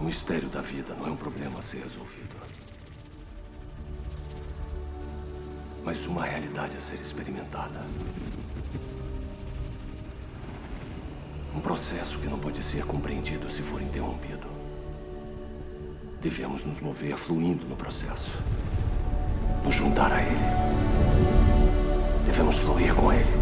O mistério da vida não é um problema a ser resolvido. Mas uma realidade a ser experimentada. Um processo que não pode ser compreendido se for interrompido. Devemos nos mover fluindo no processo. Nos juntar a ele. Devemos fluir com ele.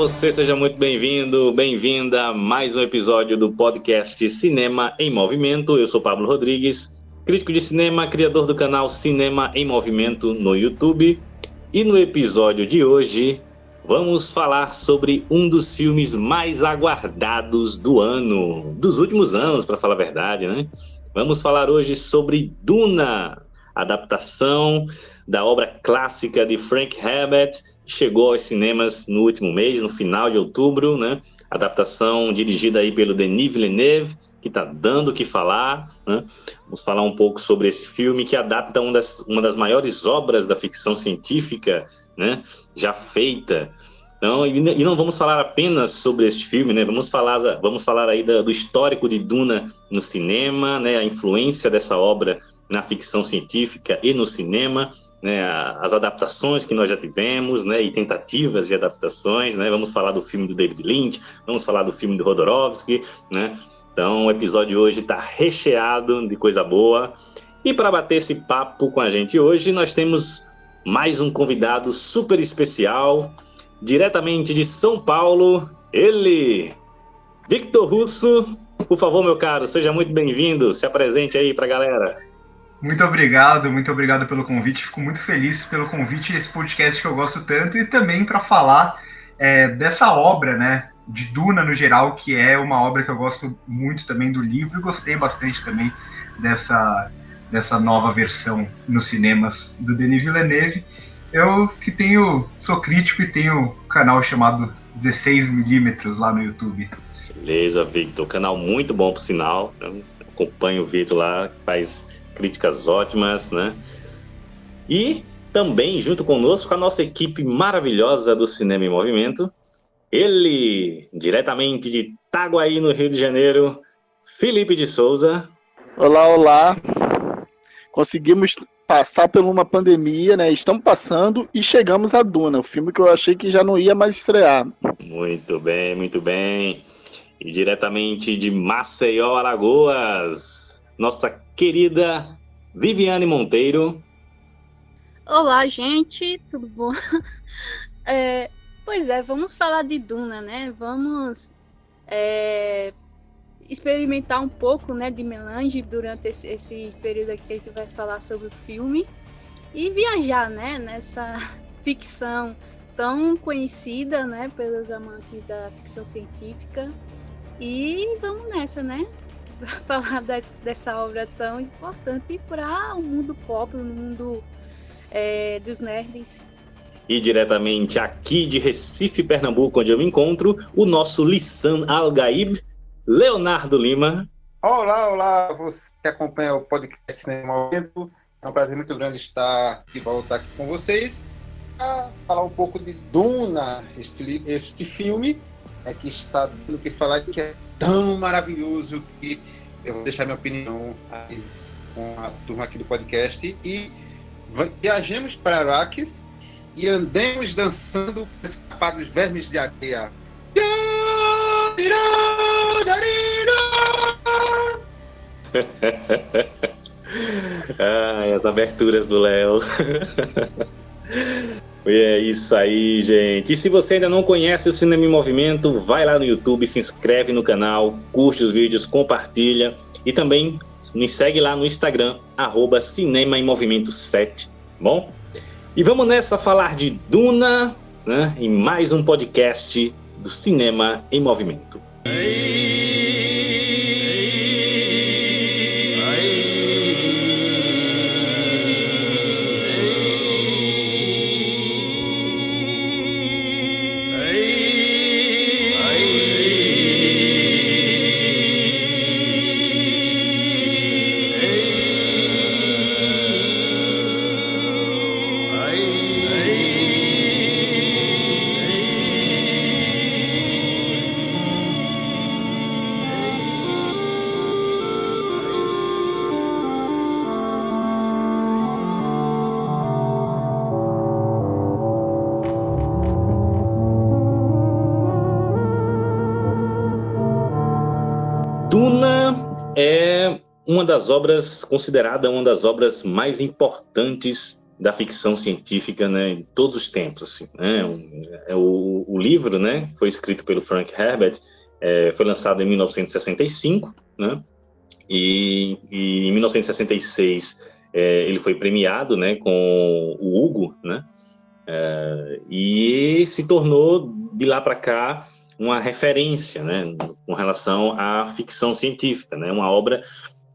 Você, seja muito bem-vindo, bem-vinda a mais um episódio do podcast Cinema em Movimento. Eu sou Pablo Rodrigues, crítico de cinema, criador do canal Cinema em Movimento no YouTube. E no episódio de hoje, vamos falar sobre um dos filmes mais aguardados do ano, dos últimos anos, para falar a verdade, né? Vamos falar hoje sobre Duna, adaptação da obra clássica de Frank Herbert chegou aos cinemas no último mês, no final de outubro, né? Adaptação dirigida aí pelo Denis Villeneuve, que está dando o que falar, né? Vamos falar um pouco sobre esse filme que adapta uma das, uma das maiores obras da ficção científica, né? Já feita. Então, e, não vamos falar apenas sobre este filme, né? Vamos falar, vamos falar aí do histórico de Duna no cinema, né? A influência dessa obra na ficção científica e no cinema né, as adaptações que nós já tivemos, né, e tentativas de adaptações, né, vamos falar do filme do David Lynch, vamos falar do filme do Rodorovsky, né, então o episódio de hoje está recheado de coisa boa, e para bater esse papo com a gente hoje, nós temos mais um convidado super especial, diretamente de São Paulo, ele, Victor Russo, por favor, meu caro, seja muito bem-vindo, se apresente aí para a galera. Muito obrigado, muito obrigado pelo convite. Fico muito feliz pelo convite esse podcast que eu gosto tanto e também para falar é, dessa obra, né, de Duna no geral, que é uma obra que eu gosto muito também do livro e gostei bastante também dessa dessa nova versão nos cinemas do Denis Villeneuve. Eu que tenho sou crítico e tenho um canal chamado 16mm lá no YouTube. Beleza, Victor. Canal muito bom por sinal. Eu acompanho o Victor lá, faz críticas ótimas, né? E também, junto conosco, a nossa equipe maravilhosa do Cinema em Movimento, ele, diretamente de Itaguaí, no Rio de Janeiro, Felipe de Souza. Olá, olá. Conseguimos passar por uma pandemia, né? Estamos passando e chegamos a Duna, o filme que eu achei que já não ia mais estrear. Muito bem, muito bem. E diretamente de Maceió, Alagoas, nossa querida Viviane Monteiro. Olá, gente, tudo bom? É, pois é, vamos falar de Duna, né? Vamos é, experimentar um pouco né, de melange durante esse, esse período aqui que a gente vai falar sobre o filme e viajar né, nessa ficção tão conhecida né, pelos amantes da ficção científica. E vamos nessa, né? falar desse, dessa obra tão importante para o mundo pop, o mundo é, dos nerds. E diretamente aqui de Recife, Pernambuco, onde eu me encontro, o nosso Lissan Algaib, Leonardo Lima. Olá, olá, você que acompanha o podcast Cinema Momento. É um prazer muito grande estar de volta aqui com vocês para falar um pouco de Duna, este, este filme é que está dando que falar que é tão maravilhoso que eu vou deixar minha opinião com a turma aqui do podcast e viajemos para Araques e andemos dançando escapar dos vermes de areia. ah, as aberturas do Léo. É isso aí, gente. E se você ainda não conhece o Cinema em Movimento, vai lá no YouTube, se inscreve no canal, curte os vídeos, compartilha e também me segue lá no Instagram, arroba Cinema em Movimento 7, bom? E vamos nessa falar de Duna, né, em mais um podcast do Cinema em Movimento. uma obras, considerada uma das obras mais importantes da ficção científica, né, em todos os tempos, assim, né, é o, o livro, né, foi escrito pelo Frank Herbert, é, foi lançado em 1965, né, e, e em 1966 é, ele foi premiado, né, com o Hugo, né, é, e se tornou de lá para cá uma referência, né, com relação à ficção científica, né, uma obra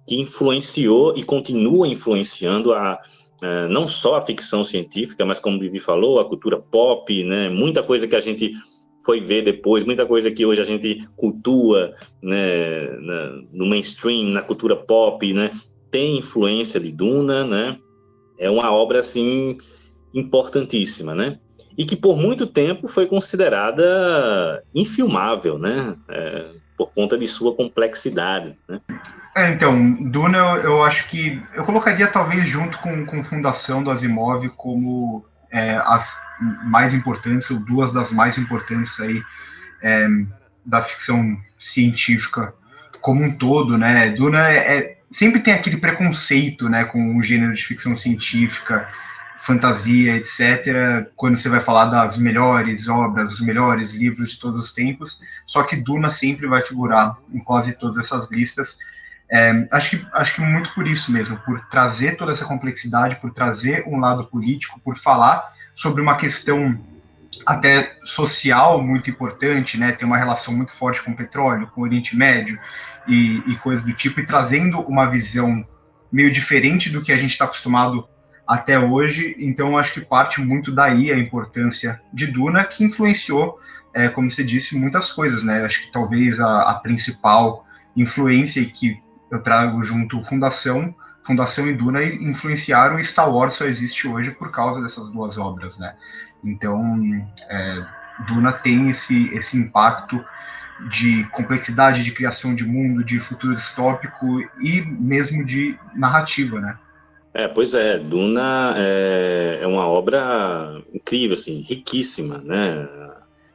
que influenciou e continua influenciando a, a, não só a ficção científica, mas como o Vivi falou, a cultura pop, né? Muita coisa que a gente foi ver depois, muita coisa que hoje a gente cultua, né, no mainstream, na cultura pop, né, tem influência de Duna, né? É uma obra assim importantíssima, né? E que por muito tempo foi considerada infilmável, né? É, por conta de sua complexidade, né? É, então, Duna eu, eu, acho que eu colocaria talvez junto com, com Fundação do Asimov como é, as mais importantes, ou duas das mais importantes aí é, da ficção científica como um todo, né? Duna é, é, sempre tem aquele preconceito, né, com o gênero de ficção científica, fantasia, etc. Quando você vai falar das melhores obras, os melhores livros de todos os tempos, só que Duna sempre vai figurar em quase todas essas listas é, acho, que, acho que muito por isso mesmo, por trazer toda essa complexidade, por trazer um lado político, por falar sobre uma questão até social muito importante, né? Tem uma relação muito forte com o petróleo, com o Oriente Médio e, e coisas do tipo, e trazendo uma visão meio diferente do que a gente está acostumado até hoje. Então, acho que parte muito daí a importância de Duna, que influenciou, é, como você disse, muitas coisas, né? Acho que talvez a, a principal influência e que eu trago junto Fundação, Fundação e Duna influenciaram e Star Wars só existe hoje por causa dessas duas obras, né? Então, é, Duna tem esse, esse impacto de complexidade de criação de mundo, de futuro distópico e mesmo de narrativa, né? É, pois é, Duna é, é uma obra incrível, assim, riquíssima, né?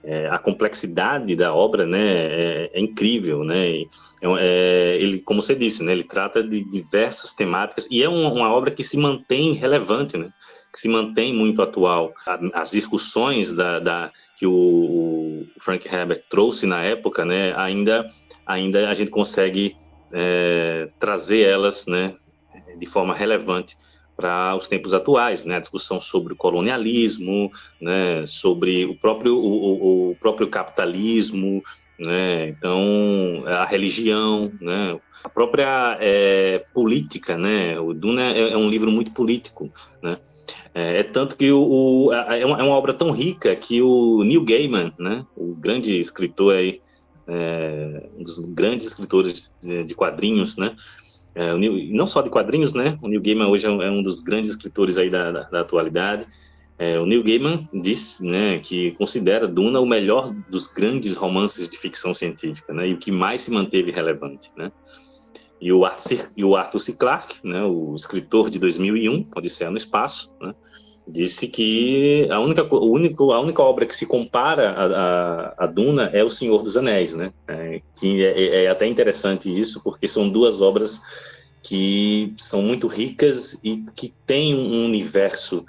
É, a complexidade da obra, né, é, é incrível, né? É, é, ele, como você disse, né, ele trata de diversas temáticas e é uma, uma obra que se mantém relevante, né? que se mantém muito atual. As discussões da, da que o, Frank Herbert trouxe na época, né, ainda, ainda a gente consegue é, trazer elas né, de forma relevante para os tempos atuais, né? A discussão sobre o colonialismo, né? Sobre o próprio o, o próprio capitalismo, né? Então, a religião, né? A própria é, política, né? O Duna é, é, um livro muito político, né? É, é tanto que o, o é, uma, é, uma, obra tão rica que o Neil Gaiman, né? O grande escritor aí, é, um dos grandes escritores de, de quadrinhos, né? É, não só de quadrinhos, né? O Neil Gaiman hoje é um, é um dos grandes escritores aí da, da, da atualidade. É, o Neil Gaiman disse né, que considera Duna o melhor dos grandes romances de ficção científica, né, e o que mais se manteve relevante. Né? E, o Arthur, e o Arthur C. Clarke, né, o escritor de 2001, Odisseia no Espaço, né, disse que a única, o único, a única obra que se compara a, a, a Duna é O Senhor dos Anéis, né, é, que é, é até interessante isso, porque são duas obras que são muito ricas e que têm um universo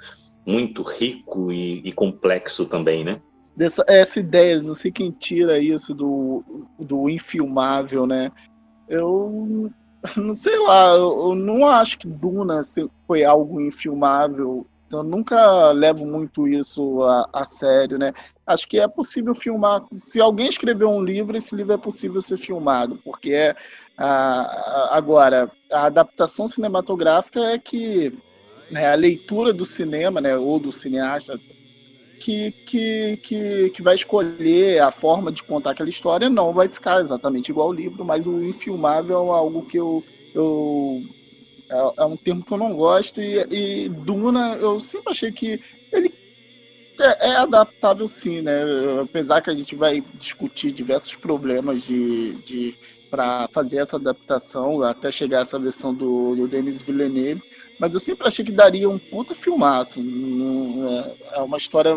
muito rico e, e complexo também, né? Dessa, essa ideia, não sei quem tira isso do, do infilmável, né? Eu não sei lá, eu não acho que Duna foi algo infilmável Então, eu nunca levo muito isso a, a, sério, né? Acho que é possível filmar. Se alguém escreveu um livro, esse livro é possível ser filmado, porque é a, agora a adaptação cinematográfica é que né, a leitura do cinema, né, ou do cineasta que, que, que, que vai escolher a forma de contar aquela história não vai ficar exatamente igual ao livro, mas o infilmável é algo que eu, eu é, é um termo que eu não gosto e, e Duna eu sempre achei que ele é, é, adaptável sim, né? Apesar que a gente vai discutir diversos problemas de, de para fazer essa adaptação até chegar essa versão do, do Denis Villeneuve, mas eu sempre achei que daria um puta filmaço. É, é uma história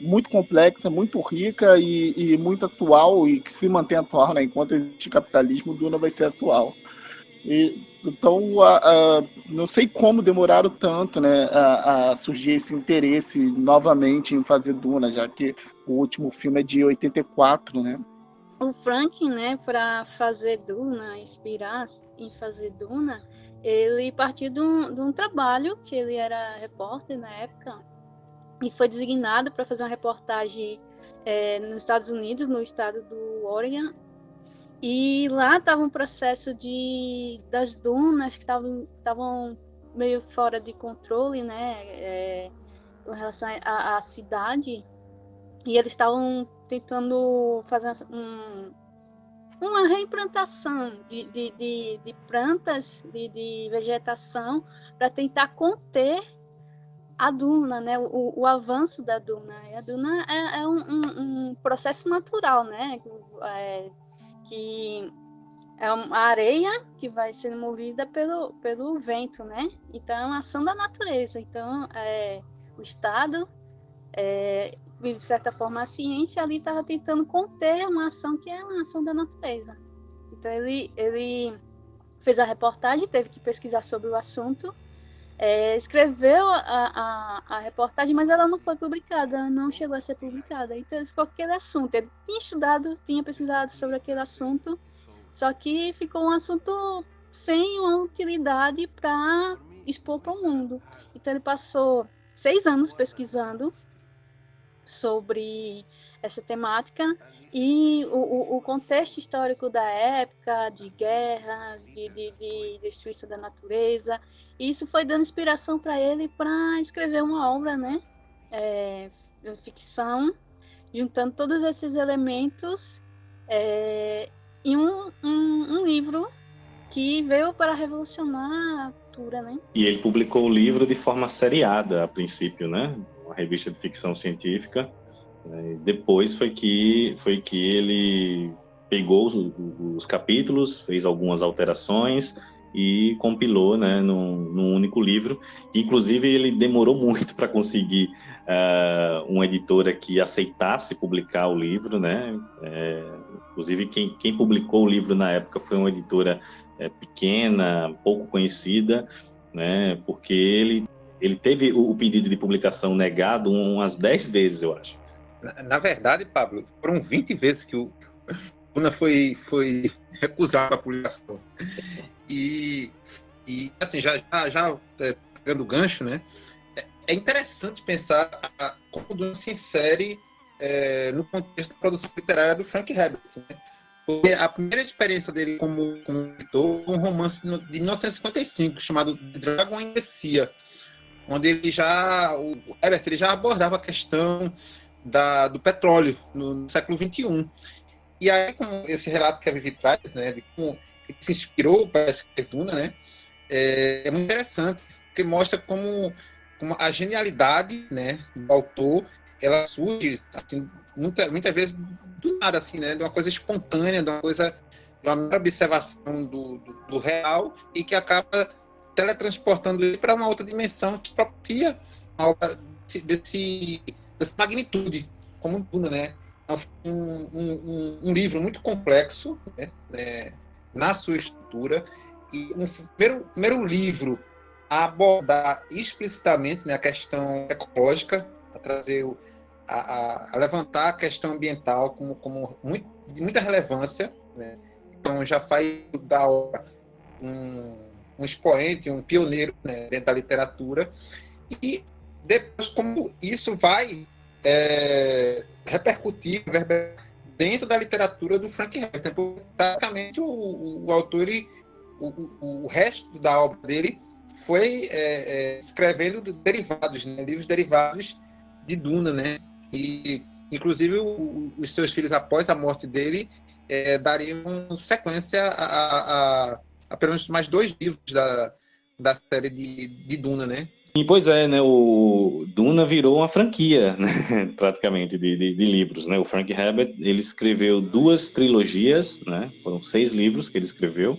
muito complexa, muito rica e, e, muito atual e que se mantém atual, né? Enquanto existe capitalismo, Duna vai ser atual. E, então, não sei como demoraram tanto, né, a, a, surgir esse interesse novamente em fazer Duna, já que o último filme é de 84, né? O Frank, né, para fazer Duna, inspirar em fazer Duna, ele partiu de um, de um trabalho que ele era repórter na época e foi designado para fazer uma reportagem é, nos Estados Unidos, no estado do Oregon. E lá estava um processo de das dunas que estavam meio fora de controle, né, é, em relação à cidade. E eles estavam tentando fazer um, uma reimplantação de, de, de, de plantas, de, de vegetação, para tentar conter a duna, né? O, o, avanço da duna. E a duna é, é um, um, um, processo natural, né? É, que é uma areia que vai sendo movida pelo, pelo vento, né? Então é uma ação da natureza. Então é, o Estado é, de certa forma, a ciência ali estava tentando conter uma ação que é uma ação da natureza. Então, ele, ele fez a reportagem, teve que pesquisar sobre o assunto, é, escreveu a, a, a, reportagem, mas ela não foi publicada, não chegou a ser publicada. Então, ficou aquele assunto. Ele tinha estudado, tinha pesquisado sobre aquele assunto, só que ficou um assunto sem uma utilidade para expor para o mundo. Então, ele passou seis anos pesquisando sobre essa temática e o, o, contexto histórico da época, de guerras, de, de, de destruição da natureza. isso foi dando inspiração para ele para escrever uma obra, né? É, ficção, juntando todos esses elementos é, em um, um, um livro que veio para revolucionar a cultura, né? E ele publicou o livro de forma seriada, a princípio, né? uma revista de ficção científica. Né? Depois foi que foi que ele pegou os, os, capítulos, fez algumas alterações e compilou, né, num, num único livro. Inclusive ele demorou muito para conseguir uh, uma editora que aceitasse publicar o livro, né? É, inclusive quem, quem publicou o livro na época foi uma editora é, pequena, pouco conhecida, né? Porque ele ele teve o pedido de publicação negado umas 10 vezes, eu acho. Na, verdade, Pablo, foram 20 vezes que o Una foi, foi recusado a publicação. E, e assim, já, já, já é, pegando o gancho, né? É, é interessante pensar a, como o se insere é, no contexto da produção literária do Frank Herbert, né? Porque a primeira experiência dele como, editor um romance de 1955 chamado Dragon the Sea, onde ele já, o Herbert ele já abordava a questão da, do petróleo no, século XXI. E aí, com esse relato que a Vivi traz, né, de como ele se inspirou para essa Duna, né, é, é, muito interessante, porque mostra como, como a genialidade, né, do autor, ela surge, assim, muita, muitas vezes do nada, assim, né, de uma coisa espontânea, de uma coisa, de uma observação do, do, do real e que acaba teletransportando ele para uma outra dimensão que propicia uma obra desse, dessa magnitude, como né? É um, um, um, livro muito complexo né? É, na sua estrutura e um primeiro, primeiro livro a abordar explicitamente né, a questão ecológica, a trazer a, a, levantar a questão ambiental como, como muito, de muita relevância. Né? Então já faz da obra um, um expoente, um pioneiro né, dentro da literatura. E depois como isso vai é, repercutir dentro da literatura do Frank Herbert. Então, praticamente o, o autor, ele, o, o, resto da obra dele foi é, é, escrevendo derivados, né? livros derivados de Duna, né? E inclusive o, os seus filhos após a morte dele é, dariam sequência a, a, a, a, pelo menos mais dois livros da, da série de, de Duna, né? E, pois é, né, o Duna virou uma franquia, né, praticamente, de, de, de, livros, né, o Frank Herbert, ele escreveu duas trilogias, né, foram seis livros que ele escreveu,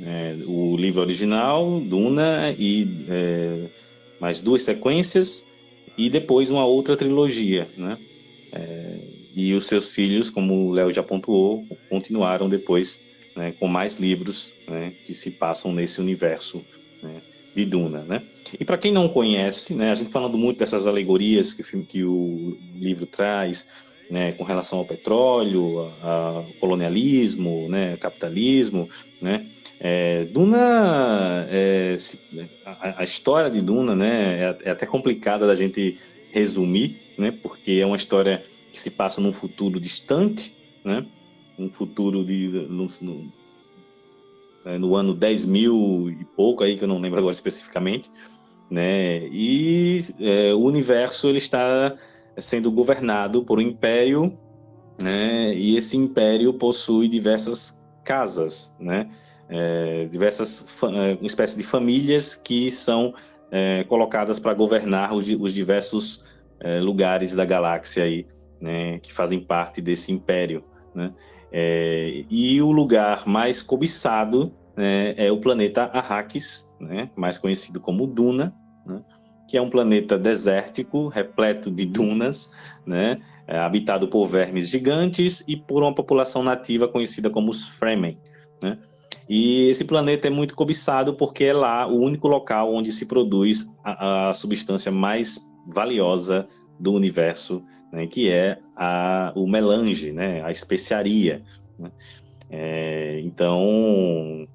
é, o livro original, Duna, e é, mais duas sequências, e depois uma outra trilogia, né, é, e os seus filhos, como o Léo já pontuou, continuaram depois né, com mais livros né, que se passam nesse universo né, de Duna, né? E para quem não conhece, né, a gente falando muito dessas alegorias que, que o livro traz, né, com relação ao petróleo, ao colonialismo, né, capitalismo, né, é, Duna, é, a, a, história de Duna, né, é, é, até complicada da gente resumir, né, porque é uma história que se passa num futuro distante, né, um futuro de no, no, é, no ano 10 mil e pouco aí que eu não lembro agora especificamente, né? E é, o universo ele está sendo governado por um império, né? E esse império possui diversas casas, né? É, diversas é, uma espécie de famílias que são é, colocadas para governar os, os diversos é, lugares da galáxia aí, né? Que fazem parte desse império, né? É, e o lugar mais cobiçado né, é o planeta Arrakis, né, mais conhecido como Duna, né, que é um planeta desértico, repleto de dunas, né, é, habitado por vermes gigantes e por uma população nativa conhecida como os Fremen. Né. E esse planeta é muito cobiçado porque é lá o único local onde se produz a, a substância mais valiosa do universo, né, que é a, o melange, né, a especiaria. Né. É, então,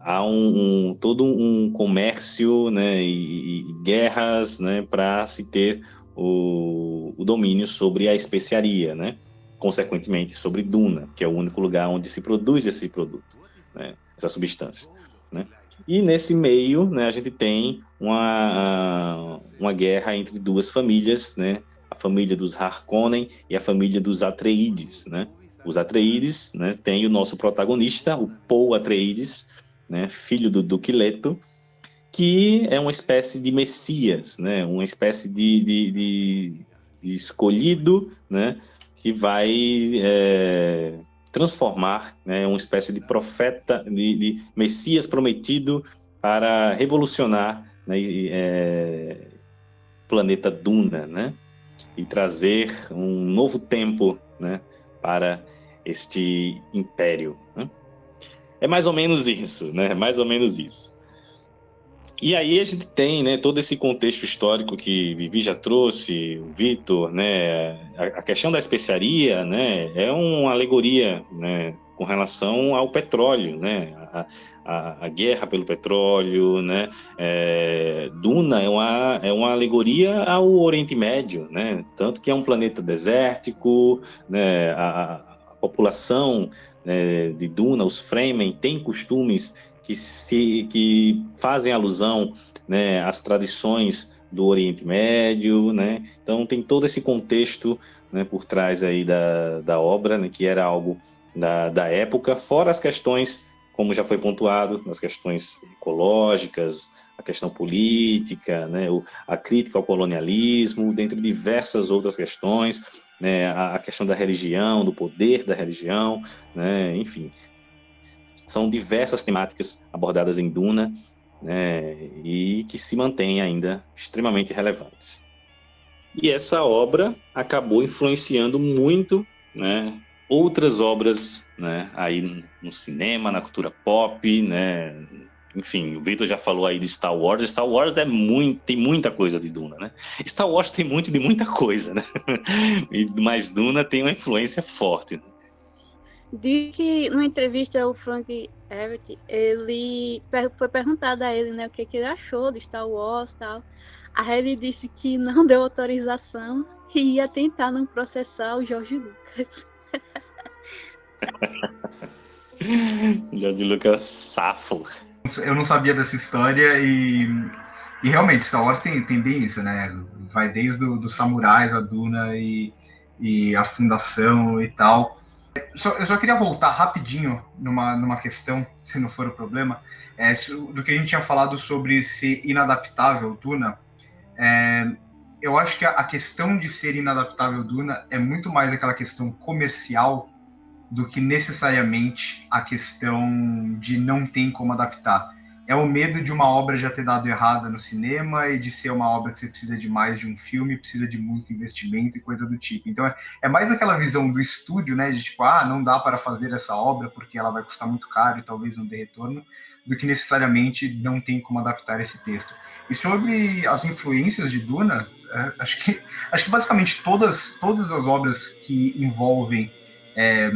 há um, um, todo um comércio né, e, e guerras né, para se ter o, o, domínio sobre a especiaria, né? consequentemente sobre Duna, que é o único lugar onde se produz esse produto, né, essa substância. Né? E nesse meio, né, a gente tem uma, uma guerra entre duas famílias, né, a família dos Harkonnen e a família dos Atreides. Né? Os Atreides né, tem o nosso protagonista, o Paul Atreides, né, filho do Duque Leto, que é uma espécie de messias, né, uma espécie de, de, de, de escolhido, né, que vai é, transformar né, uma espécie de profeta, de, de messias prometido para revolucionar né, é, planeta Duna, né, e trazer um novo tempo, né, para este império. Né? É mais ou menos isso, né? Mais ou menos isso. E aí a gente tem, né, todo esse contexto histórico que Vivi já trouxe, o Vitor, né, a, questão da especiaria, né, é uma alegoria, né, com relação ao petróleo, né, a, a, a guerra pelo petróleo, né, é, Duna é uma, é uma alegoria ao Oriente Médio, né, tanto que é um planeta desértico, né, a população né, de Duna, os Fremen, têm costumes que, se, que fazem alusão né, às tradições do Oriente Médio, né? Então tem todo esse contexto né, por trás aí da, da obra, né, que era algo da, da época, fora as questões, como já foi pontuado, as questões ecológicas, a questão política, né, a crítica ao colonialismo, dentre diversas outras questões, né, a, questão da religião, do poder da religião, né, enfim. São diversas temáticas abordadas em Duna né, e que se mantêm ainda extremamente relevantes. E essa obra acabou influenciando muito né, outras obras né, aí no cinema, na cultura pop, né, enfim, o Vitor já falou aí de Star Wars. Star Wars é muito, tem muita coisa de Duna, né? Star Wars tem muito de muita coisa, né? Mas Duna tem uma influência forte. Diz que numa entrevista o Frank Herbert, ele foi perguntado a ele, né, o que, que ele achou do Star Wars, tal. a Harry disse que não deu autorização e ia tentar não processar o Jorge Lucas. Jorge Lucas safo. Eu não sabia dessa história e, e realmente Star Wars tem, tem bem isso, né? Vai desde os samurais, a Duna e, e a fundação e tal. Só, eu só queria voltar rapidinho numa, numa questão, se não for o problema, é, do que a gente tinha falado sobre ser inadaptável, Duna. É, eu acho que a questão de ser inadaptável Duna é muito mais aquela questão comercial do que necessariamente a questão de não tem como adaptar. É o medo de uma obra já ter dado errada no cinema e de ser uma obra que você precisa de mais de um filme, precisa de muito investimento e coisa do tipo. Então é, é mais aquela visão do estúdio, né, de tipo, ah, não dá para fazer essa obra porque ela vai custar muito caro e talvez não dê retorno, do que necessariamente não tem como adaptar esse texto. E sobre as influências de Duna, é, acho que acho que basicamente todas todas as obras que envolvem é,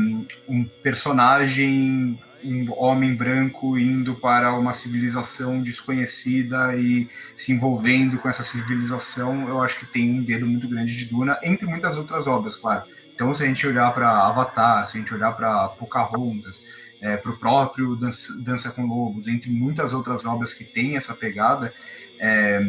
um personagem um homem branco indo para uma civilização desconhecida e se envolvendo com essa civilização, eu acho que tem um dedo muito grande de Duna, entre muitas outras obras, claro. Então, se a gente olhar para Avatar, se a gente olhar para Pocahontas, é, para o próprio Dança, Dança, com Lobos, entre muitas outras obras que têm essa pegada, é,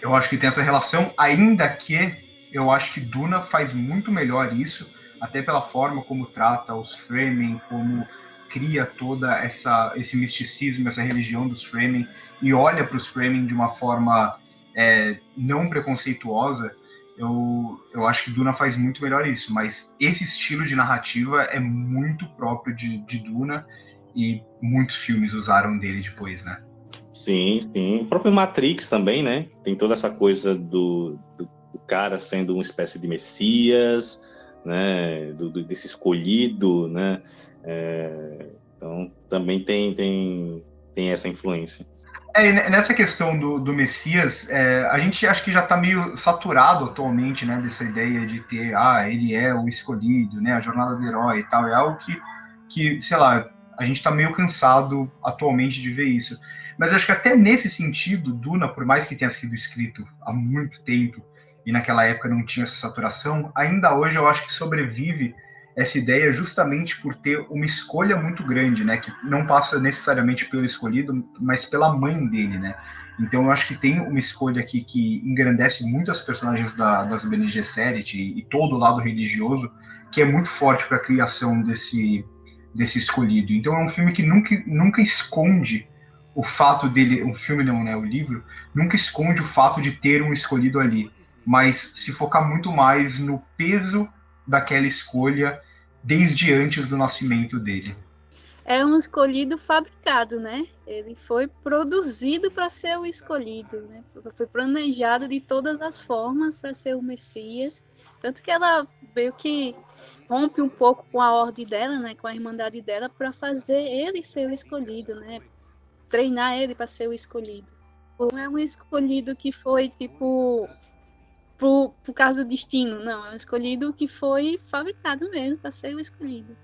eu acho que tem essa relação, ainda que eu acho que Duna faz muito melhor isso, até pela forma como trata os Fremen, como cria toda essa esse misticismo, essa religião dos Fremen e olha para os Fremen de uma forma é, não preconceituosa, eu, eu acho que Duna faz muito melhor isso. Mas esse estilo de narrativa é muito próprio de, de Duna e muitos filmes usaram dele depois, né? Sim, sim. O próprio Matrix também, né? Tem toda essa coisa do, do, do cara sendo uma espécie de messias, né? Do, do desse escolhido, né? É, então também tem, tem, tem essa influência. É, nessa questão do, do Messias, é, a gente acho que já está meio saturado atualmente, né, dessa ideia de ter, ah, ele é o escolhido, né, a jornada do herói e tal, é algo que, que sei lá, a gente está meio cansado atualmente de ver isso. Mas acho que até nesse sentido, Duna, por mais que tenha sido escrito há muito tempo e naquela época não tinha essa saturação, ainda hoje eu acho que sobrevive essa ideia justamente por ter uma escolha muito grande, né? Que não passa necessariamente pelo escolhido, mas pela mãe dele, né? Então eu acho que tem uma escolha aqui que engrandece muito as personagens da, das Bene Gesserit e, e todo o lado religioso, que é muito forte para a criação desse, desse escolhido. Então é um filme que nunca, nunca esconde o fato dele, um filme não, né, o livro, nunca esconde o fato de ter um escolhido ali, mas se focar muito mais no peso daquela escolha desde antes do nascimento dele. É um escolhido fabricado, né? Ele foi produzido para ser o escolhido, né? Foi planejado de todas as formas para ser o Messias. Tanto que ela veio que rompe um pouco com a ordem dela, né? Com a irmandade dela, para fazer ele ser o escolhido, né? Treinar ele para ser o escolhido. Não é um escolhido que foi tipo por, por causa do destino. Não, é um escolhido que foi fabricado mesmo para ser o escolhido.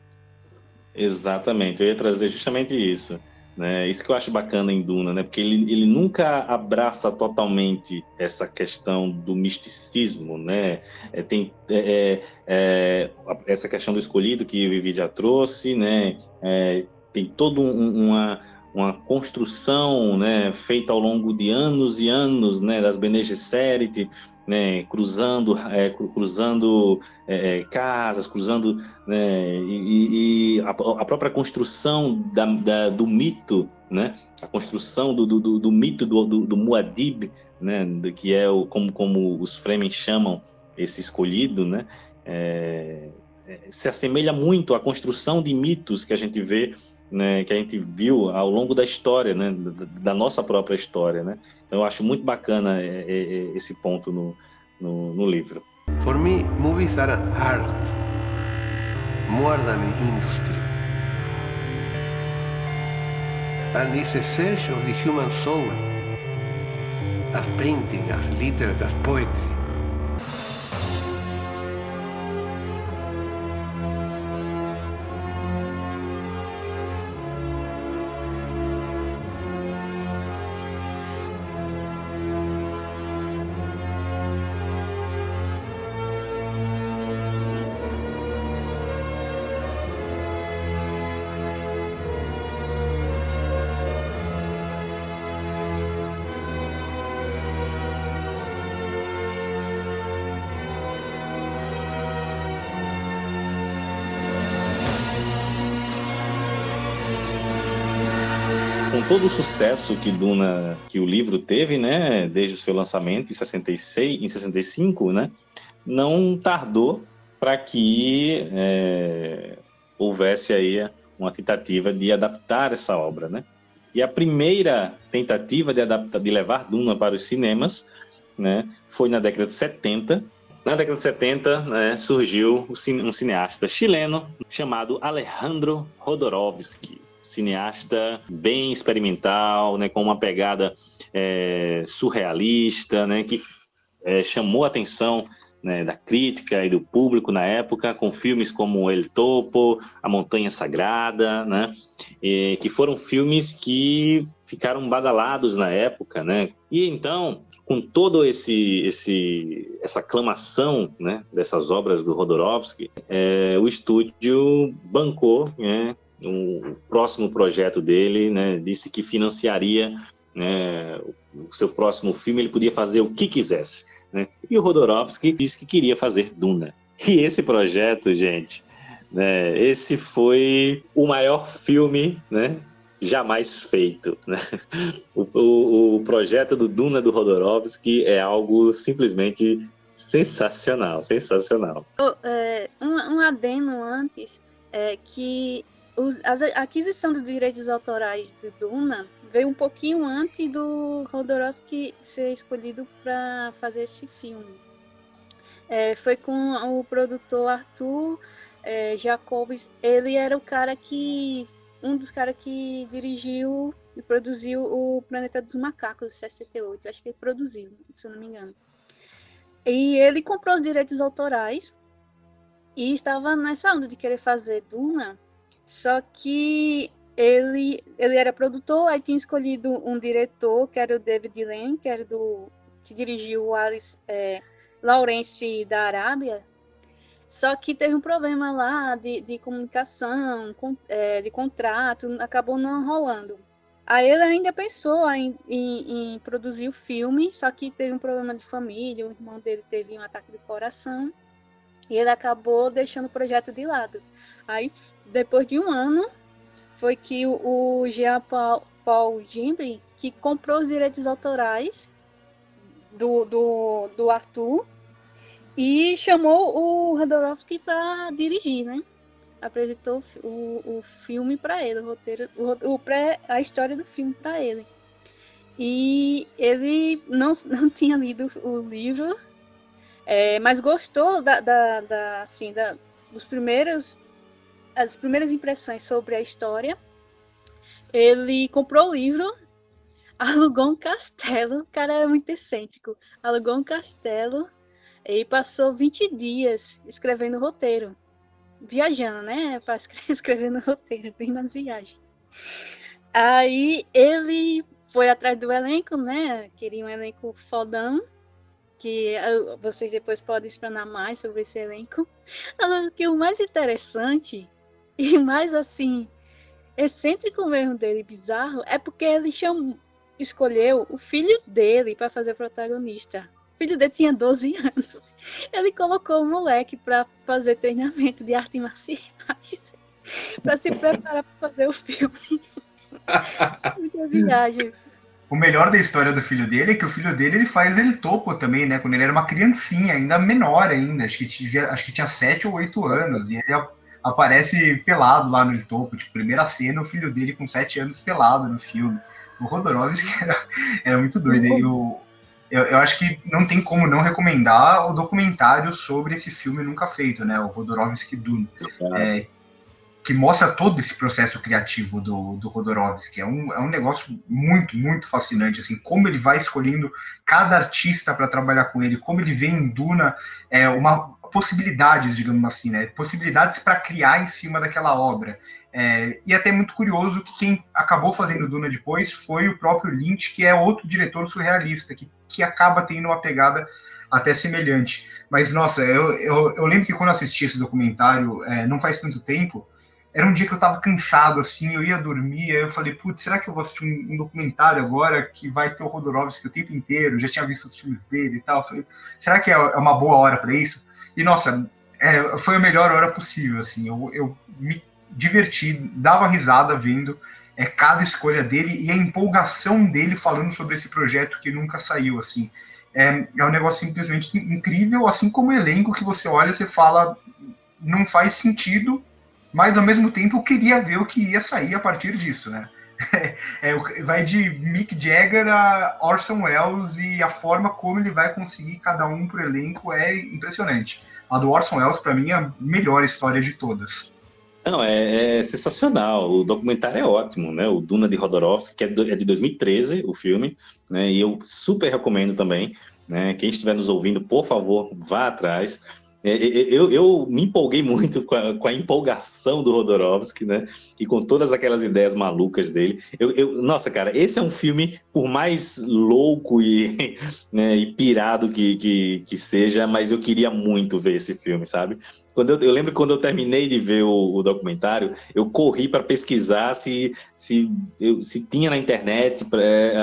Exatamente, eu ia trazer justamente isso. Né? Isso que eu acho bacana em Duna, né? Porque ele, ele nunca abraça totalmente essa questão do misticismo, né? É, tem é, é, essa questão do escolhido que o Vivi já trouxe, né? É, tem toda um, uma, uma construção, né? Feita ao longo de anos e anos, né? Das Bene Gesserit, né, cruzando, é, cruzando é, é, casas, cruzando né, e, e a, a, própria construção da, da, do mito, né, a construção do, do, do mito do, do, do Muad'Dib, né, que é o, como, como os Fremen chamam esse escolhido, né, é, é, se assemelha muito à construção de mitos que a gente vê né, que a gente viu ao longo da história, né, da, nossa própria história, né? Então eu acho muito bacana é, é, é, esse ponto no, no, no livro. For me, movies are art more than an industry. And it's essential of the human soul, as painting, as literature, as poetry. O sucesso que Duna, que o livro teve, né, desde o seu lançamento em 66, em 65, né, não tardou para que é, houvesse aí uma tentativa de adaptar essa obra, né? E a primeira tentativa de adaptar, de levar Duna para os cinemas, né, foi na década de 70. Na década de 70, né, surgiu um cineasta chileno chamado Alejandro Rodorovsky, cineasta bem experimental, né, com uma pegada é, surrealista, né, que é, chamou a atenção né, da crítica e do público na época, com filmes como El Topo, A Montanha Sagrada, né, e, que foram filmes que ficaram badalados na época, né, e então, com todo esse, esse essa aclamação, né, dessas obras do Rodorovsky, é, o estúdio bancou, né, um próximo projeto dele, né, disse que financiaria né, o seu próximo filme, ele podia fazer o que quisesse. Né? E o Rodorovsky disse que queria fazer Duna. E esse projeto, gente, né, esse foi o maior filme né, jamais feito. Né? O, o, o, projeto do Duna do Rodorovsky é algo simplesmente sensacional, sensacional. é, um, um adendo antes é que a aquisição dos direitos autorais de Duna veio um pouquinho antes do Rodorovsky ser escolhido para fazer esse filme. É, foi com o produtor Arthur é, Jacobs. Ele era o cara que. Um dos caras que dirigiu e produziu o Planeta dos Macacos, 68. Acho que ele produziu, se eu não me engano. E ele comprou os direitos autorais e estava nessa onda de querer fazer Duna só que ele, ele era produtor, aí tinha escolhido um diretor, que era o David Lane, que era do que dirigiu o Alice é, Lawrence da Arábia. Só que teve um problema lá de, de comunicação, com, é, de contrato, acabou não rolando. Aí ele ainda pensou em, em, em, produzir o filme, só que teve um problema de família, o irmão dele teve um ataque de coração, e ele acabou deixando o projeto de lado. Aí, depois de um ano, foi que o, Jean Paul, Paul Gimbri, que comprou os direitos autorais do, do, do Arthur e chamou o Rodorovsky para dirigir, né? Apresentou o, o filme para ele, o roteiro, o, o pré, a história do filme para ele. E ele não, não tinha lido o livro, é, mas gostou da, da, da, assim, da, dos primeiros as primeiras impressões sobre a história. Ele comprou o livro, alugou um castelo, o cara era muito excêntrico, alugou um castelo e passou 20 dias escrevendo o roteiro. Viajando, né? Para escrever no roteiro, bem nas viagens. Aí ele foi atrás do elenco, né? Queria um elenco fodão que vocês depois podem explanar mais sobre esse elenco. Agora, que o mais interessante e mais assim, excêntrico mesmo dele, bizarro, é porque ele chamou, escolheu o filho dele para fazer protagonista. O filho dele tinha 12 anos. Ele colocou o moleque para fazer treinamento de artes marciais para se preparar para fazer o filme. Muita viagem. O melhor da história do filho dele é que o filho dele ele faz ele topo também, né? Quando ele era uma criancinha, ainda menor ainda, acho que tinha, acho que tinha 7 ou 8 anos. E ele aparece pelado lá no topo, tipo, primeira cena, o filho dele com sete anos pelado no filme. O Rodorovsky era, era muito doido. Eu, eu, eu, acho que não tem como não recomendar o documentário sobre esse filme nunca feito, né? O Rodorovsky Dune. É, que mostra todo esse processo criativo do, do Rodorovsky. É um, é um negócio muito, muito fascinante, assim, como ele vai escolhendo cada artista para trabalhar com ele, como ele vê em Duna é, uma possibilidades, digamos assim, né? Possibilidades para criar em cima daquela obra. É, e até muito curioso que quem acabou fazendo Duna depois foi o próprio Lynch, que é outro diretor surrealista, que, que acaba tendo uma pegada até semelhante. Mas, nossa, eu, eu, eu lembro que quando assisti esse documentário, é, não faz tanto tempo, era um dia que eu tava cansado, assim, eu ia dormir, aí eu falei, putz, será que eu vou assistir um, um, documentário agora que vai ter o Rodorovsky o tempo inteiro, já tinha visto os filmes dele e tal, falei, será que é, é uma boa hora para isso? E, nossa, é, foi a melhor hora possível, assim. Eu, eu me diverti, dava risada vendo. é cada escolha dele e a empolgação dele falando sobre esse projeto que nunca saiu, assim. É, é um negócio simplesmente incrível, assim como o elenco que você olha, você fala, não faz sentido, mas ao mesmo tempo queria ver o que ia sair a partir disso, né? É, vai de Mick Jagger a Orson Welles e a forma como ele vai conseguir cada um pro elenco é impressionante. A do Orson Welles, para mim, é a melhor história de todas. Não, é, é, sensacional. O documentário é ótimo, né? O Duna de Rodorovsky, que é, é de 2013, o filme, né? E eu super recomendo também. Né? Quem estiver nos ouvindo, por favor, vá atrás. É, é, é, eu, eu, me empolguei muito com a, com a, empolgação do Rodorovsky, né? E com todas aquelas ideias malucas dele. Eu, eu, nossa, cara, esse é um filme, por mais louco e, né, e pirado que, que, que, seja, mas eu queria muito ver esse filme, sabe? Quando eu, eu lembro quando eu terminei de ver o, o documentário, eu corri para pesquisar se, se, se tinha na internet é,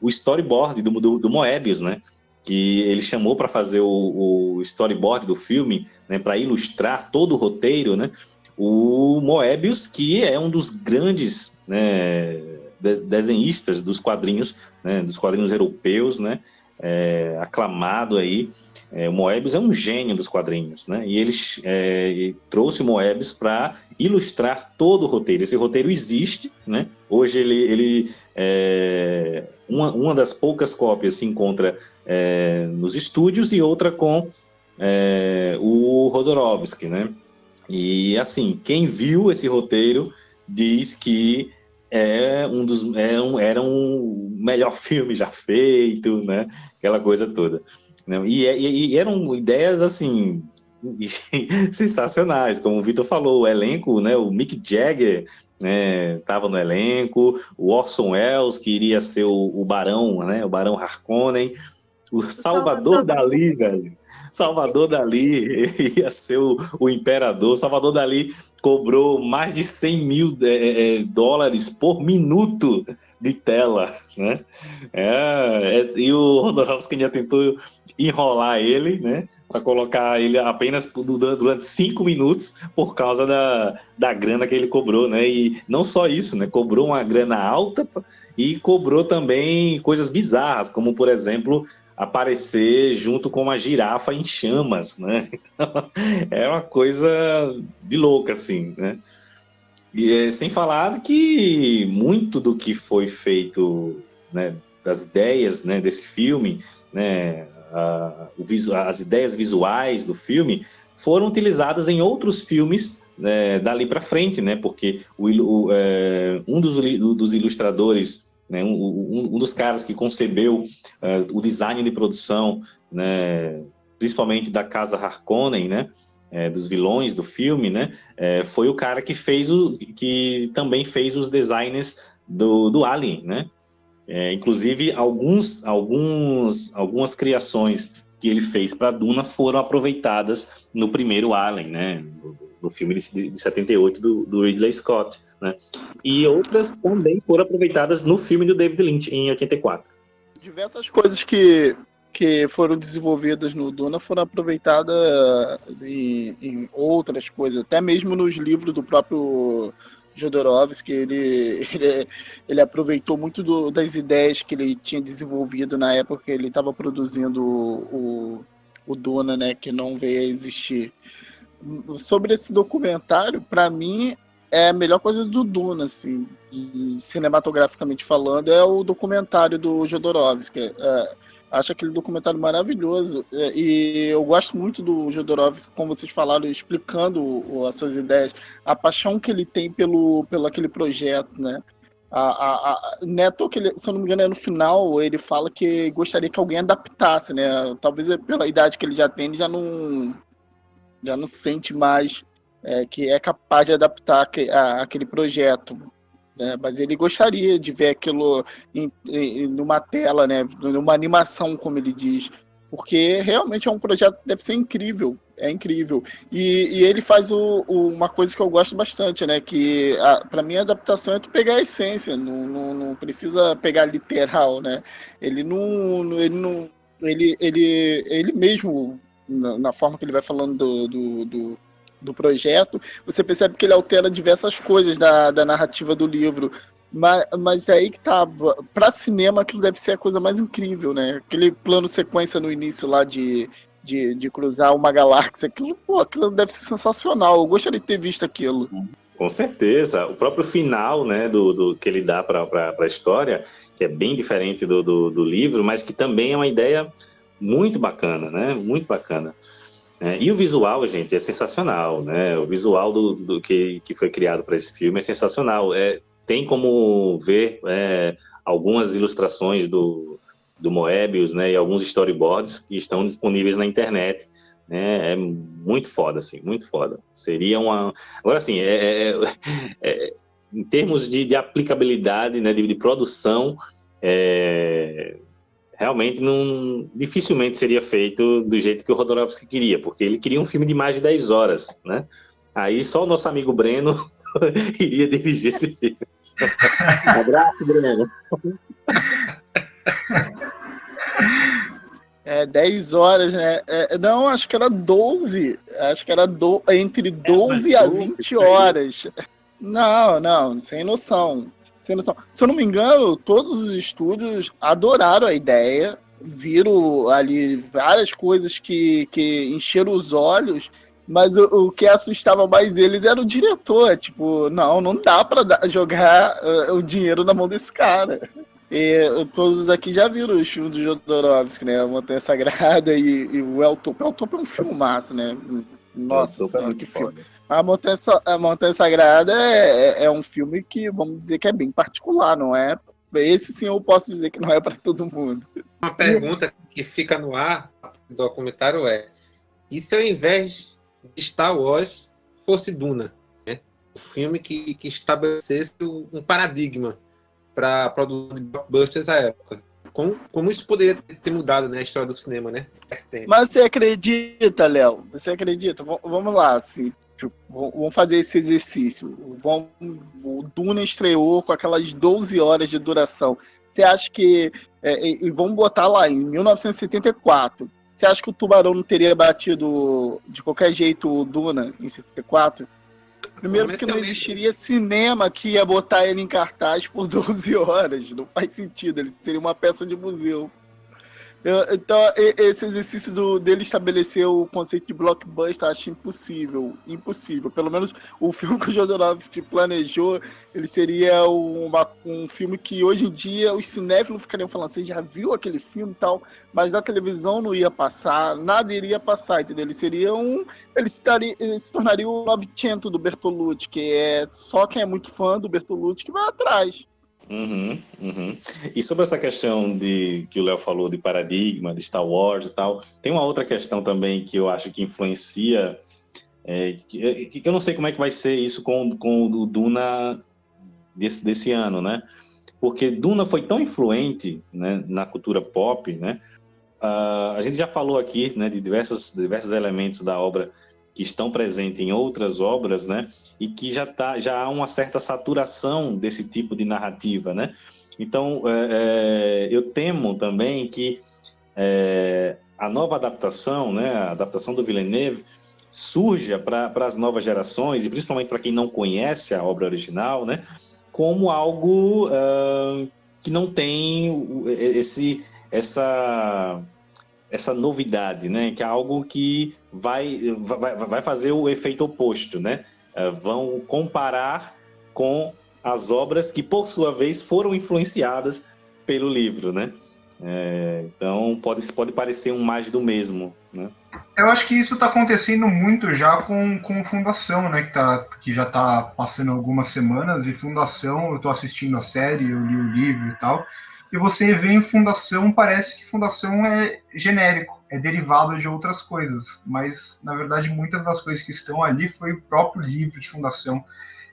o storyboard do, do, do Moebius, né? Que ele chamou para fazer o, o, storyboard do filme, né, para ilustrar todo o roteiro, né, o Moebius, que é um dos grandes né, de, desenhistas dos quadrinhos, né, dos quadrinhos europeus, né, é, aclamado aí. É, o Moebius é um gênio dos quadrinhos, né? E ele é, trouxe o Moebius para ilustrar todo o roteiro. Esse roteiro existe, né? Hoje ele, ele é, uma, uma das poucas cópias se encontra é, nos estúdios e outra com é, o Rodorovsky, né? E assim, quem viu esse roteiro diz que é um dos é um, era um melhor filme já feito, né? Aquela coisa toda. E, e, e eram ideias assim sensacionais, como o Vitor falou, o elenco, né? O Mick Jagger estava né, no elenco, o Orson Welles que iria ser o, o Barão, né? O Barão Harkonnen. O Salvador, Salvador Dali, velho. Salvador Dali ia ser o, o, imperador. Salvador Dali cobrou mais de 100 mil é, é, dólares por minuto de tela, né? É, é, e o Rodorovsky já tentou enrolar ele, né? Para colocar ele apenas durante cinco minutos por causa da, da grana que ele cobrou, né? E não só isso, né? Cobrou uma grana alta e cobrou também coisas bizarras, como por exemplo aparecer junto com uma girafa em chamas, né? Então, é uma coisa de louca, assim, né? E é, sem falar que muito do que foi feito, né, das ideias, né, desse filme, né, a, o, as ideias visuais do filme foram utilizadas em outros filmes né, dali para frente, né? Porque o, o, é, um dos, dos ilustradores né, um, um, dos caras que concebeu uh, o design de produção, né, principalmente da casa Harkonnen, né, é, dos vilões do filme, né, é, foi o cara que fez o, que também fez os designs do, do Alien, né, é, inclusive alguns, alguns, algumas criações que ele fez para Duna foram aproveitadas no primeiro Alien, né, no filme de, de 78 do, do Ridley Scott, né? E outras também foram aproveitadas no filme do David Lynch em 84. Diversas coisas que que foram desenvolvidas no Duna foram aproveitadas em, em, outras coisas, até mesmo nos livros do próprio Jodorowsky, ele, ele, ele aproveitou muito do, das ideias que ele tinha desenvolvido na época que ele estava produzindo o, o, Duna, né, que não veio a existir sobre esse documentário, para mim, é a melhor coisa do Duna, assim, cinematograficamente falando, é o documentário do Jodorowsky. É, acho aquele documentário maravilhoso. É, e eu gosto muito do Jodorowsky, como vocês falaram, explicando as suas ideias, a paixão que ele tem pelo, pelo aquele projeto, né? A, a, a, Neto, que ele, se eu não me engano, é no final, ele fala que gostaria que alguém adaptasse, né? Talvez pela idade que ele já tem, ele já não já não sente mais é, que é capaz de adaptar a, aquele projeto. Né? Mas ele gostaria de ver aquilo em, em, numa tela, né? numa animação, como ele diz. Porque realmente é um projeto que deve ser incrível. É incrível. E, e ele faz o, o, uma coisa que eu gosto bastante, né? Que para mim a adaptação é tu pegar a essência, não, não, não precisa pegar literal, né? Ele não. Ele não ele, ele, ele mesmo na, na, forma que ele vai falando do, do, do, do, projeto, você percebe que ele altera diversas coisas da, da narrativa do livro. Mas, mas é aí que tá. Pra cinema, aquilo deve ser a coisa mais incrível, né? Aquele plano sequência no início lá de, de, de cruzar uma galáxia, aquilo, pô, aquilo deve ser sensacional. Eu gostaria de ter visto aquilo. Com certeza. O próprio final, né, do, do que ele dá para a história, que é bem diferente do, do, do, livro, mas que também é uma ideia muito bacana, né? Muito bacana. É, e o visual, gente, é sensacional, né? O visual do, do que, que foi criado para esse filme é sensacional. É, tem como ver é, algumas ilustrações do, do Moebius, né? E alguns storyboards que estão disponíveis na internet. Né? É muito foda, assim, muito foda. Seria uma. Agora, assim, é, é, em termos de, de aplicabilidade, né, de, de produção, é, realmente não dificilmente seria feito do jeito que o Rodorovski queria, porque ele queria um filme de mais de 10 horas, né? Aí só o nosso amigo Breno iria dirigir esse filme. Um abraço, Breno. É, 10 horas, né? É, não, acho que era 12. Acho que era do, entre 12 é, a 20 horas. Não, não, sem noção sem noção. Se eu não me engano, todos os estúdios adoraram a ideia, viram ali várias coisas que, que encheram os olhos, mas o, o que assustava mais eles era o diretor. Tipo, não, não dá para jogar uh, o dinheiro na mão desse cara. E todos aqui já viram os filmes do Jodorowsky, né? A Montanha Sagrada e, e o El Topo. El Topo é um filmaço, né? Nossa senhora, que filme. A Montanha, a Montanha Sagrada é, é, é, um filme que, vamos dizer, que é bem particular, não é? Esse sim eu posso dizer que não é para todo mundo. Uma pergunta que fica no ar do documentário é: e se ao invés de Star Wars fosse Duna? Né? Um filme que, que estabelecesse um paradigma para a produção de blockbusters à época. Como, como isso poderia ter mudado né, a história do cinema, né? Mas você acredita, Léo? Você acredita? V vamos lá, assim, Tipo, vamos fazer esse exercício. Vamos, o Duna estreou com aquelas 12 horas de duração. Você acha que. É, e vamos botar lá, em 1974. Você acha que o Tubarão não teria batido de qualquer jeito o Duna em 74? Primeiro porque não existiria cinema que ia botar ele em cartaz por 12 horas. Não faz sentido. Ele seria uma peça de museu. Então, esse exercício do, dele estabelecer o conceito de blockbuster, acho impossível. Impossível. Pelo menos o filme que o Jodorowsky planejou, ele seria uma, um filme que hoje em dia os cinéfilos ficariam falando, você já viu aquele filme e tal, mas na televisão não ia passar, nada iria passar, entendeu? Ele seria um. Ele, estaria, ele se tornaria o Novecento do Bertolucci, que é só quem é muito fã do Bertolucci que vai atrás. Uhum, uhum. E sobre essa questão de que o Léo falou de paradigma, de Star Wars e tal, tem uma outra questão também que eu acho que influencia, é, que, que, eu não sei como é que vai ser isso com, com o Duna desse, desse ano, né? Porque Duna foi tão influente né, na cultura pop, né? Uh, a gente já falou aqui né, de diversos, diversos elementos da obra que estão presentes em outras obras, né? E que já tá, já há uma certa saturação desse tipo de narrativa, né? Então, é, é, eu temo também que é, a nova adaptação, né, a adaptação do Villeneuve, surja para as novas gerações e principalmente para quem não conhece a obra original, né, como algo uh, que não tem esse essa essa novidade, né? Que é algo que vai, vai, vai fazer o efeito oposto, né? Uh, vão comparar com as obras que, por sua vez, foram influenciadas pelo livro, né? É, então pode, pode parecer um mais do mesmo, né? Eu acho que isso está acontecendo muito já com, com Fundação, né? Que, tá, que já está passando algumas semanas, e Fundação, eu estou assistindo a série, eu li o livro e tal, e você vê em Fundação, parece que Fundação é genérico, é derivado de outras coisas, mas na verdade muitas das coisas que estão ali foi o próprio livro de Fundação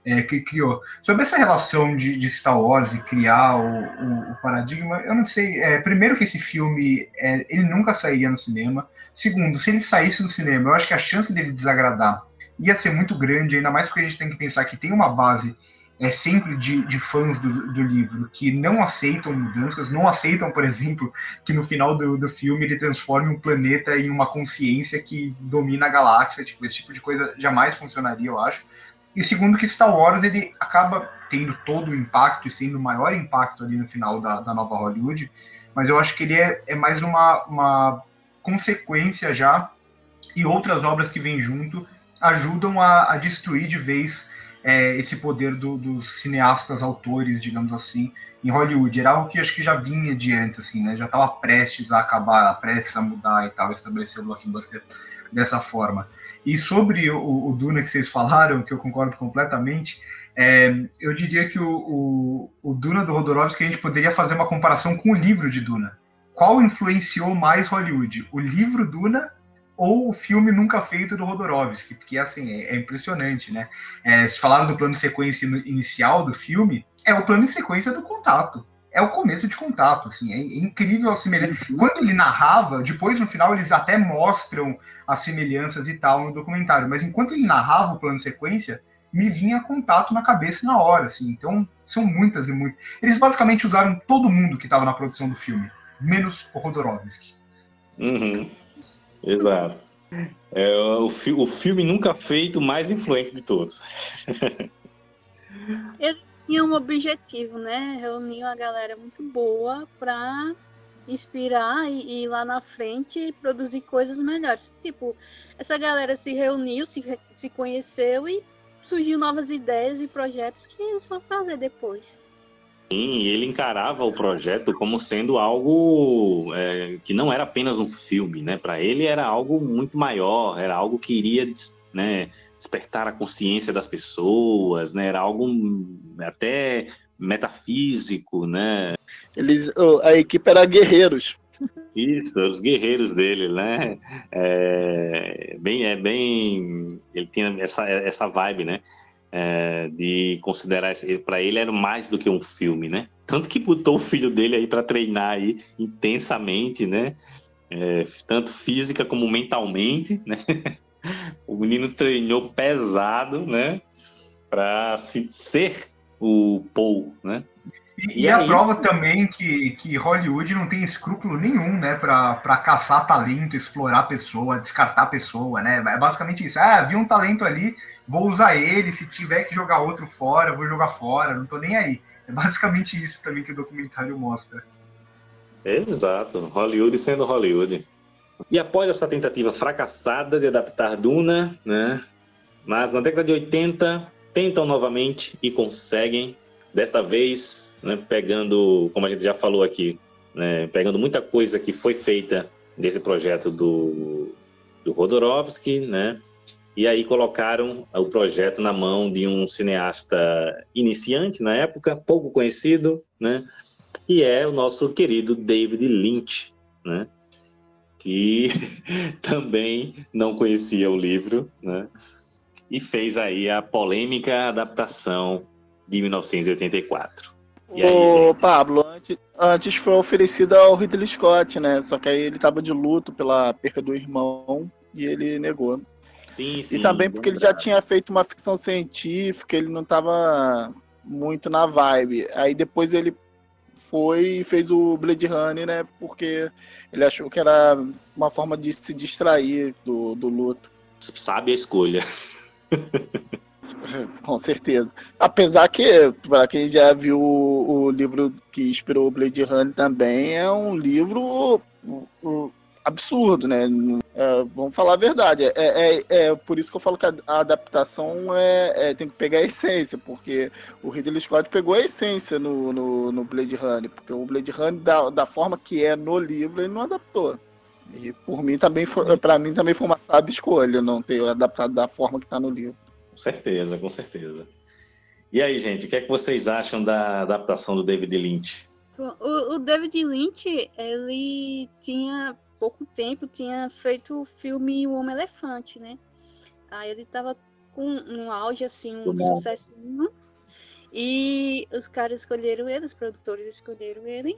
é, que criou. Sobre essa relação de, de Star Wars e criar o, o, o, paradigma, eu não sei. É, primeiro que esse filme é, ele nunca sairia no cinema. Segundo, se ele saísse no cinema, eu acho que a chance dele desagradar ia ser muito grande, ainda mais porque a gente tem que pensar que tem uma base é sempre de, de fãs do, do, livro que não aceitam mudanças, não aceitam, por exemplo, que no final do, do filme ele transforme um planeta em uma consciência que domina a galáxia. Tipo, esse tipo de coisa jamais funcionaria, eu acho. E segundo que Star Wars ele acaba tendo todo o impacto e sendo o maior impacto ali no final da, da nova Hollywood, mas eu acho que ele é, é mais uma, uma consequência já e outras obras que vêm junto ajudam a, a destruir de vez é, esse poder do, dos cineastas autores, digamos assim, em Hollywood. Era algo que acho que já vinha de antes, assim, né? Já estava prestes a acabar, prestes a mudar e tal, estabelecer o blockbuster dessa forma. E sobre o, o, Duna que vocês falaram, que eu concordo completamente, é, eu diria que o, o, o Duna do Rodorovsky a gente poderia fazer uma comparação com o livro de Duna. Qual influenciou mais Hollywood? O livro Duna ou o filme nunca feito do Rodorovsky, porque assim, é, é impressionante, né? É, se falaram do plano de sequência inicial do filme, é o plano de sequência do contato. É o começo de contato, assim, é incrível a semelhança. Quando ele narrava, depois no final eles até mostram as semelhanças e tal no documentário, mas enquanto ele narrava o plano de sequência, me vinha contato na cabeça na hora, assim. Então, são muitas e muitas. Eles basicamente usaram todo mundo que estava na produção do filme, menos o Rodorovsky. Uhum. Exato. É o, o filme nunca feito mais influente de todos. Ele tinha um objetivo, né? Reunir uma galera muito boa para inspirar e, e lá na frente produzir coisas melhores. Tipo, essa galera se reuniu, se, se conheceu e surgiu novas ideias e projetos que eles vão fazer depois. Sim, ele encarava o projeto como sendo algo é, que não era apenas um filme, né? Para ele era algo muito maior, era algo que iria né, despertar a consciência das pessoas, né? Era algo até metafísico, né? Eles, a equipe era guerreiros. Isso, os guerreiros dele, né? É bem, é bem, ele tinha essa, essa vibe, né? É, de considerar para ele era mais do que um filme, né? Tanto que botou o filho dele aí para treinar aí intensamente, né? É, tanto física como mentalmente, né? O menino treinou pesado, né? Para ser o Paul, né? E, e, a prova também que, que Hollywood não tem escrúpulo nenhum, né, para caçar talento, explorar pessoa, descartar pessoa, né? É basicamente isso. Ah, vi um talento ali, vou usar ele, se tiver que jogar outro fora, vou jogar fora, não tô nem aí. É basicamente isso também que o documentário mostra. Exato, Hollywood sendo Hollywood. E após essa tentativa fracassada de adaptar Duna, né, mas na década de 80 tentam novamente e conseguem, desta vez, né, pegando, como a gente já falou aqui, né, pegando muita coisa que foi feita desse projeto do, do Rodorovsky, né, e aí colocaram o projeto na mão de um cineasta iniciante na época, pouco conhecido, né? Que é o nosso querido David Lynch, né? Que também não conhecia o livro, né? E fez aí a polêmica adaptação de 1984. E aí, Ô, Pablo, antes, antes foi oferecida ao Ridley Scott, né? Só que aí ele estava de luto pela perda do irmão e ele negou. Sim, sim. E também porque ele já tinha feito uma ficção científica, ele não estava muito na vibe. Aí depois ele foi e fez o Blade Runner, né? Porque ele achou que era uma forma de se distrair do, do luto. Sabe a escolha. Com certeza. Apesar que, para quem já viu o, o, livro que inspirou o Blade Runner também, é um livro absurdo, né? É, vamos falar a verdade. É, é, é, por isso que eu falo que a, a adaptação é, é, tem que pegar a essência, porque o Ridley Scott pegou a essência no, no, no Blade Runner, porque o Blade Runner, da, da forma que é no livro, ele não adaptou. E por mim também foi, para mim também foi uma sábia escolha não ter adaptado da forma que está no livro. Com certeza, com certeza. E aí, gente, o que é que vocês acham da adaptação do David Lynch? O, o David Lynch, ele tinha pouco tempo tinha feito o filme O Homem Elefante, né? Aí ele tava com um auge, assim, um sucessinho. E os caras escolheram ele, os produtores escolheram ele.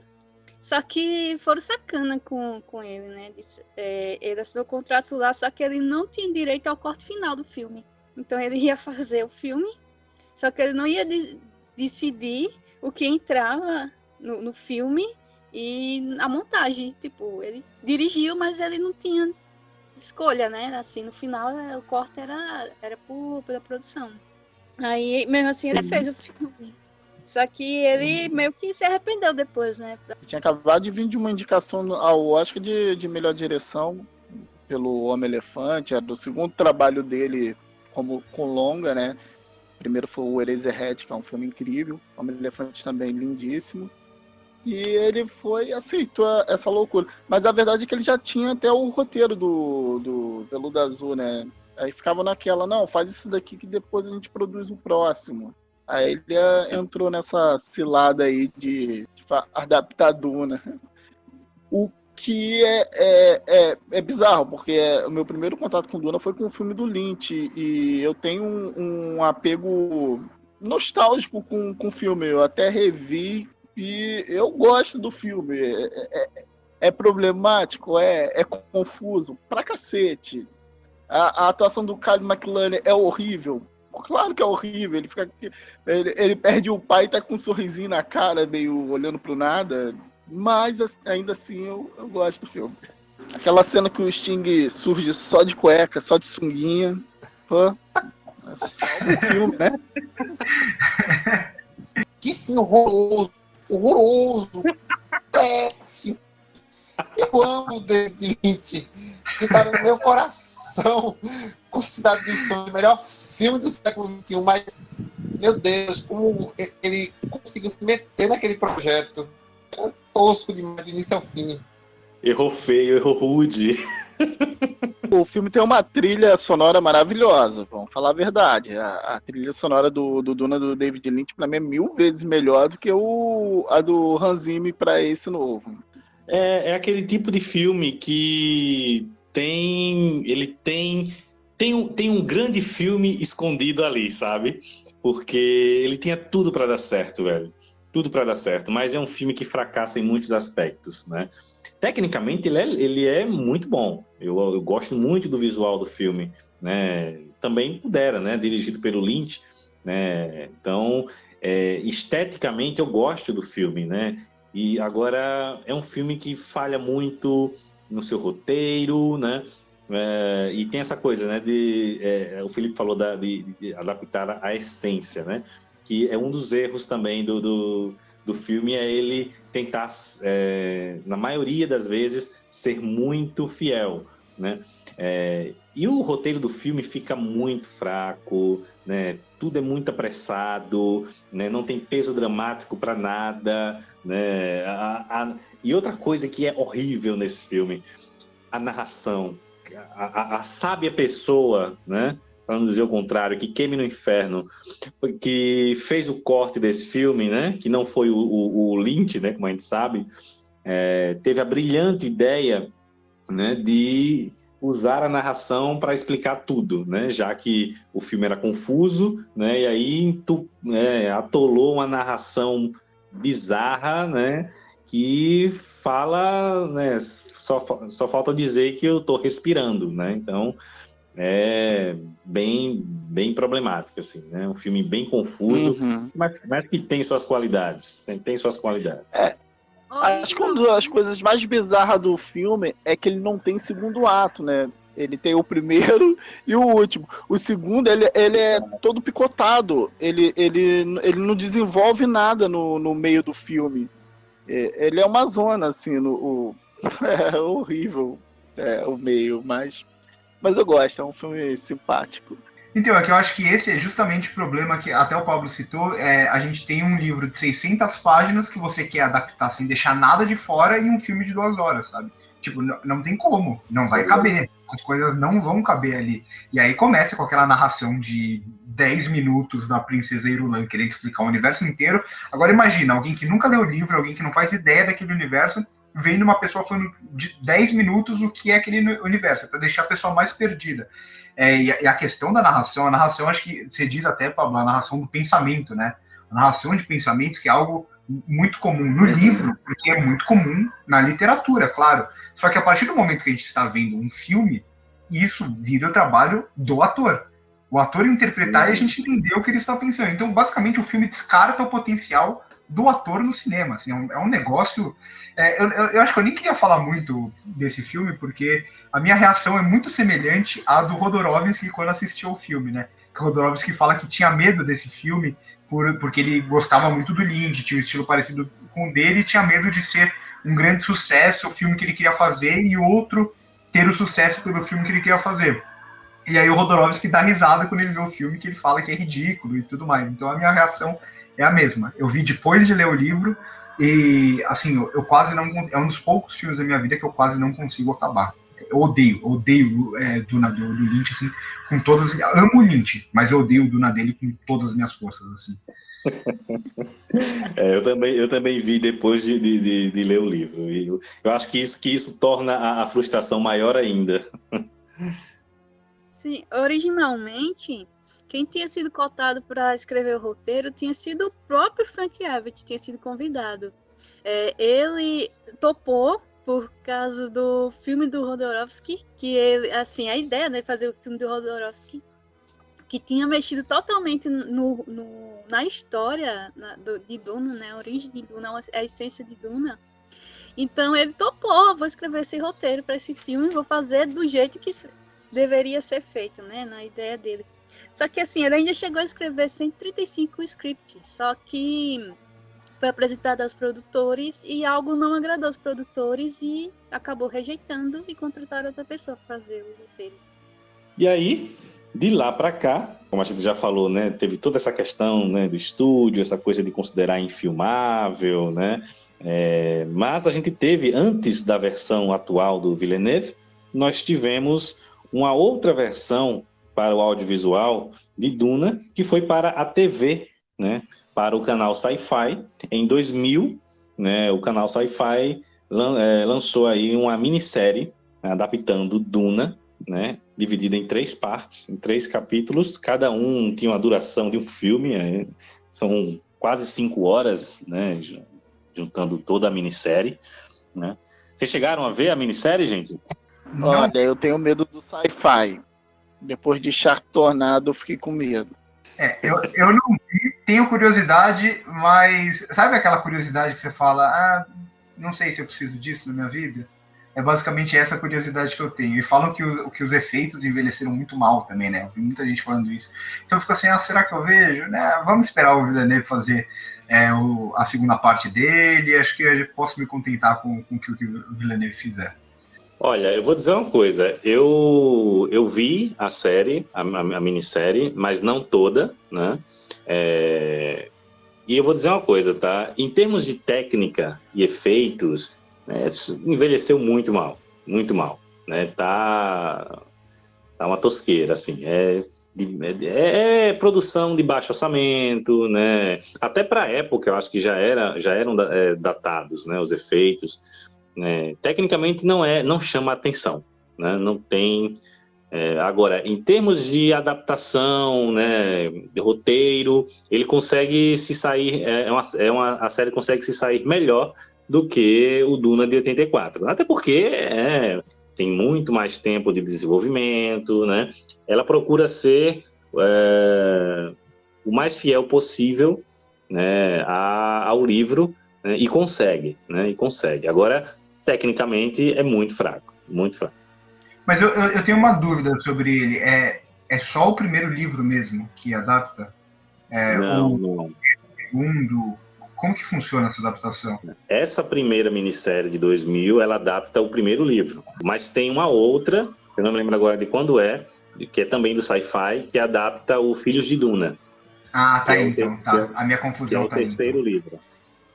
Só que foram sacana com, com ele, né? É, ele assinou o contrato lá, só que ele não tinha direito ao corte final do filme. Então ele ia fazer o filme, só que ele não ia de decidir o que entrava no, no filme e a montagem, tipo, ele dirigiu, mas ele não tinha escolha, né? Assim, no final é, o corte era, era por, pela produção. Aí, mesmo assim, ele fez o filme. Só que ele meio que se arrependeu depois, né? Tinha acabado de vir de uma indicação ao Oscar de, de melhor direção pelo Homem-Elefante. Era o segundo trabalho dele como com longa, né? Primeiro foi o Eraserhead, que é um filme incrível. Homem-Elefante também lindíssimo. E ele foi aceitou essa loucura. Mas a verdade é que ele já tinha até o roteiro do, do Veludo Azul, né? Aí ficava naquela, não, faz isso daqui que depois a gente produz o próximo. Aí ele eh, entrou nessa cilada aí de, de adaptar Duna. O que é, é, é, é bizarro, porque é, o meu primeiro contato com Duna foi com o filme do Lynch, e eu tenho um, um apego nostálgico com, com o filme. Eu até revi e eu gosto do filme. É, é, é, é problemático, é, é confuso, pra cacete. A, a atuação do Kyle McLaren é horrível. Claro que é horrível. Ele, fica, ele, ele perde o pai e tá com um sorrisinho na cara, meio olhando pro nada. Mas ainda assim eu, eu gosto do filme. Aquela cena que o Sting surge só de cueca, só de sunguinha. Pô, salva o filme, né? Que filme horroroso horroroso, péssimo. Eu amo o David Lynch, que está no meu coração, considerado o melhor filme do século XXI, mas, meu Deus, como ele conseguiu se meter naquele projeto. É tosco demais início ao fim. Errou feio, errou rude. o filme tem uma trilha sonora maravilhosa, vamos falar a verdade. A, a trilha sonora do, do Duna do David Lynch, para mim, é mil vezes melhor do que o, a do Hans Zimmer para esse novo. É, é aquele tipo de filme que tem. Ele tem. Tem um, tem um grande filme escondido ali, sabe? Porque ele tinha tudo para dar certo, velho. Tudo para dar certo, mas é um filme que fracassa em muitos aspectos, né? Tecnicamente, ele é, ele é muito bom. Eu, eu gosto muito do visual do filme. Né? Também pudera, né? Dirigido pelo Lynch. Né? Então, é, esteticamente, eu gosto do filme, né? E agora é um filme que falha muito no seu roteiro, né? É, e tem essa coisa, né? De, é, o Felipe falou da, de, de, adaptar a essência, né? Que é um dos erros também do, do do filme é ele tentar, é, na maioria das vezes, ser muito fiel, né? É, e o roteiro do filme fica muito fraco, né? Tudo é muito apressado, né? Não tem peso dramático para nada, né? A, a, e outra coisa que é horrível nesse filme, a narração, a, a, a sábia pessoa, né? Para não dizer o contrário, que queime no inferno, que fez o corte desse filme, né? Que não foi o, o, o Lynch, né? Como a gente sabe, é, teve a brilhante ideia, né? De usar a narração para explicar tudo, né? Já que o filme era confuso, né? E aí é, atolou uma narração bizarra, né? Que fala, né? Só, só falta dizer que eu estou respirando, né? Então é bem, bem problemático, assim, né? Um filme bem confuso, uhum. mas, mas que tem suas qualidades, tem, tem suas qualidades. É. Acho que uma das coisas mais bizarras do filme é que ele não tem segundo ato, né? Ele tem o primeiro e o último. O segundo, ele, ele é todo picotado. Ele, ele, ele não desenvolve nada no, no meio do filme. É, ele é uma zona, assim, no, o, é horrível é, o meio, mas mas eu gosto, é um filme simpático. Então, é que eu acho que esse é justamente o problema que até o Pablo citou. É, a gente tem um livro de 600 páginas que você quer adaptar sem deixar nada de fora em um filme de duas horas, sabe? Tipo, não, não tem como, não vai caber. As coisas não vão caber ali. E aí começa com aquela narração de 10 minutos da Princesa Irulan querendo explicar o universo inteiro. Agora imagina, alguém que nunca leu o livro, alguém que não faz ideia daquele universo, vendo uma pessoa falando de 10 minutos o que é aquele universo, para deixar a pessoa mais perdida. É, e, a, e, a, questão da narração, a narração, acho que você diz até, Pablo, a narração do pensamento, né? A narração de pensamento, que é algo muito comum no livro, porque é muito comum na literatura, claro. Só que a partir do momento que a gente está vendo um filme, isso vira o trabalho do ator. O ator interpretar e a gente entender o que ele está pensando. Então, basicamente, o filme descarta o potencial do ator no cinema. Assim, é, um, é um negócio. É, eu, eu, acho que eu nem queria falar muito desse filme, porque a minha reação é muito semelhante à do Rodorovsky quando assistiu o filme, né? O Rodorovsky fala que tinha medo desse filme por, porque ele gostava muito do Lynch, tinha um estilo parecido com o dele e tinha medo de ser um grande sucesso o filme que ele queria fazer e outro ter o sucesso pelo filme que ele queria fazer. E aí o Rodorovsky dá risada quando ele vê o filme, que ele fala que é ridículo e tudo mais. Então a minha reação é a mesma. Eu vi depois de ler o livro e, assim, eu, eu quase não... É um dos poucos filmes da minha vida que eu quase não consigo acabar. Eu odeio, odeio é, Duna do, do Lynch, assim, com todas... Amo o Lynch, mas eu odeio o Duna dele com todas as minhas forças, assim. É, eu, também, eu também vi depois de, de, de, ler o livro. Eu, eu acho que isso, que isso torna a, a frustração maior ainda. Sim, originalmente, quem tinha sido cotado para escrever o roteiro tinha sido o próprio Frank Abbott, tinha sido convidado. É, ele topou por causa do filme do Rodorovsky, que ele, assim, a ideia de né, fazer o filme do Rodorovsky, que tinha mexido totalmente no, no na história na, do, de Duna, né, a origem de Duna, a essência de Duna. Então ele topou, vou escrever esse roteiro para esse filme, vou fazer do jeito que deveria ser feito, né, na ideia dele. Só que assim, ele ainda chegou a escrever 135 scripts, só que foi apresentado aos produtores e algo não agradou aos produtores e acabou rejeitando e contrataram outra pessoa para fazer o roteiro. E aí, de lá para cá, como a gente já falou, né, teve toda essa questão né, do estúdio, essa coisa de considerar infilmável, né, é, mas a gente teve, antes da versão atual do Villeneuve, nós tivemos uma outra versão para o audiovisual de Duna, que foi para a TV, né, para o canal Sci-Fi. Em 2000, né, o canal Sci-Fi lan, é, lançou aí uma minissérie adaptando Duna, né, dividida em três partes, em três capítulos. Cada um tinha uma duração de um filme, é, são quase cinco horas, né, juntando toda a minissérie. Né. Vocês chegaram a ver a minissérie, gente? Olha, eu tenho medo do sci-fi. Depois de Shark Tornado, fiquei com medo. É, eu, eu não vi, tenho curiosidade, mas sabe aquela curiosidade que você fala, ah, não sei se eu preciso disso na minha vida? É basicamente essa curiosidade que eu tenho. E falam que, o, que os efeitos envelheceram muito mal também, né? Eu vi muita gente falando isso. Então eu fico assim, ah, será que eu vejo? Né, vamos esperar o Villeneuve fazer é, o, a segunda parte dele. Acho que eu posso me contentar com, com o que o Villeneuve fizer. Olha, eu vou dizer uma coisa. Eu, eu vi a série, a, a minissérie, mas não toda, né? É, e eu vou dizer uma coisa, tá? Em termos de técnica e efeitos, né, envelheceu muito mal, muito mal, né? Tá, tá uma tosqueira, assim. É, é, é produção de baixo orçamento, né? Até para época, eu acho que já era, já eram é, datados, né? Os efeitos. Né? Tecnicamente não é, não chama atenção, né? não tem. É, agora, em termos de adaptação, né, de roteiro, ele consegue se sair, é, é uma, é uma, a série consegue se sair melhor do que o Duna de 84. Até porque é, tem muito mais tempo de desenvolvimento, né? Ela procura ser é, o mais fiel possível né, ao livro né, e consegue, né? E consegue. Agora, tecnicamente é muito fraco, muito fraco. Mas eu, eu, tenho uma dúvida sobre ele. É, é só o primeiro livro mesmo que adapta? É, não, o não. segundo? Como que funciona essa adaptação? Essa primeira minissérie de 2000, ela adapta o primeiro livro. Mas tem uma outra, eu não me lembro agora de quando é, que é também do sci-fi, que adapta o Filhos de Duna. Ah, tá aí, é então. Tá. A minha confusão que é o tá terceiro aí, livro.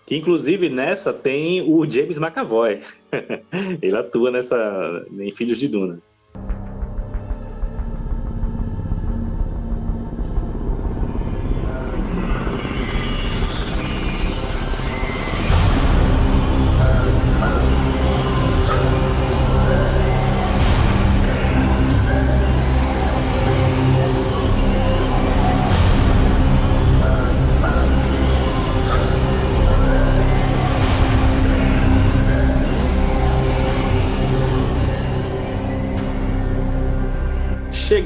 Que inclusive nessa tem o James McAvoy. Ele atua nessa em Filhos de Duna.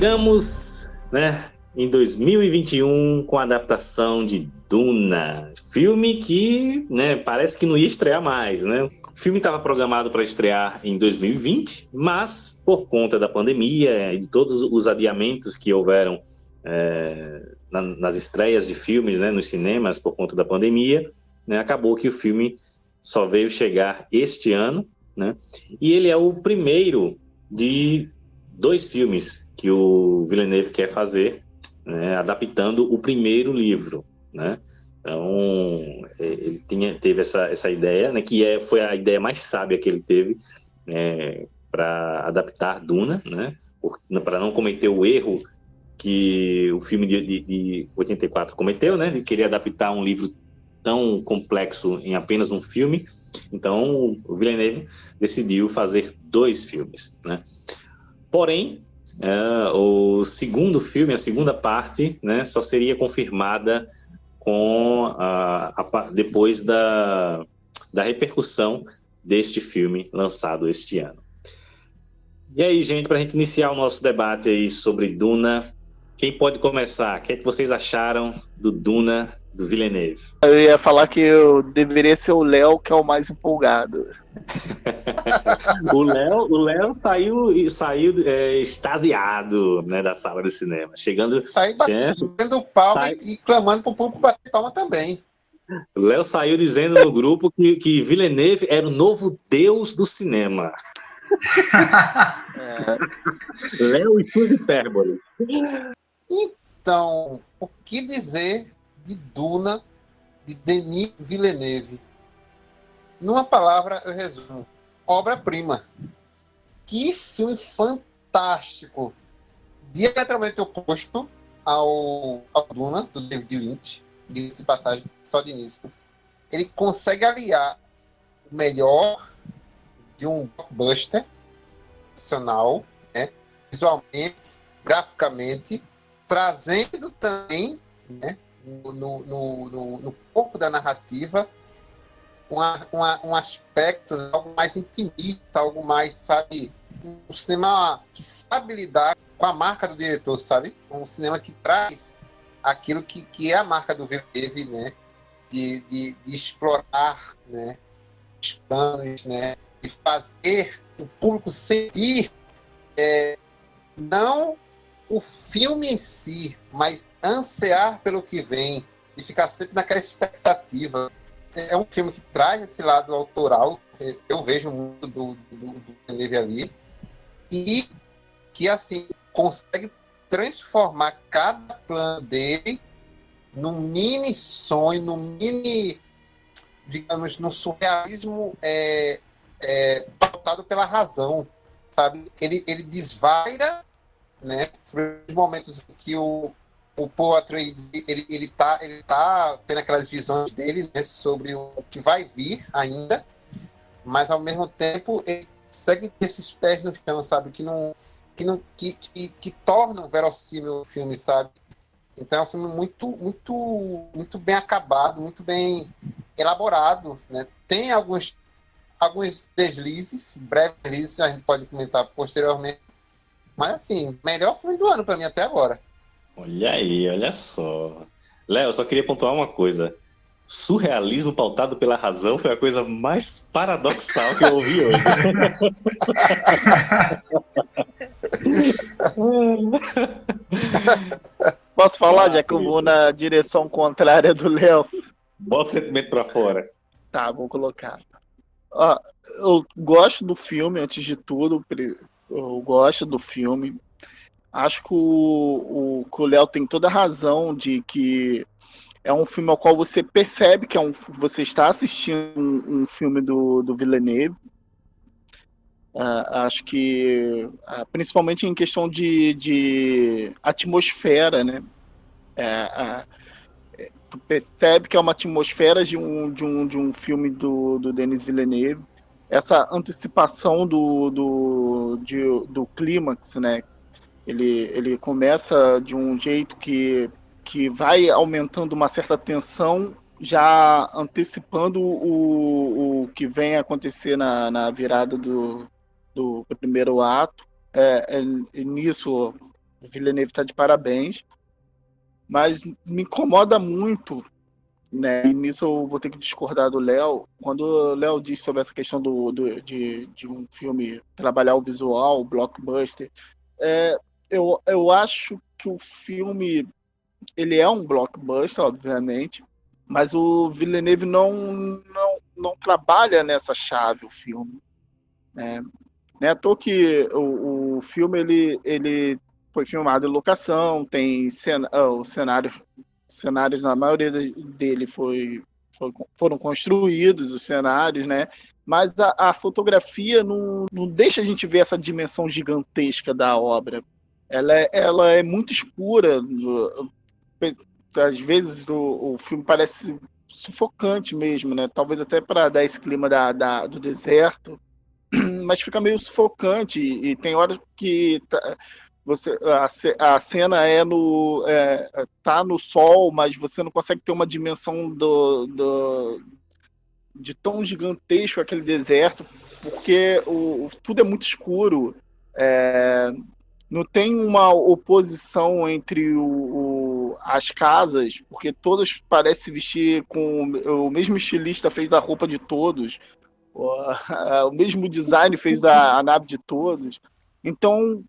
Chegamos, né, em 2021 com a adaptação de Duna, filme que, né, parece que não ia estrear mais, né? O filme estava programado para estrear em 2020, mas por conta da pandemia e de todos os adiamentos que houveram é, na, nas estreias de filmes, né, nos cinemas por conta da pandemia, né, acabou que o filme só veio chegar este ano, né? E ele é o primeiro de dois filmes que o Villeneuve quer fazer né, adaptando o primeiro livro, né? Então, é, ele tinha, teve essa, essa ideia, né, que é, foi a ideia mais sábia que ele teve é, para adaptar Duna, né, para não cometer o erro que o filme de, de, de 84 cometeu, né, de querer adaptar um livro tão complexo em apenas um filme. Então, o Villeneuve decidiu fazer dois filmes, né. Porém, é, o segundo filme, a segunda parte, né, só seria confirmada com a, depois da, da repercussão deste filme lançado este ano. E aí, gente, para a gente iniciar o nosso debate aí sobre Duna, quem pode começar? O que, é que vocês acharam do Duna do Villeneuve? Eu ia falar que eu deveria ser o Léo que é o mais empolgado. o Léo, o Léo saiu, saiu é, extasiado né, da sala de cinema, chegando, saiu batendo palma sai... e clamando para o público bater palma também. O Léo saiu dizendo no grupo que, que Villeneuve era o novo deus do cinema. É. Léo e sua hipérbole. Então, o que dizer de Duna de Denis Villeneuve? Numa palavra, eu resumo: obra-prima. Que filme fantástico! Diametralmente oposto ao, ao Duna, do David Lynch, de passagem, só de início. Ele consegue aliar o melhor de um blockbuster nacional, né? visualmente, graficamente, trazendo também né, no, no, no, no corpo da narrativa uma, uma, um aspecto, né, algo mais intimista, algo mais, sabe, um cinema que sabe lidar com a marca do diretor, sabe? Um cinema que traz aquilo que, que é a marca do Villeneuve, né? De, de, de, explorar, né? Os planos, né? De fazer o público sentir é, não o filme em si, mas ansiar pelo que vem e ficar sempre naquela expectativa é um filme que traz esse lado autoral, eu vejo muito do, do, do ali, e que, assim, consegue transformar cada plano dele num mini sonho, num mini, digamos, num surrealismo é, é, pautado pela razão, sabe? Ele, ele desvaira, né, sobre os momentos em que o, o Paul Atreides, ele, ele, tá, ele tá tendo aquelas visões dele né, sobre o que vai vir ainda, mas ao mesmo tempo ele segue esses pés no chão, sabe? Que não que não que, que, que tornam verossímil o filme, sabe? Então é um filme muito muito muito bem acabado, muito bem elaborado, né? Tem alguns alguns deslizes, breves deslizes, a gente pode comentar posteriormente. Mas assim, melhor filme do ano para mim até agora. Olha aí, olha só. Léo, só queria pontuar uma coisa. Surrealismo pautado pela razão foi a coisa mais paradoxal que eu ouvi hoje. Posso falar, já que eu vou na direção contrária do Léo? Bota o sentimento pra fora. Tá, vou colocar. Ó, eu gosto do filme, antes de tudo. Eu gosto do filme acho que o, o, o Léo tem toda a razão de que é um filme ao qual você percebe que é um, você está assistindo um, um filme do, do Villeneuve. Uh, acho que, uh, principalmente em questão de, de atmosfera, né? Uh, percebe que é uma atmosfera de um, de um, de um filme do, do Denis Villeneuve. Essa antecipação do, do, de, do clímax, né? Ele, ele começa de um jeito que, que vai aumentando uma certa tensão, já antecipando o, o que vem acontecer na, na virada do, do primeiro ato. É, é, nisso, Villeneuve está de parabéns. Mas me incomoda muito, né? E nisso eu vou ter que discordar do Léo. Quando o Léo disse sobre essa questão do, do de, de um filme trabalhar o visual, o blockbuster, é, eu, eu acho que o filme ele é um blockbuster, obviamente, mas o Villeneuve não, não, não trabalha nessa chave o filme. Né? É à toa que o, o filme ele, ele foi filmado em locação, tem cena, oh, cenário, cenários, na maioria dele foi, foi, foram construídos, os cenários, né? Mas a, a fotografia não, não deixa a gente ver essa dimensão gigantesca da obra. Ela é, ela é muito escura. Às vezes o, o filme parece sufocante mesmo, né? Talvez até para dar esse clima da, da, do deserto, mas fica meio sufocante e, tem horas que tá, você a, a cena é no é, tá no sol, mas você não consegue ter uma dimensão do, do de tão gigantesco aquele deserto, porque o, tudo é muito escuro. É, não tem uma oposição entre o, o, as casas, porque todas parecem vestir com o mesmo estilista fez da roupa de todos, o, o mesmo design fez da a nave de todos. Então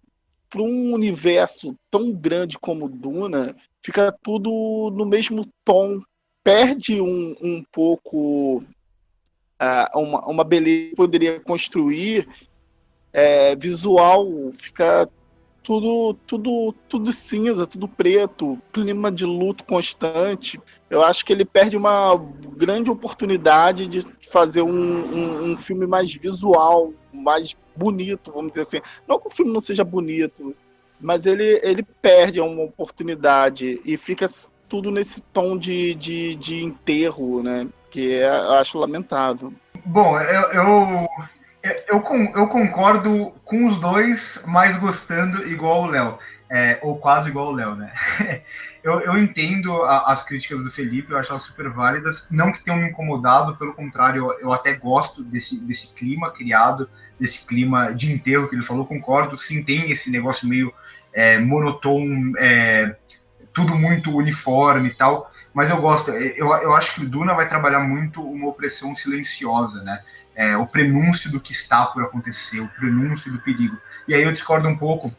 para um universo tão grande como Duna, fica tudo no mesmo tom, perde um, um pouco uh, uma, uma beleza que poderia construir é, visual, fica tudo, tudo, tudo cinza, tudo preto, clima de luto constante. Eu acho que ele perde uma grande oportunidade de fazer um, um, um filme mais visual, mais bonito, vamos dizer assim. Não que o filme não seja bonito, mas ele, ele perde uma oportunidade e fica tudo nesse tom de, de, de enterro, né? Que é, eu acho lamentável. Bom, eu, eu, eu, eu concordo com os dois, mas gostando igual o Léo. É, ou quase igual o Léo, né? eu, eu entendo a, as críticas do Felipe, eu acho elas super válidas. Não que tenham me incomodado, pelo contrário, eu, eu até gosto desse, desse clima criado, desse clima de enterro que ele falou, concordo. Sim, tem esse negócio meio é, monotônico, é, tudo muito uniforme e tal. Mas eu gosto, eu, eu acho que o Duna vai trabalhar muito uma opressão silenciosa, né? É, o prenúncio do que está por acontecer, o prenúncio do perigo. E aí eu discordo um pouco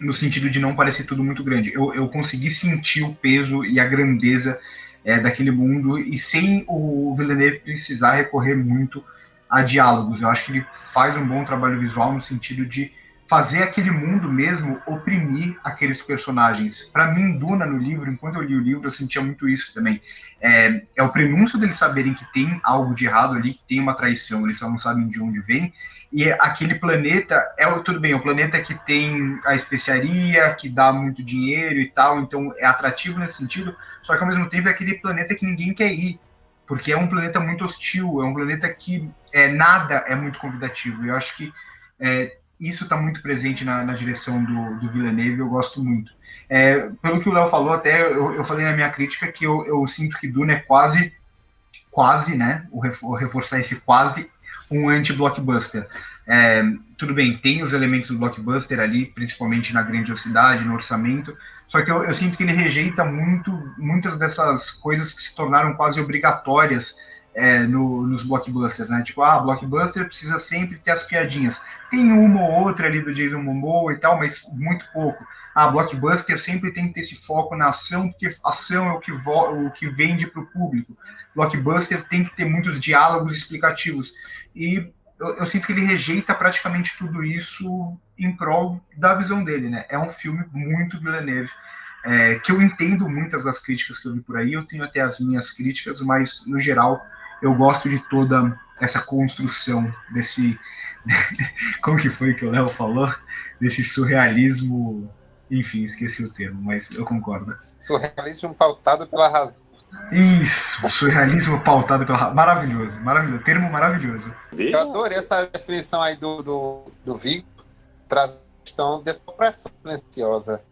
no sentido de não parecer tudo muito grande. Eu, eu consegui sentir o peso e a grandeza é, daquele mundo e sem o Villeneuve precisar recorrer muito a diálogos. Eu acho que ele faz um bom trabalho visual no sentido de fazer aquele mundo mesmo oprimir aqueles personagens. Para mim, Duna no livro, enquanto eu li o livro, eu sentia muito isso também. É, é, o prenúncio deles saberem que tem algo de errado ali, que tem uma traição, eles só não sabem de onde vem. E aquele planeta é tudo bem, é o planeta que tem a especiaria, que dá muito dinheiro e tal, então é atrativo nesse sentido. Só que ao mesmo tempo é aquele planeta que ninguém quer ir, porque é um planeta muito hostil, é um planeta que é, nada é muito convidativo. Eu acho que é, isso está muito presente na, na, direção do, do Villeneuve, eu gosto muito. É, pelo que o Léo falou, até eu, eu, falei na minha crítica que eu, eu, sinto que Duna é quase, quase, né? O reforçar esse quase um anti-blockbuster. É, tudo bem, tem os elementos do blockbuster ali, principalmente na grandiosidade, no orçamento, só que eu, eu sinto que ele rejeita muito muitas dessas coisas que se tornaram quase obrigatórias é, no, nos blockbusters, né? Tipo, ah, blockbuster precisa sempre ter as piadinhas. Tem uma ou outra ali do Jason Momoa e tal, mas muito pouco. Ah, blockbuster sempre tem que ter esse foco na ação, porque ação é o que, o que vende para o público. Blockbuster tem que ter muitos diálogos explicativos. E eu, eu, sinto que ele rejeita praticamente tudo isso em prol da visão dele, né? É um filme muito Villeneuve. É, que eu entendo muitas das críticas que eu vi por aí, eu tenho até as minhas críticas, mas no geral eu gosto de toda essa construção desse. Como que foi que o Léo falou? Desse surrealismo. Enfim, esqueci o termo, mas eu concordo. Surrealismo pautado pela razão. Isso, surrealismo pautado pela Maravilhoso, maravilhoso. Termo maravilhoso. Eu adorei essa definição aí do, do, do Vigo, traz a questão dessa opressão silenciosa.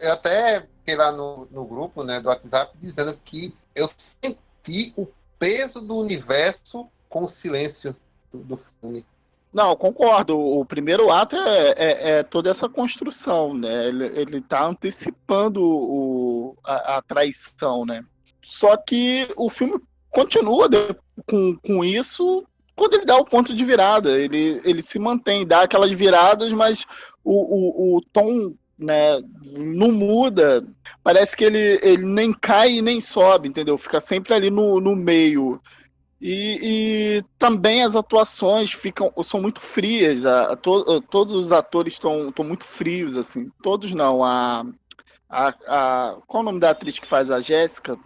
Eu até fiquei lá no, no grupo né, do WhatsApp dizendo que eu senti o peso do universo com o silêncio do, do filme. Não, concordo. O primeiro ato é, é, é toda essa construção, né? Ele, ele tá antecipando o, a, a, traição, né? Só que o filme continua de, com, com isso quando ele dá o ponto de virada. Ele, ele se mantém, dá aquelas viradas, mas o, o, o tom né, não muda. Parece que ele, ele nem cai e nem sobe, entendeu? Fica sempre ali no, no meio. E, e, também as atuações ficam são muito frias. A, a to, todos os atores estão muito frios, assim. Todos não. A, a, a, qual o nome da atriz que faz a Jéssica?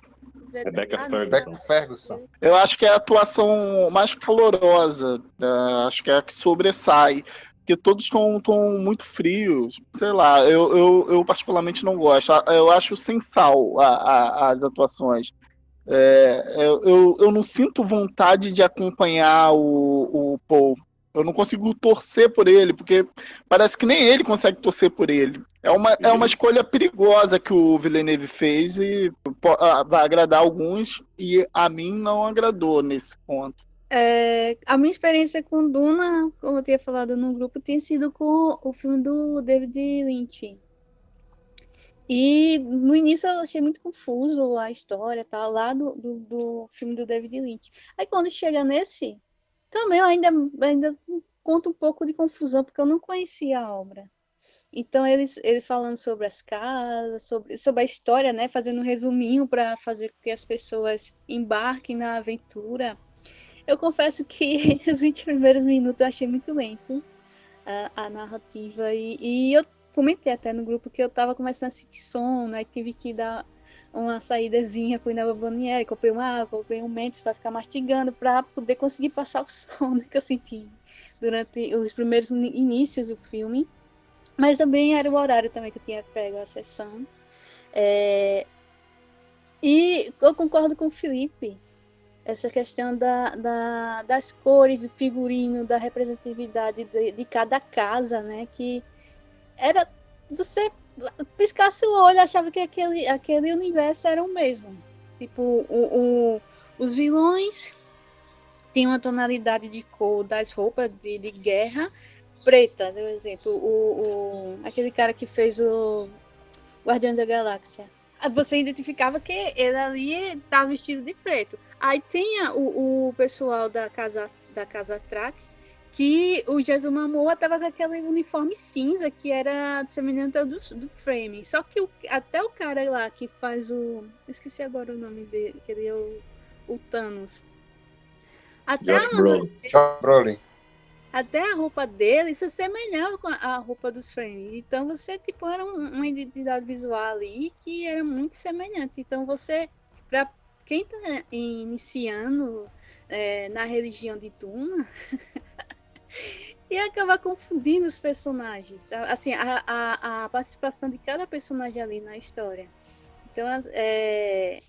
Rebecca Ferguson. Ferguson. Eu acho que é a atuação mais calorosa. Uh, acho que é a que sobressai. Porque todos estão muito frios. Sei lá, eu, eu, eu, particularmente não gosto. Eu acho sem sal a, a, as atuações. É, eu, eu não sinto vontade de acompanhar o, o Paul. Eu não consigo torcer por ele, porque parece que nem ele consegue torcer por ele. É uma, é uma escolha perigosa que o Villeneuve fez e ah, vai agradar alguns, e a mim não agradou nesse ponto. É, a minha experiência com Duna, como eu tinha falado no grupo, tinha sido com o filme do David Lynch. E no início eu achei muito confuso a história tá, lá do, do, do, filme do David Lynch. Aí quando chega nesse, também eu ainda, ainda conta um pouco de confusão, porque eu não conhecia a obra. Então ele, ele falando sobre as casas, sobre, sobre a história, né, fazendo um resuminho para fazer com que as pessoas embarquem na aventura. Eu confesso que os 20 primeiros minutos eu achei muito lento a, a narrativa e, e eu comentei até no grupo que eu tava começando a sentir sono, aí tive que dar uma saídazinha o Inaba Bonieri, comprei uma água, comprei um Mentos para ficar mastigando para poder conseguir passar o sono que eu senti durante os primeiros inícios do filme. Mas também era o horário também que eu tinha pego a sessão. É... E eu concordo com o Felipe. Essa questão da, da, das cores, do figurino, da representatividade de, de cada casa, né? Que era você piscasse o olho achava que aquele, aquele universo era o mesmo. Tipo, o, o, os vilões tinham uma tonalidade de cor das roupas de, de guerra preta, por exemplo. O, o, aquele cara que fez o Guardião da Galáxia. Ah, você identificava que ele ali estava vestido de preto. Aí tinha o, o pessoal da casa da casa Trax que o Jesus Mamoa tava com aquele uniforme cinza que era semelhante ao do, do Frame. Só que o, até o cara lá que faz o. Esqueci agora o nome dele, que ele é o, o Thanos. Até a, Brolin. Até a roupa dele se assemelhava com a roupa dos Frame. Então você, tipo, era uma identidade visual ali que era muito semelhante. Então você, para quem tá iniciando é, na religião de Duna. e acabar confundindo os personagens. Assim, a, a, a, participação de cada personagem ali na história. Então, é...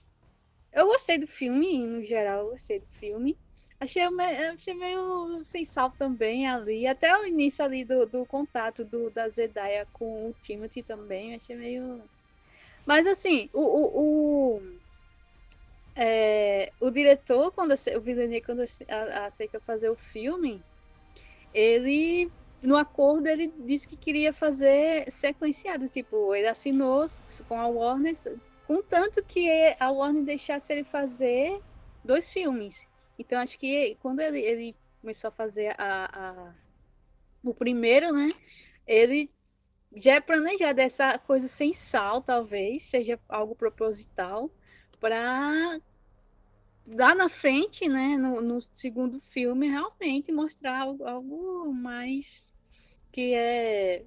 eu gostei do filme, no geral, eu gostei do filme. Achei, achei meio sem sal também ali. Até o início ali do, do contato do, da Zedaya com o Timothy também. Achei meio. Mas assim, o, o, o, é, o diretor, quando o Villeneuve, quando aceitou fazer o filme, ele no acordo ele disse que queria fazer sequenciado, tipo, ele assinou com a Warner, contanto que a Warner deixasse ele fazer dois filmes. Então acho que quando ele, ele começou a fazer a, a, o primeiro, né, ele já é planejado essa coisa sem sal, talvez, seja algo proposital, para lá na frente, né, no, no segundo filme, realmente mostrar algo, algo mais que é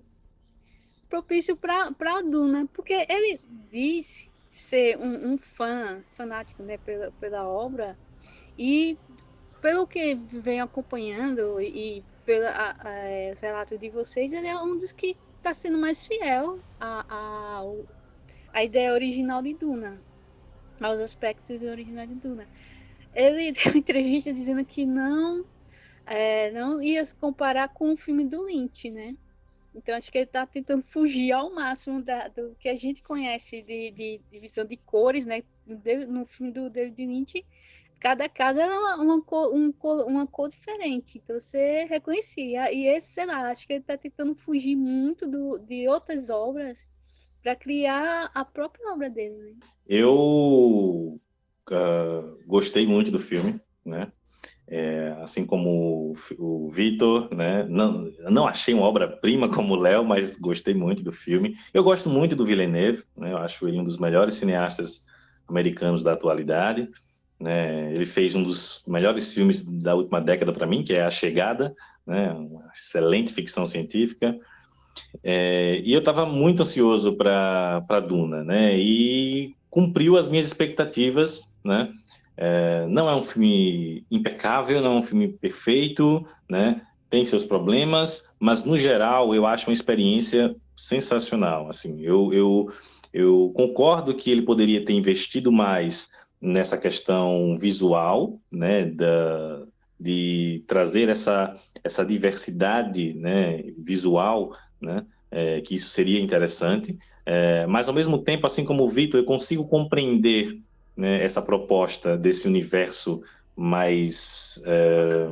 propício para a Duna, porque ele diz ser um, um, fã, fanático né, pela, pela obra, e pelo que vem acompanhando e pelo relato de vocês, ele é um dos que está sendo mais fiel à, à, à ideia original de Duna aos aspectos originais de Duna. Ele deu entrevista dizendo que não, é, não ia se comparar com o filme do Lynch, né? Então acho que ele está tentando fugir ao máximo da, do que a gente conhece de, de, de de cores, né? No, no filme do David Lynch, cada casa era uma, uma, cor, um, uma cor diferente, então você reconhecia. E esse, sei lá, acho que ele está tentando fugir muito do, de outras obras para criar a própria obra dele. Né? Eu uh, gostei muito do filme, né? É, assim como o, o Vitor, né? Não, não achei uma obra-prima como o Léo, mas gostei muito do filme. Eu gosto muito do Villeneuve, né? Eu acho ele um dos melhores cineastas americanos da atualidade. Né? Ele fez um dos melhores filmes da última década para mim, que é A Chegada, né? Uma excelente ficção científica. É, e eu estava muito ansioso para Duna, né? E cumpriu as minhas expectativas, né? É, não é um filme impecável, não é um filme perfeito, né? Tem seus problemas, mas no geral eu acho uma experiência sensacional. Assim, eu, eu, eu concordo que ele poderia ter investido mais nessa questão visual, né? Da, de trazer essa, essa diversidade né, visual, né, é, que isso seria interessante, é, mas ao mesmo tempo, assim como o Vitor, eu consigo compreender né, essa proposta desse universo mais é,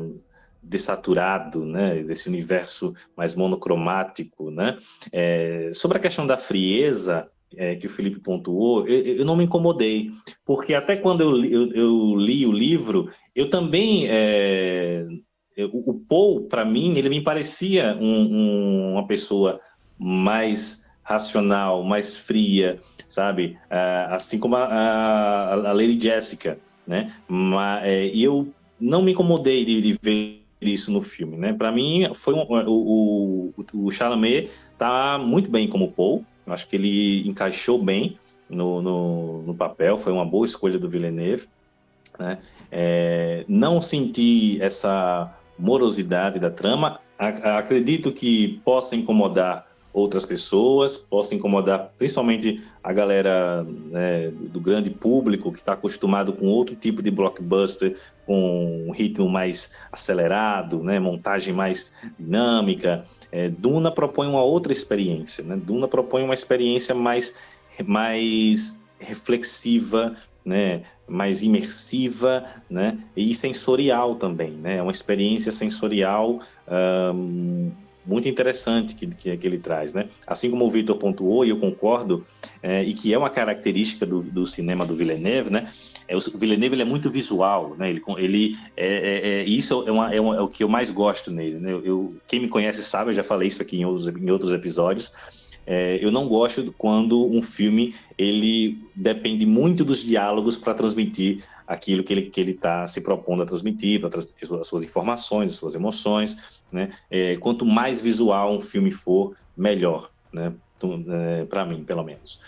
desaturado, né, desse universo mais monocromático, né, é, sobre a questão da frieza é, que o Felipe pontuou, eu, eu, não me incomodei, porque até quando eu, eu, eu li o livro, eu também é, o, Paul, para mim, ele me parecia um, um, uma pessoa mais racional, mais fria, sabe? Uh, assim como a, a, a, Lady Jessica, né? Mas, é, e eu não me incomodei de, de ver isso no filme, né? Para mim, foi um, o, o, o Chalamet tá muito bem como Paul. Acho que ele encaixou bem no, no, no papel. Foi uma boa escolha do Villeneuve. Né? É, não senti essa morosidade da trama. Acredito que possa incomodar outras pessoas, possa incomodar principalmente a galera né, do grande público que está acostumado com outro tipo de blockbuster, com um ritmo mais acelerado, né, montagem mais dinâmica. É, Duna propõe uma outra experiência, né? Duna propõe uma experiência mais, mais reflexiva, né, mais imersiva, né, e sensorial também, né, uma experiência sensorial muito interessante que, que, que, ele traz, né? Assim como o Vitor pontuou, e eu concordo, é, e que é uma característica do, do cinema do Villeneuve, né? É, o Villeneuve é muito visual, né? Ele, ele é, é, é isso é, uma, é, uma, é, o que eu mais gosto nele, né? Eu, quem me conhece sabe, eu já falei isso aqui em outros, em outros episódios. É, eu não gosto quando um filme ele depende muito dos diálogos para transmitir aquilo que ele que ele está se propondo a transmitir, para transmitir as suas informações, as suas emoções, né? É, quanto mais visual um filme for, melhor, né? É, para mim, pelo menos.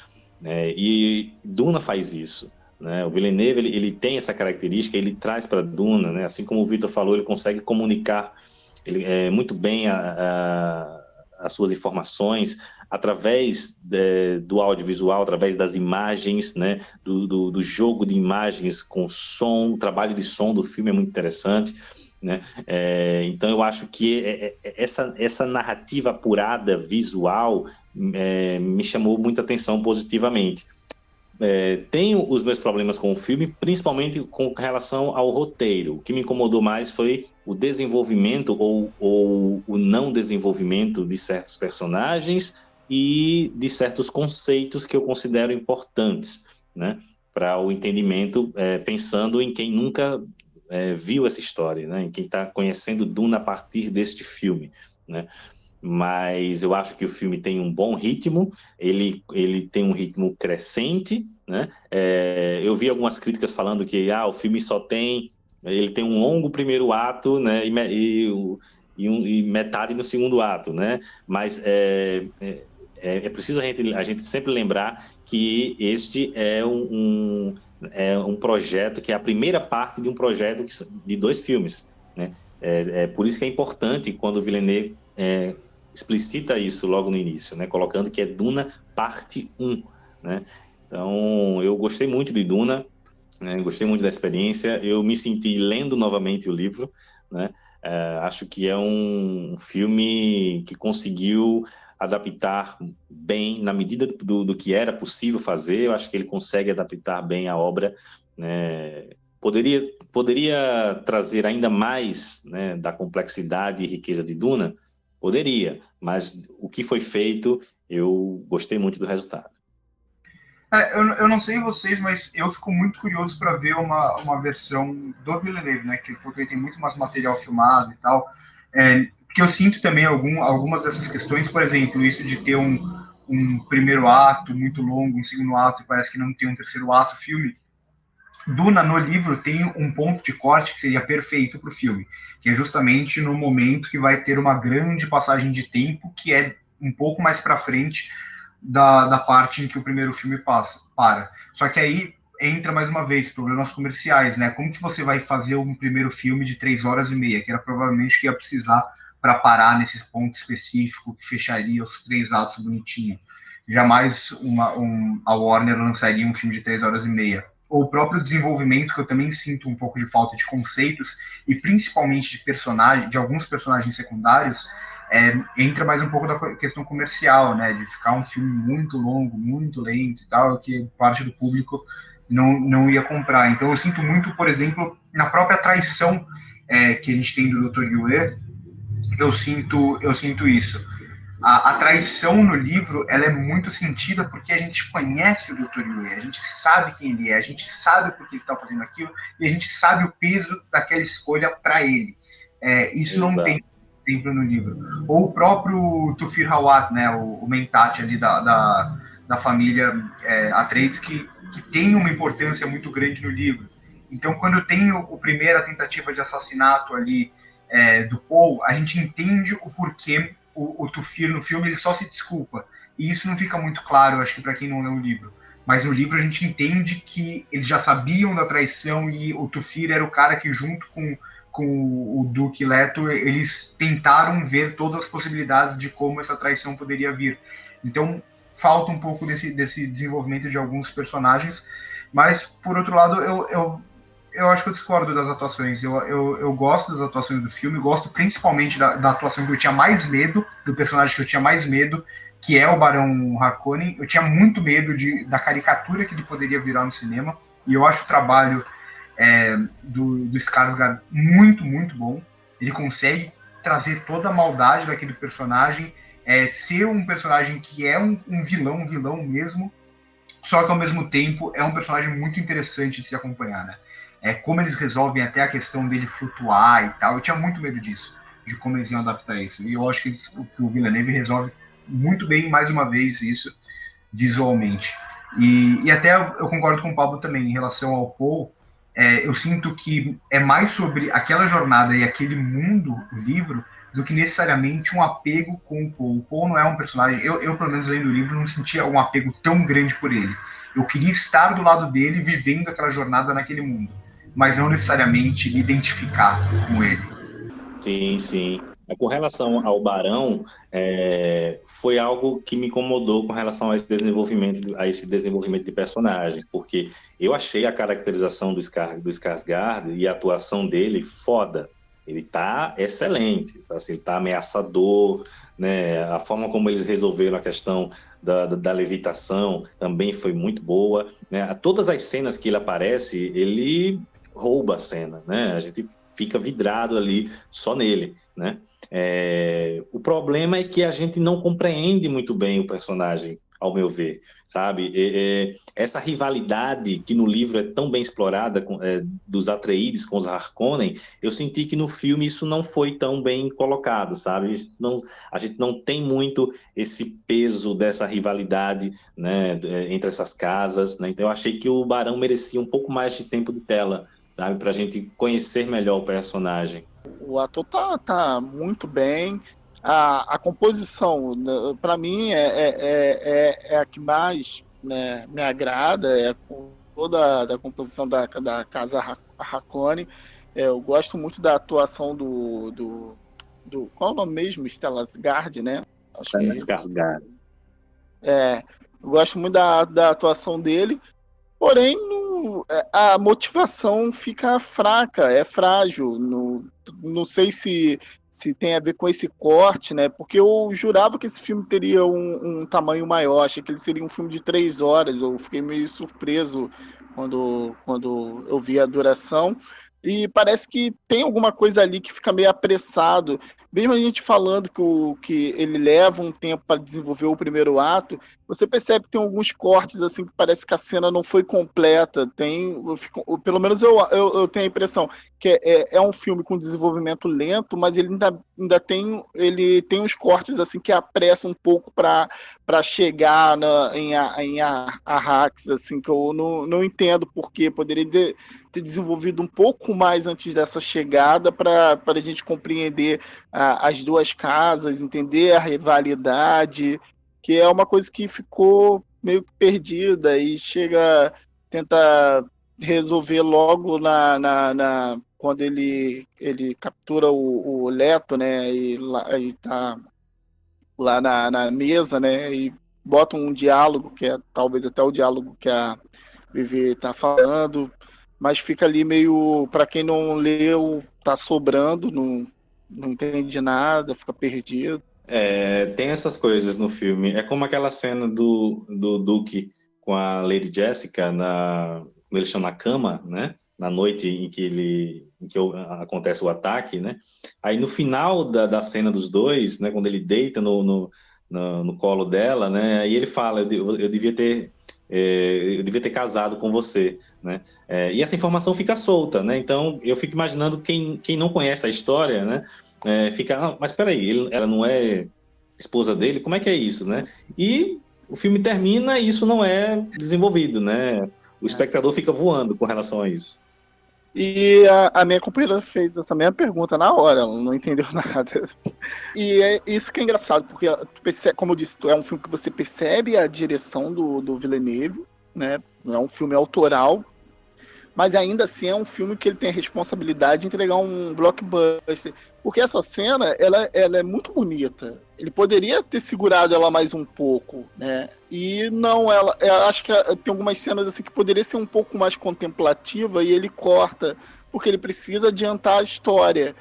É, e Duna faz isso. Né? O Villeneuve ele, ele tem essa característica, ele traz para Duna, né? assim como o Vitor falou, ele consegue comunicar ele, é, muito bem a, a, as suas informações, através de, do audiovisual, através das imagens, né, do, do, do, jogo de imagens com som, o trabalho de som do filme é muito interessante. Né? É, então eu acho que é, é, essa, essa narrativa apurada visual é, me chamou muita atenção positivamente. É, tenho os meus problemas com o filme, principalmente com relação ao roteiro. O que me incomodou mais foi o desenvolvimento ou, ou o não desenvolvimento de certos personagens e de certos conceitos que eu considero importantes, né, para o entendimento, é, pensando em quem nunca é, viu essa história, né, em quem está conhecendo Duna a partir deste filme, né. Mas eu acho que o filme tem um bom ritmo, ele, ele tem um ritmo crescente, né. É, eu vi algumas críticas falando que ah, o filme só tem, ele tem um longo primeiro ato, né, e, e, e, um, e metade no segundo ato, né. Mas é, é é, preciso a gente, a gente, sempre lembrar que este é um, um, é um projeto que é a primeira parte de um projeto que, de dois filmes. Né? É, é, por isso que é importante quando o Villeneuve é, explicita isso logo no início, né? colocando que é Duna parte 1. Né? Então, eu gostei muito de Duna, né? gostei muito da experiência, eu me senti lendo novamente o livro, né? É, acho que é um filme que conseguiu adaptar bem, na medida do, do que era possível fazer, eu acho que ele consegue adaptar bem a obra. Né? Poderia, poderia trazer ainda mais né, da complexidade e riqueza de Duna? Poderia, mas o que foi feito, eu gostei muito do resultado. É, eu, eu não sei vocês, mas eu fico muito curioso para ver uma, uma versão do Villeneuve, né? Que, porque ele tem muito mais material filmado e tal. É, que eu sinto também algum, algumas dessas questões, por exemplo, isso de ter um, um primeiro ato muito longo, um segundo ato e parece que não tem um terceiro ato filme. Duna, no livro, tem um ponto de corte que seria perfeito para o filme, que é justamente no momento que vai ter uma grande passagem de tempo, que é um pouco mais para frente da, da parte em que o primeiro filme passa, para. Só que aí entra mais uma vez problemas comerciais, né? Como que você vai fazer um primeiro filme de três horas e meia, que era provavelmente que ia precisar para parar nesse ponto específico que fecharia os três atos bonitinho. Jamais uma, um, a Warner lançaria um filme de três horas e meia. O próprio desenvolvimento, que eu também sinto um pouco de falta de conceitos, e principalmente de personagens, de alguns personagens secundários, é, entra mais um pouco da questão comercial, né? De ficar um filme muito longo, muito lento e tal, que parte do público não, não ia comprar. Então eu sinto muito, por exemplo, na própria traição é, que a gente tem do Dr. Yue, eu sinto, eu sinto isso. A, a, traição no livro ela é muito sentida porque a gente conhece o Dr. Yue, a gente sabe quem ele é, a gente sabe por que ele está fazendo aquilo e a gente sabe o peso daquela escolha para ele. É, isso Exato. não tem sempre no livro. Ou o próprio Tufir Hawat, né, o, o Mentat ali da, da, da família é, Atreides, que, que tem uma importância muito grande no livro. Então, quando tem o, o primeira tentativa de assassinato ali é, do Paul, a gente entende o porquê o, o Tufir no filme ele só se desculpa. E isso não fica muito claro, acho que para quem não lê o livro. Mas no livro a gente entende que eles já sabiam da traição e o Tufir era o cara que, junto com, com o Duque Leto, eles tentaram ver todas as possibilidades de como essa traição poderia vir. Então falta um pouco desse, desse desenvolvimento de alguns personagens. Mas, por outro lado, eu, eu eu acho que eu discordo das atuações. Eu, eu, eu gosto das atuações do filme, gosto principalmente da, da, atuação que eu tinha mais medo, do personagem que eu tinha mais medo, que é o Barão Harkonnen. Eu tinha muito medo de, da caricatura que ele poderia virar no cinema, e eu acho o trabalho é, do, do Skarsgård muito, muito bom. Ele consegue trazer toda a maldade daquele personagem, é, ser um personagem que é um, um vilão, um vilão mesmo, só que ao mesmo tempo é um personagem muito interessante de se acompanhar, né? É, como eles resolvem até a questão dele flutuar e tal. Eu tinha muito medo disso, de como eles iam adaptar isso. E eu acho que, eles, que o Villeneuve resolve muito bem, mais uma vez, isso visualmente. E, e até eu, concordo com o Pablo também em relação ao Paul. É, eu sinto que é mais sobre aquela jornada e aquele mundo, o livro, do que necessariamente um apego com o Paul. O Paul não é um personagem. Eu, eu, pelo menos, lendo o livro, não sentia um apego tão grande por ele. Eu queria estar do lado dele, vivendo aquela jornada naquele mundo mas não necessariamente me identificar com ele. Sim, sim. Com relação ao Barão, é, foi algo que me incomodou com relação a esse desenvolvimento, a esse desenvolvimento de personagens, porque eu achei a caracterização do, Scar, do Skarsgård e a atuação dele foda. Ele tá excelente, assim, ele tá ameaçador, né? A forma como eles resolveram a questão da, da, da levitação também foi muito boa, né? Todas as cenas que ele aparece, ele rouba a cena, né? A gente fica vidrado ali só nele, né? É, o problema é que a gente não compreende muito bem o personagem, ao meu ver, sabe? É, é, essa rivalidade que no livro é tão bem explorada com, é, dos Atreides com os Harkonnen, eu senti que no filme isso não foi tão bem colocado, sabe? Não, a gente não tem muito esse peso dessa rivalidade, né, entre essas casas, né? Então eu achei que o Barão merecia um pouco mais de tempo de tela sabe? Pra gente conhecer melhor o personagem. O ator tá, tá muito bem. A, a composição, né, para mim, é, é, é, é, a que mais né, me agrada, é toda a da composição da, da Casa Racone. Eu gosto muito da atuação do, do, do. Qual é o nome mesmo? Stellas Gard, né? Acho Stellas Gard. É, eu gosto muito da, da atuação dele. Porém, é, a motivação fica fraca, é frágil. No, não sei se, se tem a ver com esse corte, né? Porque eu jurava que esse filme teria um, um tamanho maior, achei que ele seria um filme de três horas. Eu fiquei meio surpreso quando, quando eu vi a duração. E parece que tem alguma coisa ali que fica meio apressado. Mesmo a gente falando que, o, que ele leva um tempo para desenvolver o primeiro ato, você percebe que tem alguns cortes assim que parece que a cena não foi completa. Tem, fico, pelo menos eu, eu, eu, tenho a impressão que é, é, é, um filme com desenvolvimento lento, mas ele ainda, ainda tem, ele tem uns cortes assim que apressa um pouco para chegar na, em, em a, a hacks, assim, que eu não, não entendo porque poderia de, ter desenvolvido um pouco mais antes dessa chegada para a gente compreender a, as duas casas, entender a rivalidade, que é uma coisa que ficou meio que perdida e chega tenta resolver logo na, na, na quando ele ele captura o, o Leto, né, e lá e tá lá na, na mesa, né, e bota um diálogo que é talvez até o diálogo que a Vivi está falando, mas fica ali meio para quem não leu tá sobrando, não não entende nada, fica perdido. É, tem essas coisas no filme. É como aquela cena do, do Duke com a Lady Jessica na eles estão na cama, né? Na noite em que ele em que acontece o ataque, né? Aí no final da, da cena dos dois, né? Quando ele deita no, no, no, no colo dela, né? Aí ele fala, eu, eu devia ter eu devia ter casado com você, né? É, e essa informação fica solta, né? Então eu fico imaginando quem, quem não conhece a história, né? É, fica, ah, mas peraí, ele, ela não é esposa dele? Como é que é isso, né? E o filme termina e isso não é desenvolvido, né? O espectador fica voando com relação a isso. E a, a, minha companheira fez essa mesma pergunta na hora, ela não entendeu nada. E é isso que é engraçado, porque, percebe, como eu disse, é um filme que você percebe a direção do, do Villeneuve, né? É um filme autoral, mas ainda assim é um filme que ele tem a responsabilidade de entregar um blockbuster. Porque essa cena, ela, ela é muito bonita. Ele poderia ter segurado ela mais um pouco, né? E não, ela, eu acho que tem algumas cenas assim que poderia ser um pouco mais contemplativa e ele corta, porque ele precisa adiantar a história.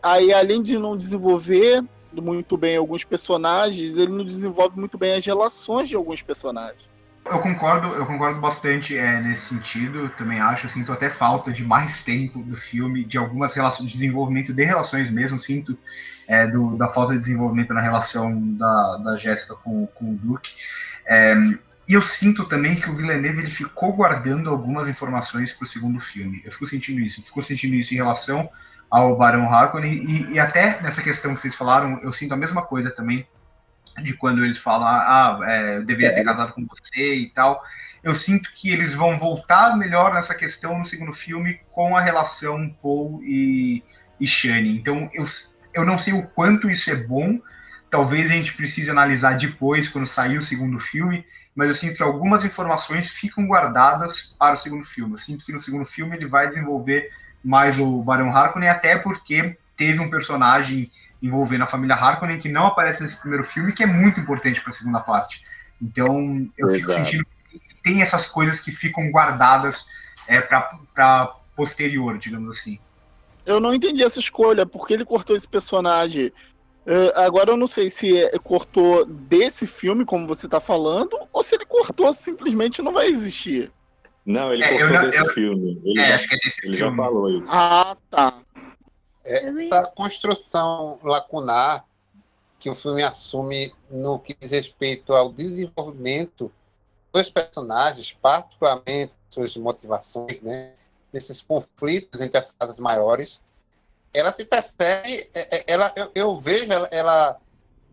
Aí, além de não desenvolver muito bem alguns personagens, ele não desenvolve muito bem as relações de alguns personagens. Eu concordo, eu concordo bastante é, nesse sentido. Também acho, sinto até falta de mais tempo do filme, de algumas relações, de desenvolvimento de relações mesmo. Sinto é, do, da falta de desenvolvimento na relação da, da Jéssica com, com o Duke. É, e eu sinto também que o Villeneuve ele ficou guardando algumas informações para o segundo filme. Eu fico sentindo isso. Eu fico sentindo isso em relação ao Barão Harkonnen e, e até nessa questão que vocês falaram, eu sinto a mesma coisa também de quando eles falam, ah, é, eu deveria ter é. casado com você e tal. Eu sinto que eles vão voltar melhor nessa questão no segundo filme com a relação Paul e, e Shane. Então eu, eu não sei o quanto isso é bom. Talvez a gente precise analisar depois, quando sair o segundo filme. Mas eu sinto que algumas informações ficam guardadas para o segundo filme. Eu sinto que no segundo filme ele vai desenvolver mais o Barão Harkonnen, até porque teve um personagem envolvendo a família Harkonnen, que não aparece nesse primeiro filme, que é muito importante para a segunda parte. Então, eu Verdade. fico sentindo que tem essas coisas que ficam guardadas é, para posterior, digamos assim. Eu não entendi essa escolha, porque ele cortou esse personagem. Uh, agora eu não sei se é, cortou desse filme, como você está falando, ou se ele cortou simplesmente não vai existir. Não, ele é, cortou eu, desse eu, filme. Ele, é, já, acho que é desse ele filme. já falou isso. Ah, tá. É, essa construção lacunar que o filme assume no que diz respeito ao desenvolvimento dos personagens, particularmente suas motivações, né, nesses conflitos entre as casas maiores, ela se percebe, é, é, ela, eu, eu vejo ela, ela,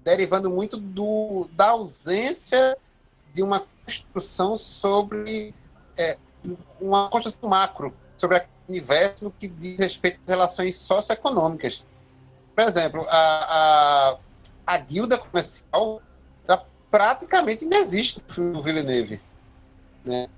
derivando muito do, da ausência de uma construção sobre é, uma construção macro sobre a universo no que diz respeito às relações socioeconômicas. Por exemplo, a, a, a guilda comercial praticamente não existe no Villeneuve. Né?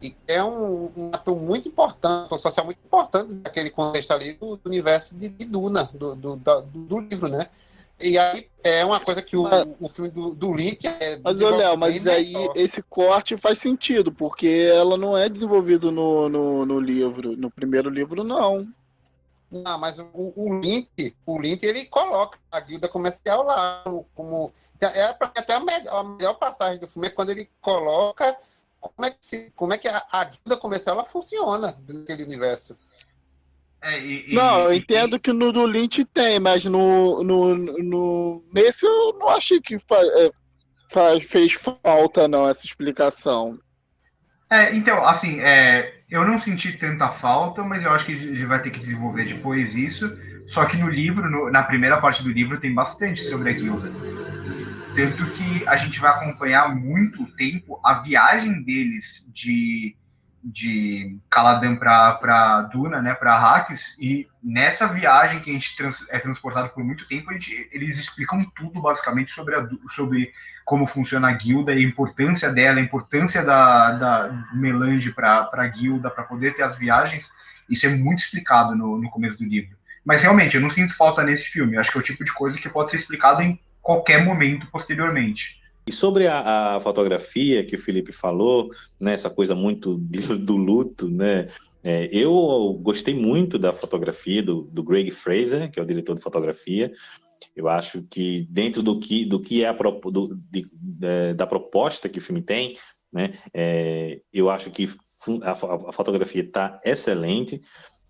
E é um, um ato muito importante, um social muito importante naquele contexto ali do, do universo de, de Duna, do, do, do livro, né? E aí é uma coisa que o, o filme do, do Lynch é. Mas, Léo, mas aí esse corte faz sentido, porque ela não é desenvolvido no, no, no livro. No primeiro livro, não. Não, mas o, o Lynch, o Lynch, ele coloca a guilda comercial lá como. É até a melhor, a melhor passagem do filme é quando ele coloca como é que, se, como é que a, a guilda comercial ela funciona naquele universo. É, e, não, eu entendo que no do Lynch tem, mas no, no, no nesse eu não achei que é, faz, fez falta não essa explicação. É, então, assim, é, eu não senti tanta falta, mas eu acho que ele vai ter que desenvolver depois isso. Só que no livro, no, na primeira parte do livro, tem bastante sobre a guilda. Tanto que a gente vai acompanhar muito tempo a viagem deles de de Caladan para Duna, né, para Arrakis, e nessa viagem que a gente trans, é transportado por muito tempo, gente, eles explicam tudo basicamente sobre, a, sobre como funciona a guilda e a importância dela, a importância da, da melange para a guilda, para poder ter as viagens. Isso é muito explicado no, no começo do livro. Mas realmente, eu não sinto falta nesse filme. Eu acho que é o tipo de coisa que pode ser explicado em qualquer momento posteriormente. E sobre a, a, fotografia que o Felipe falou, né, essa coisa muito de, do luto, né, é, eu gostei muito da fotografia do, do Greg Fraser, que é o diretor de fotografia. Eu acho que dentro do que, do que é a do, de, de, da proposta que o filme tem, né, é, eu acho que a, a fotografia está excelente,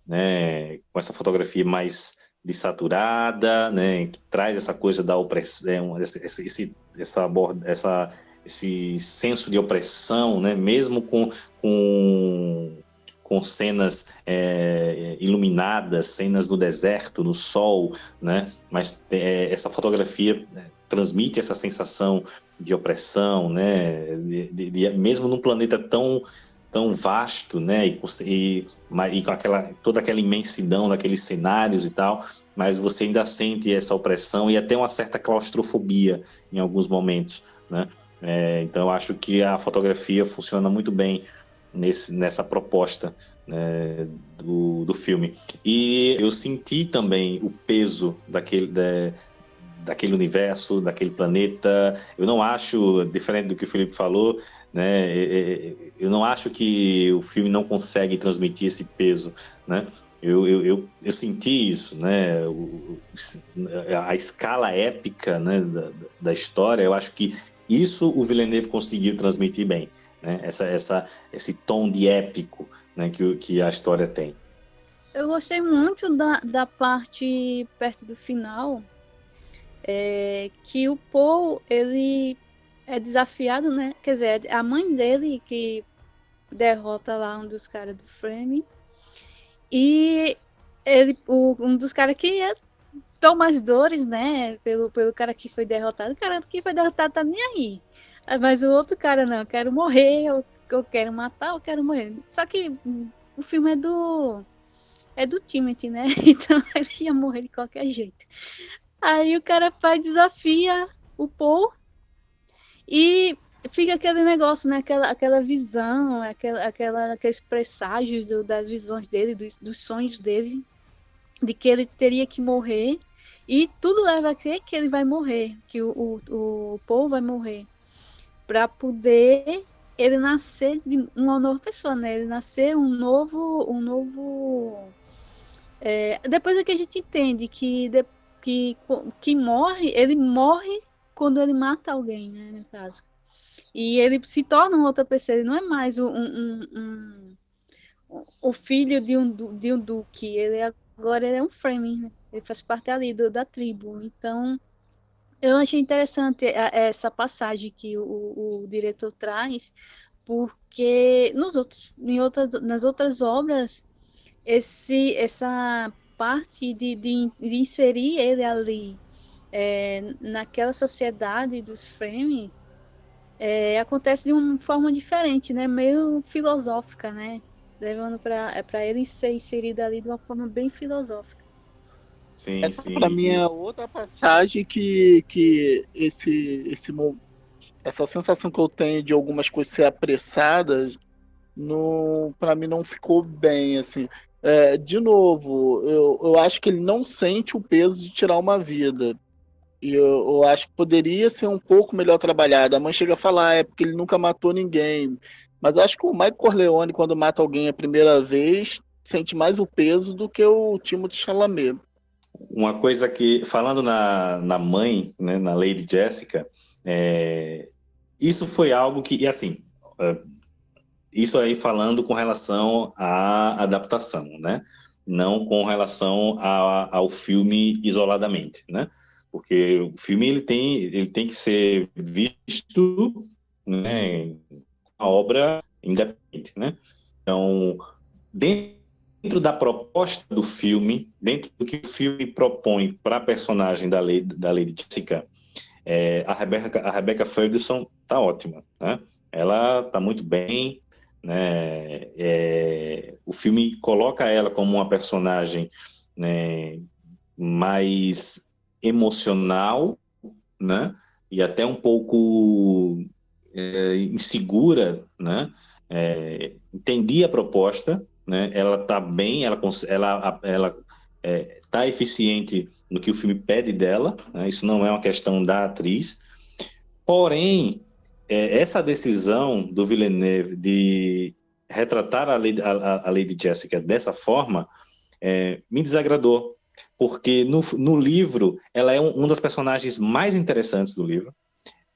né, com essa fotografia mais desaturada, né, que traz essa coisa da opressão, esse, esse, essa, essa, esse senso de opressão, né, mesmo com, com, com cenas é, iluminadas, cenas no deserto, no sol, né, mas é, essa fotografia né, transmite essa sensação de opressão, né, de, de, de, mesmo num planeta tão tão vasto, né, e, e, e, com aquela, toda aquela imensidão daqueles cenários e tal, mas você ainda sente essa opressão e até uma certa claustrofobia em alguns momentos, né? É, então acho que a fotografia funciona muito bem nesse, nessa proposta né, do, do filme. E eu senti também o peso daquele, da, daquele universo, daquele planeta. Eu não acho, diferente do que o Felipe falou, né? É, é, eu não acho que o filme não consegue transmitir esse peso, né? Eu, eu, eu, eu senti isso, né? A escala épica né, da, da história, eu acho que isso o Villeneuve conseguiu transmitir bem, né? Essa, essa, esse tom de épico né, que, que a história tem. Eu gostei muito da, da parte perto do final, é, que o Paul, ele é desafiado, né? Quer dizer, é a mãe dele que derrota lá um dos caras do frame. E ele, o, um dos caras que ia tomar as dores, né? Pelo, pelo cara que foi derrotado. O cara que foi derrotado tá nem aí. Mas o outro cara, não, eu quero morrer, eu, eu quero matar, eu quero morrer. Só que o filme é do. É do Timothy, né? Então ele ia morrer de qualquer jeito. Aí o cara faz desafia o Paul e fica aquele negócio, né? Aquela, aquela visão, aquela, aquela, aqueles presságios do, das visões dele, dos, dos sonhos dele, de que ele teria que morrer. E tudo leva a crer que ele vai morrer, que o, o, o povo vai morrer. Para poder ele nascer de uma nova pessoa, né? Ele nascer um novo. Um novo é, depois é que a gente entende que, de, que, que morre, ele morre quando ele mata alguém, né? No caso. E ele se torna uma outra pessoa, ele não é mais um, um, um, um o filho de um, de um duque, ele agora ele é um Fremen, né? ele faz parte ali do, da tribo. Então, eu achei interessante essa passagem que o, o diretor traz, porque nos outros, em outras, nas outras obras, esse, essa parte de, de, de inserir ele ali é, naquela sociedade dos Fremen é, acontece de uma forma diferente, né? Meio filosófica, né? Levando para é, ele ser inserido ali de uma forma bem filosófica. Sim, Essa sim. para mim é outra passagem que, que esse, esse essa sensação que eu tenho de algumas coisas ser apressadas, para mim não ficou bem assim. É, de novo, eu, eu acho que ele não sente o peso de tirar uma vida. E eu, eu, acho que poderia ser um pouco melhor trabalhado. A mãe chega a falar, é porque ele nunca matou ninguém. Mas acho que o Michael Corleone, quando mata alguém a primeira vez, sente mais o peso do que o Timothée Chalamet. Uma coisa que, falando na, na mãe, né, na Lady Jessica, é, isso foi algo que, e assim, é, isso aí falando com relação à adaptação, né? não com relação a, ao filme isoladamente, né? Porque o filme ele tem, ele tem que ser visto, né, uma obra independente, né? Então, dentro da proposta do filme, dentro do que o filme propõe para a personagem da Lady, da Lady Jessica, é, a, Rebecca, a Rebecca Ferguson tá ótima, né? Ela tá muito bem, né? É, o filme coloca ela como uma personagem né, mais emocional, né? E até um pouco é, insegura, né? É, entendi a proposta, né? Ela tá bem, ela ela ela é, tá eficiente no que o filme pede dela. Né? Isso não é uma questão da atriz. Porém, é, essa decisão do Villeneuve de retratar a Lady, a, a Lady Jessica dessa forma é, me desagradou, porque no, no livro ela é um, um dos personagens mais interessantes do livro.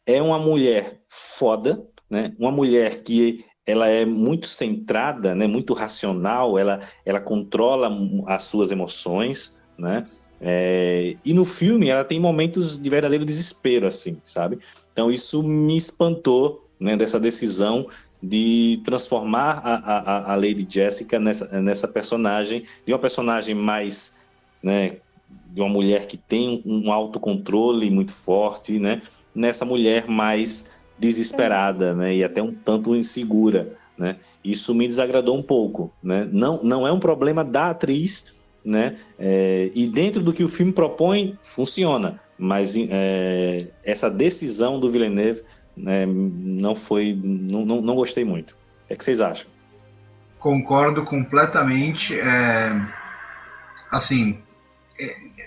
É uma mulher foda, né? Uma mulher que ela é muito centrada, né? Muito racional. Ela ela controla as suas emoções, né? É, e no filme ela tem momentos de verdadeiro desespero, assim, sabe? Então isso me espantou, né? Dessa decisão de transformar a, a, a Lady Jessica nessa, nessa personagem, de uma personagem mais, né? De uma mulher que tem um autocontrole muito forte, né? Nessa mulher mais desesperada, né? E até um tanto insegura, né? Isso me desagradou um pouco, né? Não, não é um problema da atriz, né? É, e dentro do que o filme propõe, funciona. Mas é, essa decisão do Villeneuve né, não foi, não, não, não, gostei muito. O que, é que vocês acham? Concordo completamente. É, assim,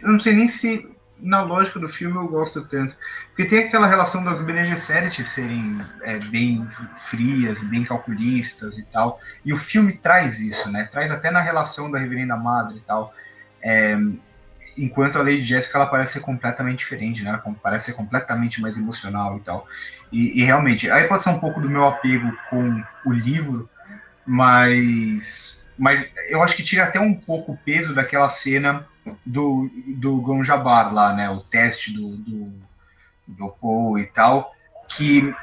eu não sei nem se na lógica do filme eu gosto tanto. Porque tem aquela relação das Bene Gesserit serem é, bem frias, bem calculistas e tal. E o filme traz isso, né? Traz até na relação da Reverenda Madre e tal. É, enquanto a Lady Jessica ela parece ser completamente diferente, né? Ela parece ser completamente mais emocional e tal. E, e realmente, aí pode ser um pouco do meu apego com o livro, mas mas eu acho que tira até um pouco o peso daquela cena do, do Gonjabar lá, né? O teste do, do, do Poe e tal, que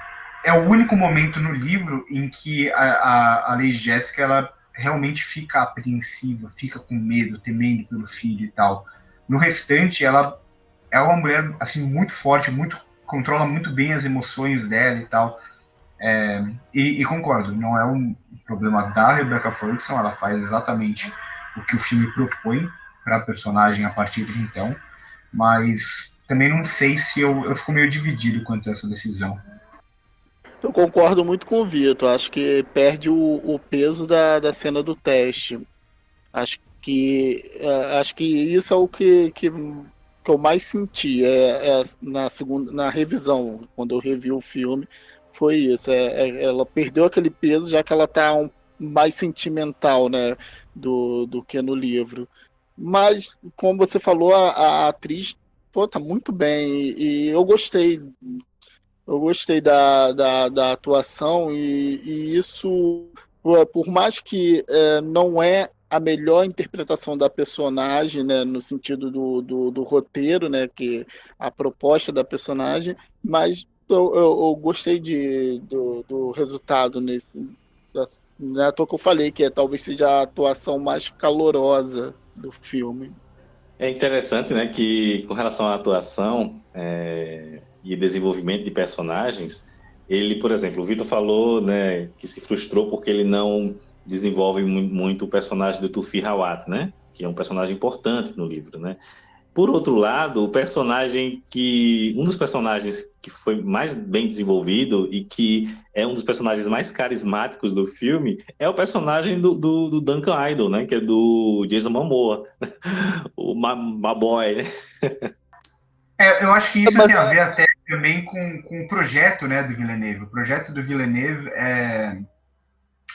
é o único momento no livro em que a, a, a Lady Jéssica ela realmente fica apreensiva, fica com medo, temendo pelo filho e tal. No restante, ela é uma mulher assim muito forte, muito controla muito bem as emoções dela e tal. É, e, e, concordo, não é um problema da Rebecca Ferguson, ela faz exatamente o que o filme propõe para a personagem a partir de então, mas também não sei se eu, eu fico meio dividido quanto a essa decisão. Eu concordo muito com o Vitor, acho que perde o, o peso da, da cena do teste. Acho que, é, acho que isso é o que, que, que eu mais senti é, é na, segunda, na revisão, quando eu revi o filme foi isso. É, é, ela perdeu aquele peso, já que ela tá um, mais sentimental, né? Do, do que no livro. Mas, como você falou, a, a atriz pô, tá muito bem. E, e, eu gostei. Eu gostei da, da, da atuação, e, e, isso, por mais que é, não é a melhor interpretação da personagem, né, no sentido do, do, do, roteiro, né, que a proposta da personagem, mas eu, eu, eu gostei de, do, do resultado nesse. Não é à toa que eu falei que é, talvez seja a atuação mais calorosa do filme. É interessante, né, que com relação à atuação é, e desenvolvimento de personagens, ele, por exemplo, o Vitor falou, né, que se frustrou porque ele não desenvolve muito o personagem do Tufi Hawat, né, que é um personagem importante no livro, né. Por outro lado, o personagem que. Um dos personagens que foi mais bem desenvolvido e que é um dos personagens mais carismáticos do filme é o personagem do, do, do Duncan Idol, né? Que é do Jason Momoa, o Maboy. Né? É, eu acho que isso Mas... tem a ver até também com, com o projeto né, do Villeneuve. O projeto do Villeneuve é.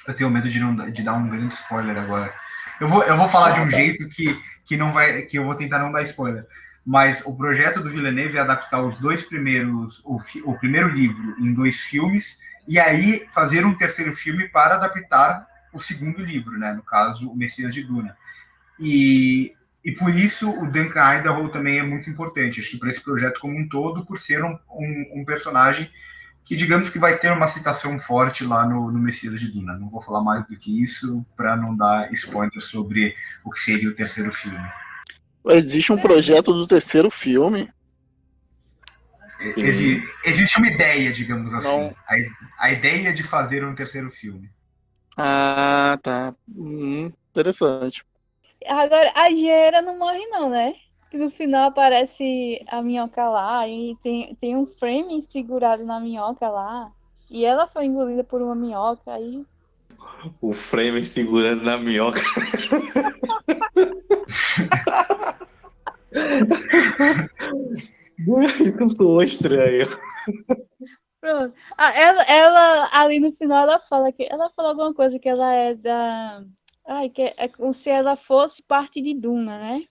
Eu tenho medo de, não, de dar um grande spoiler agora. Eu vou, eu vou falar de um jeito que que não vai, que eu vou tentar não dar spoiler. Mas o projeto do Villeneuve é adaptar os dois primeiros, o, o primeiro livro em dois filmes e aí fazer um terceiro filme para adaptar o segundo livro, né? No caso, o Messias de Duna. E, e por isso o Duncan Idaho também é muito importante, acho que para esse projeto como um todo, por ser um, um, um, personagem que, digamos que vai ter uma citação forte lá no, no Messias de Duna. Não vou falar mais do que isso para não dar spoiler sobre o que seria o terceiro filme. Existe um projeto do terceiro filme? Existe, existe uma ideia, digamos assim. A, a, ideia de fazer um terceiro filme. Ah, tá. Hum, interessante. Agora, a Gera não morre, não, né? No final aparece a minhoca lá e tem, tem um frame segurado na minhoca lá. E ela foi engolida por uma minhoca aí. O frame segurando na minhoca. Isso soou estranho. Pronto. Ah, ela, ela, ali no final, ela fala que ela fala alguma coisa que ela é da Ai, que é, é como se ela fosse parte de Duma, né?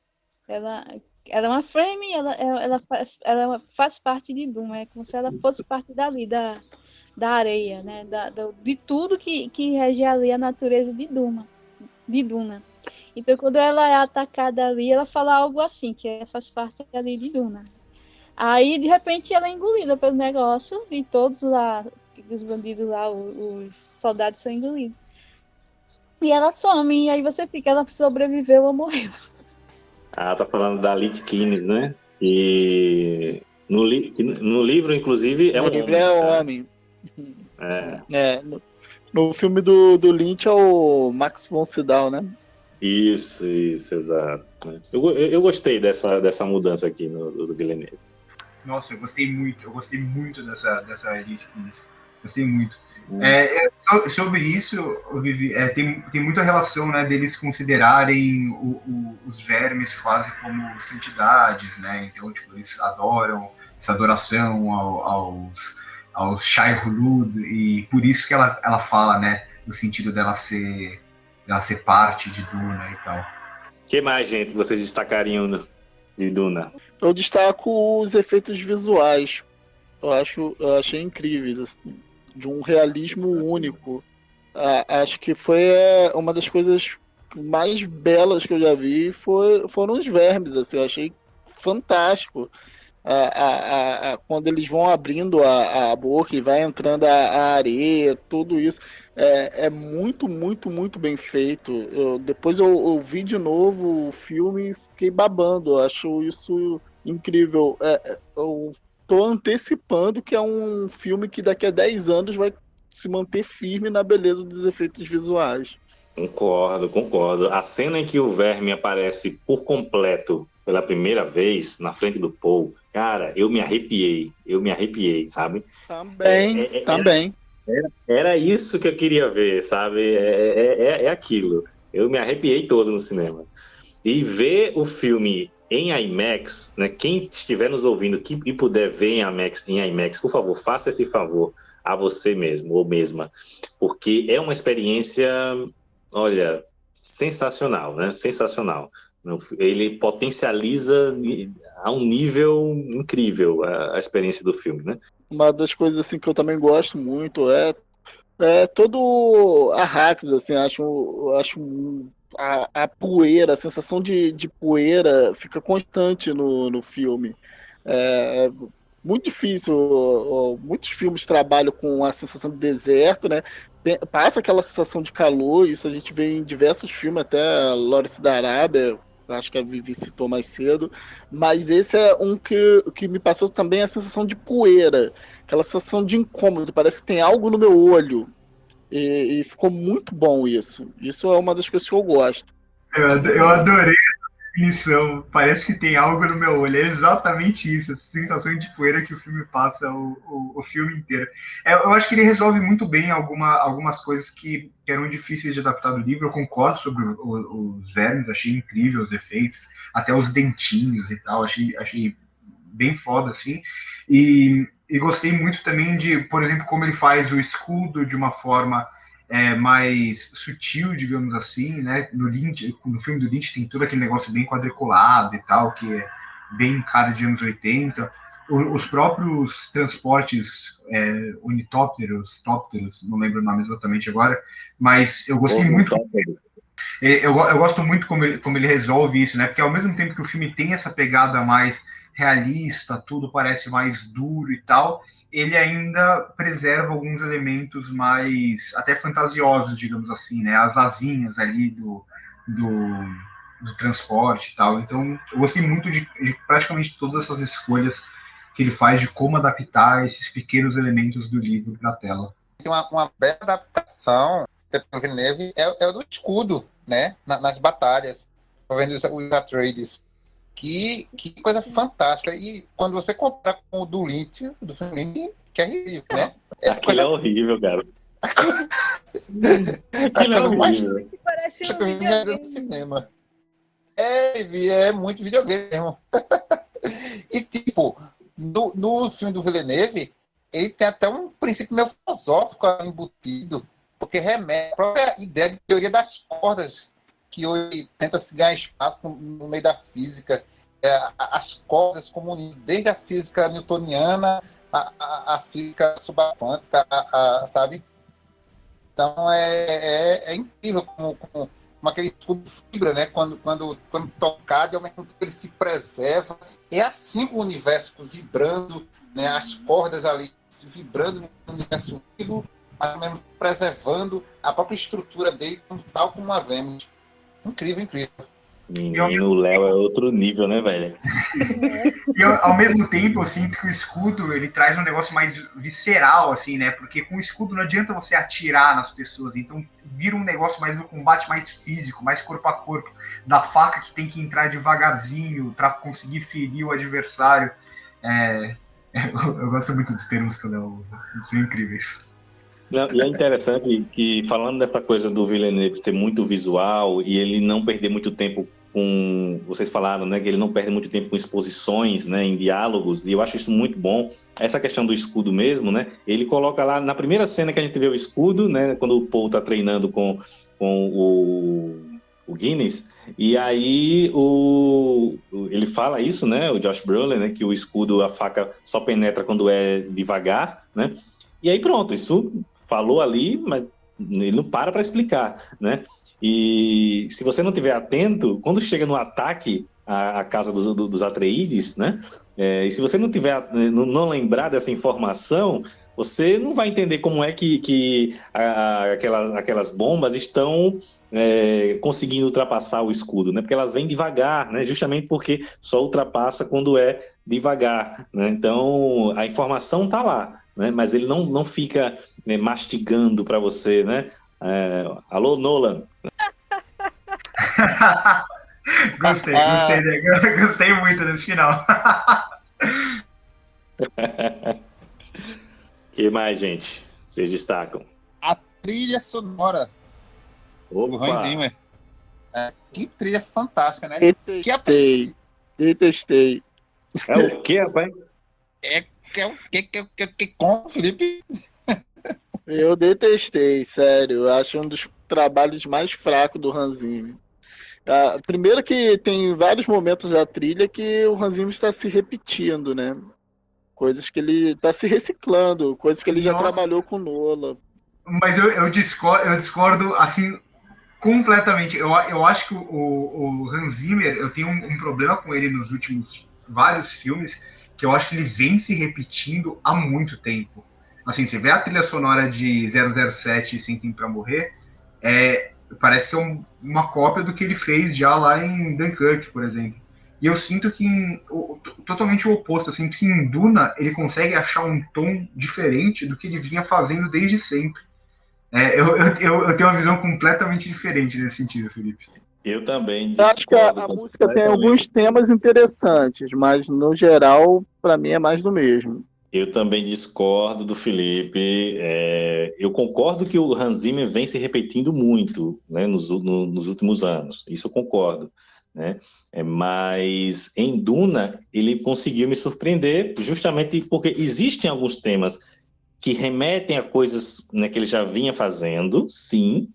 Ela, ela é uma frame, ela, ela, faz, ela faz parte de Duma, é como se ela fosse parte dali, da, da areia, né? Da, da, de tudo que, que rege ali a natureza de Duma, de Duna. Então, quando ela é atacada ali, ela fala algo assim, que é, faz parte ali de Duna. Aí, de repente, ela é engolida pelo negócio e todos lá, os bandidos lá, os soldados são engolidos. E ela some, e aí você fica, ela sobreviveu ou morreu. Ah, tá falando da Litkine, né? E no, li... no livro, inclusive, é no um livro homem. É um tá? homem. É. é no, no, filme do, do Lynch é o Max von Sydow, né? Isso, isso, exato. Eu, eu, eu gostei dessa, dessa mudança aqui no, do Villeneuve. Nossa, eu gostei muito, eu gostei muito dessa, dessa Litkine. Gostei muito. É, é, sobre isso, Vivi, é, tem, tem muita relação né, deles considerarem o, o, os vermes quase como santidades, né? Então, tipo, eles adoram essa adoração ao, aos, aos Shai Hulud, e por isso que ela, ela fala, né? No sentido dela ser, dela ser parte de Duna e tal. O que mais, gente, vocês destacariam de Duna? Eu destaco os efeitos visuais. Eu acho, eu achei incríveis, assim de um realismo único. Ah, acho que foi é, uma das coisas mais belas que eu já vi foi, foram os vermes, assim, eu achei fantástico. A, a, quando eles vão abrindo a, boca e vai entrando a, areia, tudo isso é, é, muito, muito, muito bem feito. Eu, depois eu, eu, vi de novo o filme e fiquei babando. Eu acho isso incrível. É, é eu tô antecipando que é um filme que daqui a 10 anos vai se manter firme na beleza dos efeitos visuais. Concordo, concordo. A cena em que o verme aparece por completo pela primeira vez na frente do Paul, cara, eu me arrepiei, eu me arrepiei, sabe? Também, é, é, também. Era, era, isso que eu queria ver, sabe? É, é, é, é aquilo. Eu me arrepiei todo no cinema. E ver o filme em IMAX, né? Quem estiver nos ouvindo que, e puder ver em IMAX, em IMAX, por favor, faça esse favor a você mesmo ou mesma, porque é uma experiência, olha, sensacional, né? Sensacional. Ele potencializa a um nível incrível a, a experiência do filme, né? Uma das coisas assim que eu também gosto muito é é todo a hacks assim acho acho a, a poeira, a sensação de, de poeira fica constante no, no filme. É, muito difícil. Muitos filmes trabalham com a sensação de deserto, né? Passa aquela sensação de calor, isso a gente vê em diversos filmes, até Lawrence da Arábia, acho que a Vivi citou mais cedo, mas esse é um que, que me passou também a sensação de poeira, aquela sensação de incômodo, parece que tem algo no meu olho, e, e, ficou muito bom isso. Isso é uma das coisas que eu gosto. Eu, adorei essa definição. Parece que tem algo no meu olho. É exatamente isso, essa sensação de poeira que o filme passa o, o, o filme inteiro. É, eu acho que ele resolve muito bem alguma, algumas coisas que, que, eram difíceis de adaptar do livro. Eu concordo sobre o, os vermes, achei incrível os efeitos, até os dentinhos e tal. Achei, achei bem foda, assim. E e gostei muito também de, por exemplo, como ele faz o escudo de uma forma é, mais sutil, digamos assim, né? No, Lynch, no filme do Lynch tem todo aquele negócio bem quadriculado e tal, que é bem cara de anos 80. O, os próprios transportes é, unitópteros, tópteros, não lembro o nome exatamente agora, mas eu gostei muito. Eu, eu gosto muito como ele, como ele resolve isso, né? Porque ao mesmo tempo que o filme tem essa pegada mais realista, tudo parece mais duro e tal, ele ainda preserva alguns elementos mais até fantasiosos, digamos assim, né? As asinhas ali do, do, do transporte e tal. Então, eu gostei muito de, de praticamente todas essas escolhas que ele faz de como adaptar esses pequenos elementos do livro para a tela. Uma, uma bela adaptação do Villeneuve é, é do escudo, né? Na, nas batalhas, vendo os, os Atreides. Que, que coisa fantástica. E quando você compara com o do Lynch, do filme Lynch, que é ridículo, né? É Aquilo coisa... é horrível, cara. Aquilo é horrível. Que parece um videogame. cinema. É, é muito videogame mesmo. e tipo, no, no filme do Villeneuve, ele tem até um princípio meio filosófico embutido, porque remete à própria ideia de teoria das cordas, que hoje tenta se ganhar espaço no meio da física. É, as cordas comunicam desde a física newtoniana a, a, a física subaquântica, a, a, sabe? Então é, é, é incrível como, como, como, aquele escudo fibra, né? Quando, quando, quando tocado, ao mesmo tempo ele se preserva. É assim o universo vibrando, né? as cordas ali se vibrando no universo vivo mas mesmo preservando a própria estrutura dele, tal como a vemos. Incrível, incrível. Menino, o Léo é outro nível, né, velho? e eu, ao mesmo tempo, eu sinto que o escudo ele traz um negócio mais visceral, assim, né? Porque com o escudo não adianta você atirar nas pessoas, então vira um negócio mais um combate mais físico, mais corpo a corpo, da faca que tem que entrar devagarzinho para conseguir ferir o adversário. É, eu, eu, gosto muito dos termos que o Léo usa, são incríveis. Não, e é interessante que, falando dessa coisa do Villeneuve ser muito visual e ele não perder muito tempo com. Vocês falaram, né? Que ele não perde muito tempo com exposições, né? Em diálogos, e eu acho isso muito bom. Essa questão do escudo mesmo, né? Ele coloca lá, na primeira cena que a gente vê o escudo, né? Quando o Paul tá treinando com, com o, o Guinness. E aí o, ele fala isso, né? O Josh Brolin, né? Que o escudo, a faca só penetra quando é devagar, né? E aí pronto, isso falou ali, mas ele não para para explicar, né? E se você não tiver atento, quando chega no ataque à, à casa dos, dos Atreides, né? É, e se você não tiver, não, não, lembrar dessa informação, você não vai entender como é que, que a, aquelas, aquelas bombas estão é, conseguindo ultrapassar o escudo, né? Porque elas vêm devagar, né? Justamente porque só ultrapassa quando é devagar, né? Então a informação está lá, né? Mas ele não, não fica né, mastigando para você, né? É, alô, Nolan. gostei, gostei, né? gostei muito desse final. que mais, gente? Vocês destacam? A trilha sonora Opa. do Hans Zimmer. É, que trilha fantástica, né? Detestei. Que Detestei. É o que, rapaz? É que é o que, que, que, que com, Felipe? Eu detestei, sério. Eu acho um dos trabalhos mais fracos do Hans Zimmer. Ah, primeiro que tem vários momentos da trilha que o Hans Zimmer está se repetindo, né? Coisas que ele está se reciclando, coisas que ele já Nossa. trabalhou com Nola. Mas eu, eu, discordo, eu discordo, assim, completamente. Eu, eu acho que o, o Hans Zimmer, eu tenho um, um problema com ele nos últimos vários filmes, que eu acho que ele vem se repetindo há muito tempo. Assim, você vê a trilha sonora de 007 Sem Tempo Pra Morrer, é, parece que é um, uma cópia do que ele fez já lá em Dunkirk, por exemplo. E eu sinto que, em, o, totalmente o oposto, eu sinto que em Duna ele consegue achar um tom diferente do que ele vinha fazendo desde sempre. É, eu, eu, eu, tenho uma visão completamente diferente nesse sentido, Felipe. Eu também. Eu acho que a, a música tem alguns temas interessantes, mas no geral, para mim, é mais do mesmo. Eu também discordo do Felipe. É, eu concordo que o Hans Zimmer vem se repetindo muito né, nos, no, nos últimos anos. Isso eu concordo. Né? É, mas em Duna ele conseguiu me surpreender justamente porque existem alguns temas que remetem a coisas né, que ele já vinha fazendo, sim,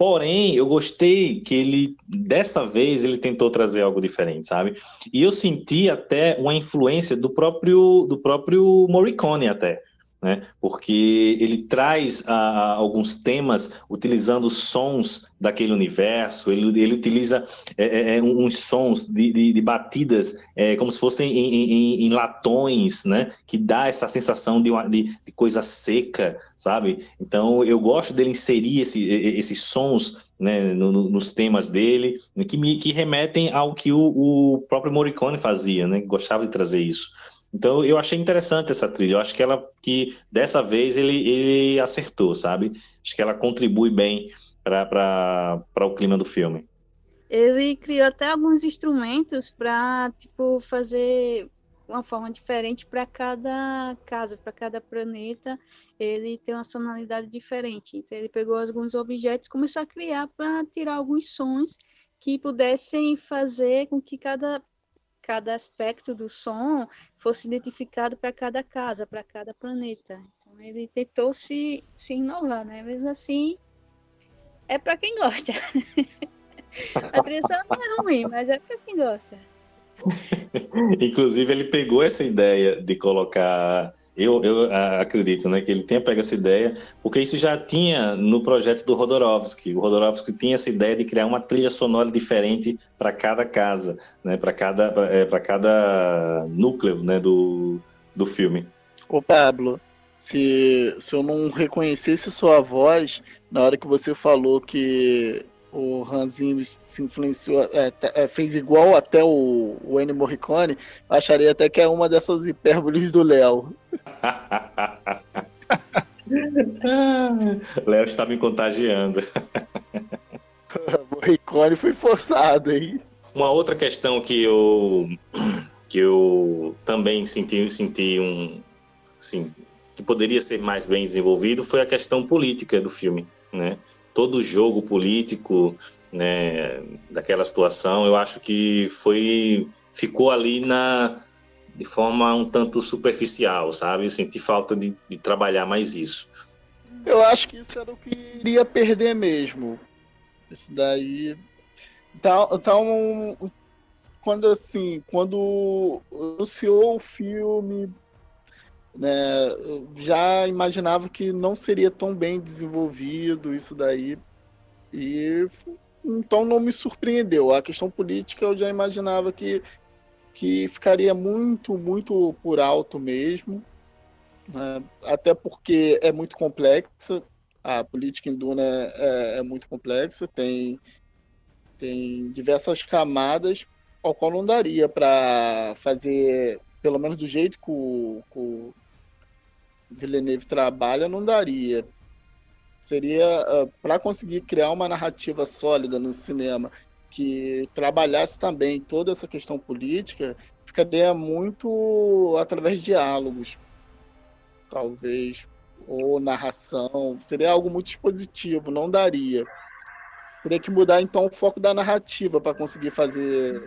Porém, eu gostei que ele, dessa vez, ele tentou trazer algo diferente, sabe? E eu senti até uma influência do próprio, do próprio Morricone, até. Né? Porque ele traz alguns temas utilizando sons daquele universo, ele, ele utiliza é, é, é uns sons de, de, de batidas é, como se fossem em, em, em, latões, né? Que dá essa sensação de, uma, de, de, coisa seca, sabe? Então eu gosto dele inserir esse, esses sons né, no, no, nos temas dele, que, me, que remetem ao que o, o próprio Morricone fazia, né? Gostava de trazer isso. Então eu achei interessante essa trilha. Eu acho que ela que dessa vez ele, ele acertou, sabe? Acho que ela contribui bem para o clima do filme. Ele criou até alguns instrumentos para tipo fazer uma forma diferente para cada casa, para cada planeta. Ele tem uma sonoridade diferente. Então ele pegou alguns objetos, começou a criar para tirar alguns sons que pudessem fazer com que cada cada aspecto do som fosse identificado para cada casa, para cada planeta. Então ele tentou se, se inovar, né? Mesmo assim, é para quem gosta. A trilha não é ruim, mas é para quem gosta. Inclusive, ele pegou essa ideia de colocar eu, eu acredito né, que ele tenha pego essa ideia, porque isso já tinha no projeto do Rodorovsky. O Rodorovsky tinha essa ideia de criar uma trilha sonora diferente para cada casa, né, para cada, é, cada núcleo né, do, do filme. Ô Pablo, se, se eu não reconhecesse sua voz na hora que você falou que o Hans Zimmer se influenciou, é, é, fez igual até o, o Ennio Morricone, acharia até que é uma dessas hipérboles do Léo. Léo está me contagiando. Morricone foi forçado, hein? Uma outra questão que eu que eu também senti, senti um assim, que poderia ser mais bem desenvolvido foi a questão política do filme, né? Todo o jogo político né, daquela situação, eu acho que foi ficou ali na de forma um tanto superficial, sabe? Eu senti falta de, de trabalhar mais isso. Eu acho que isso era o que iria perder mesmo. Isso daí. Então, então quando assim, quando anunciou o filme, né, já imaginava que não seria tão bem desenvolvido isso daí. E então não me surpreendeu. A questão política eu já imaginava que, que ficaria muito, muito por alto mesmo. Né? Até porque é muito complexa. A política em Duna é, é muito complexa, tem, tem diversas camadas, ao qual não daria para fazer, pelo menos do jeito que o, que o Villeneuve trabalha, não daria. Seria uh, ah, para conseguir criar uma narrativa sólida no cinema que trabalhasse também toda essa questão política, ficaria muito através de diálogos, talvez, ou narração. Seria algo muito expositivo, não daria. Teria que mudar então o foco da narrativa para conseguir fazer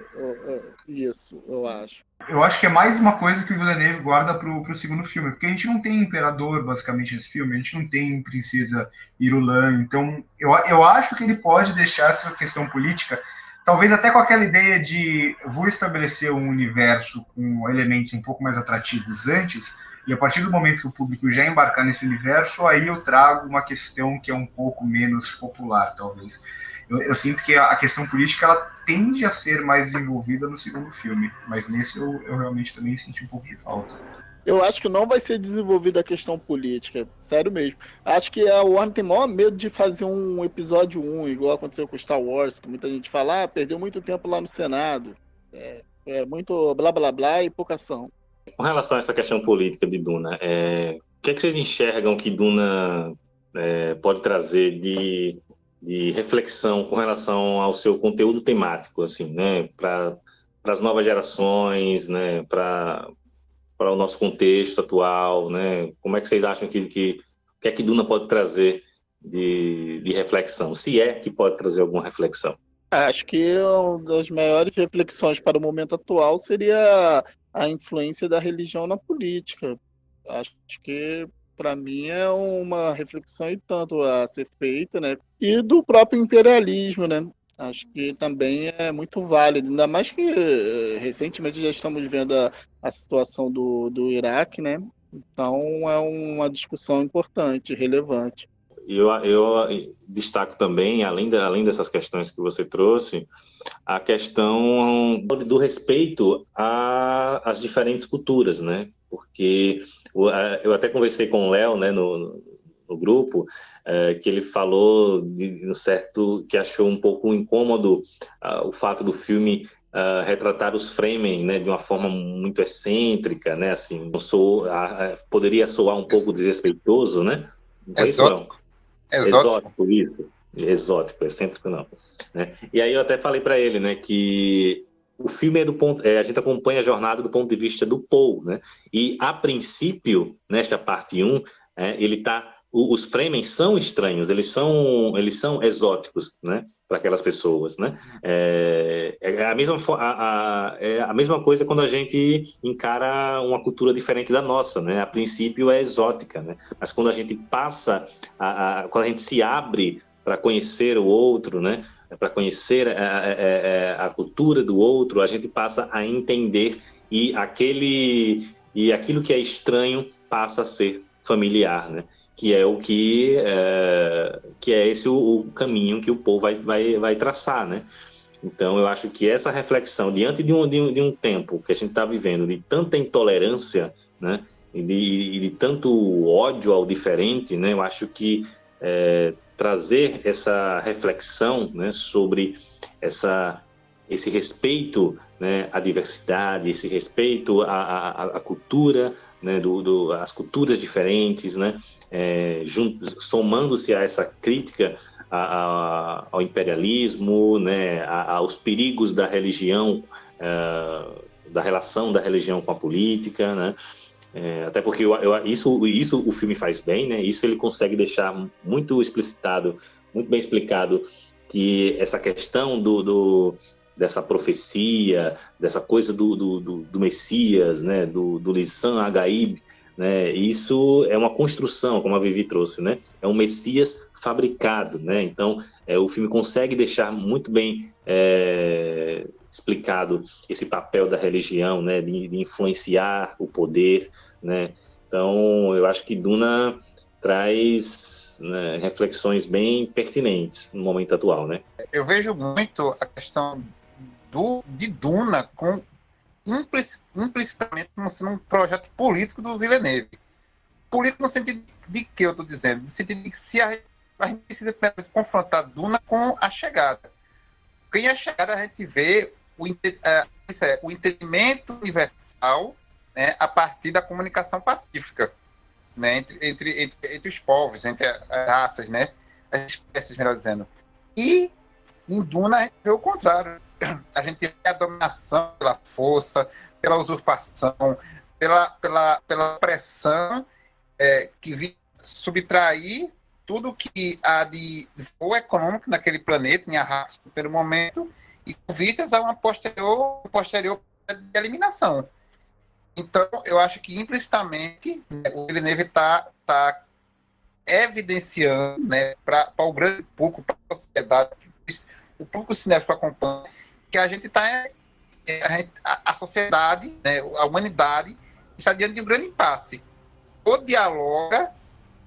isso, eu acho. Eu acho que é mais uma coisa que o Villeneuve guarda pro, pro segundo filme, porque a gente não tem imperador, basicamente, nesse filme, a gente não tem princesa Irulan, então eu, eu acho que ele pode deixar essa questão política, talvez até com aquela ideia de vou estabelecer um universo com elementos um pouco mais atrativos antes, e a partir do momento que o público já embarcar nesse universo, aí eu trago uma questão que é um pouco menos popular, talvez eu, eu, sinto que a, questão política ela tende a ser mais desenvolvida no segundo filme, mas nesse eu, eu realmente também senti um pouco de falta. Eu acho que não vai ser desenvolvida a questão política, sério mesmo. Acho que a Warner tem maior medo de fazer um episódio 1, igual aconteceu com Star Wars, que muita gente fala, ah, perdeu muito tempo lá no Senado. É, é muito blá blá blá e pouca ação. Com relação a essa questão política de Duna, é... o que, é que vocês enxergam que Duna é, pode trazer de de reflexão com relação ao seu conteúdo temático, assim, né, para as novas gerações, né, para para o nosso contexto atual, né? Como é que vocês acham que que que é que Duna pode trazer de, de reflexão? Se é que pode trazer alguma reflexão? Acho que uma das maiores reflexões para o momento atual seria a influência da religião na política. Acho que para mim é uma reflexão e tanto a ser feita, né? E do próprio imperialismo, né? Acho que também é muito válido, ainda mais que eh, recentemente já estamos vendo a, a situação do, do Iraque, né? Então é uma discussão importante, relevante. Eu, eu destaco também, além, além dessas questões que você trouxe, a questão do respeito às diferentes culturas, né? Porque eu até conversei com o Léo, né, no, no grupo, é, que ele falou de um certo que achou um pouco incômodo uh, o fato do filme uh, retratar os Fremen, né, de uma forma muito excêntrica, né, assim, sou, uh, poderia soar um pouco desrespeitoso, né? Exótico. Exótico. Exótico, isso. Exótico, excêntrico não. Né? E aí eu até falei para ele, né, que o filme é do ponto, é, a gente acompanha a jornada do ponto de vista do Paul, né? E a princípio, nesta parte 1, é, ele está os Fremen são estranhos, eles são, eles são exóticos, né, para aquelas pessoas, né? É, é, a mesma a, a, é a mesma coisa quando a gente encara uma cultura diferente da nossa, né? A princípio é exótica, né? Mas quando a gente passa, a, a quando a gente se abre para conhecer o outro, né? Para conhecer a, a, a cultura do outro, a gente passa a entender e aquele e aquilo que é estranho passa a ser familiar, né? Que é o que é, que é esse o, o, caminho que o povo vai, vai, vai traçar, né? Então eu acho que essa reflexão diante de um, de um, de um tempo que a gente está vivendo de tanta intolerância, né? E de, de, tanto ódio ao diferente, né? Eu acho que é, trazer essa reflexão, né? Sobre essa esse respeito né, à diversidade, esse respeito à, à, à cultura, né, do, do, as culturas diferentes, né, é, somando-se a essa crítica a, a, ao imperialismo, né, a, aos perigos da religião, é, da relação da religião com a política, né, é, até porque eu, eu, isso, isso o filme faz bem, né, isso ele consegue deixar muito explicitado, muito bem explicado que essa questão do, do dessa profecia, dessa coisa do, do, do, do Messias, né, do, do Lisan Agaib, né, isso é uma construção, como a Vivi trouxe, né, é um Messias fabricado, né, então é, o filme consegue deixar muito bem é, explicado esse papel da religião, né, de, de influenciar o poder, né, então eu acho que Duna traz né, reflexões bem pertinentes no momento atual, né? Eu vejo muito a questão do, de Duna com implicitamente como sendo um projeto político do Villeneuve. Político no sentido de que eu estou dizendo? No sentido de que se a, a gente precisa confrontar Duna com a chegada. Porque em a chegada a gente vê o, é, é, o entendimento universal né, a partir da comunicação pacífica né, entre, entre, entre, entre os povos, entre as raças, né, as espécies, melhor dizendo. E em Duna a gente vê o contrário a gente vê a dominação pela força, pela usurpação, pela, pela, pela pressão é, que vem subtrair tudo que há de voo econômico naquele planeta, em Arrakis, pelo momento, e com vistas a uma posterior, posterior eliminação. Então, eu acho que implicitamente né, o Villeneuve está tá evidenciando né, para o grande público, para a sociedade, o público cinéfilo acompanha, que a gente está é, a, a, sociedade, né, a humanidade está diante de um grande impasse. Ou dialoga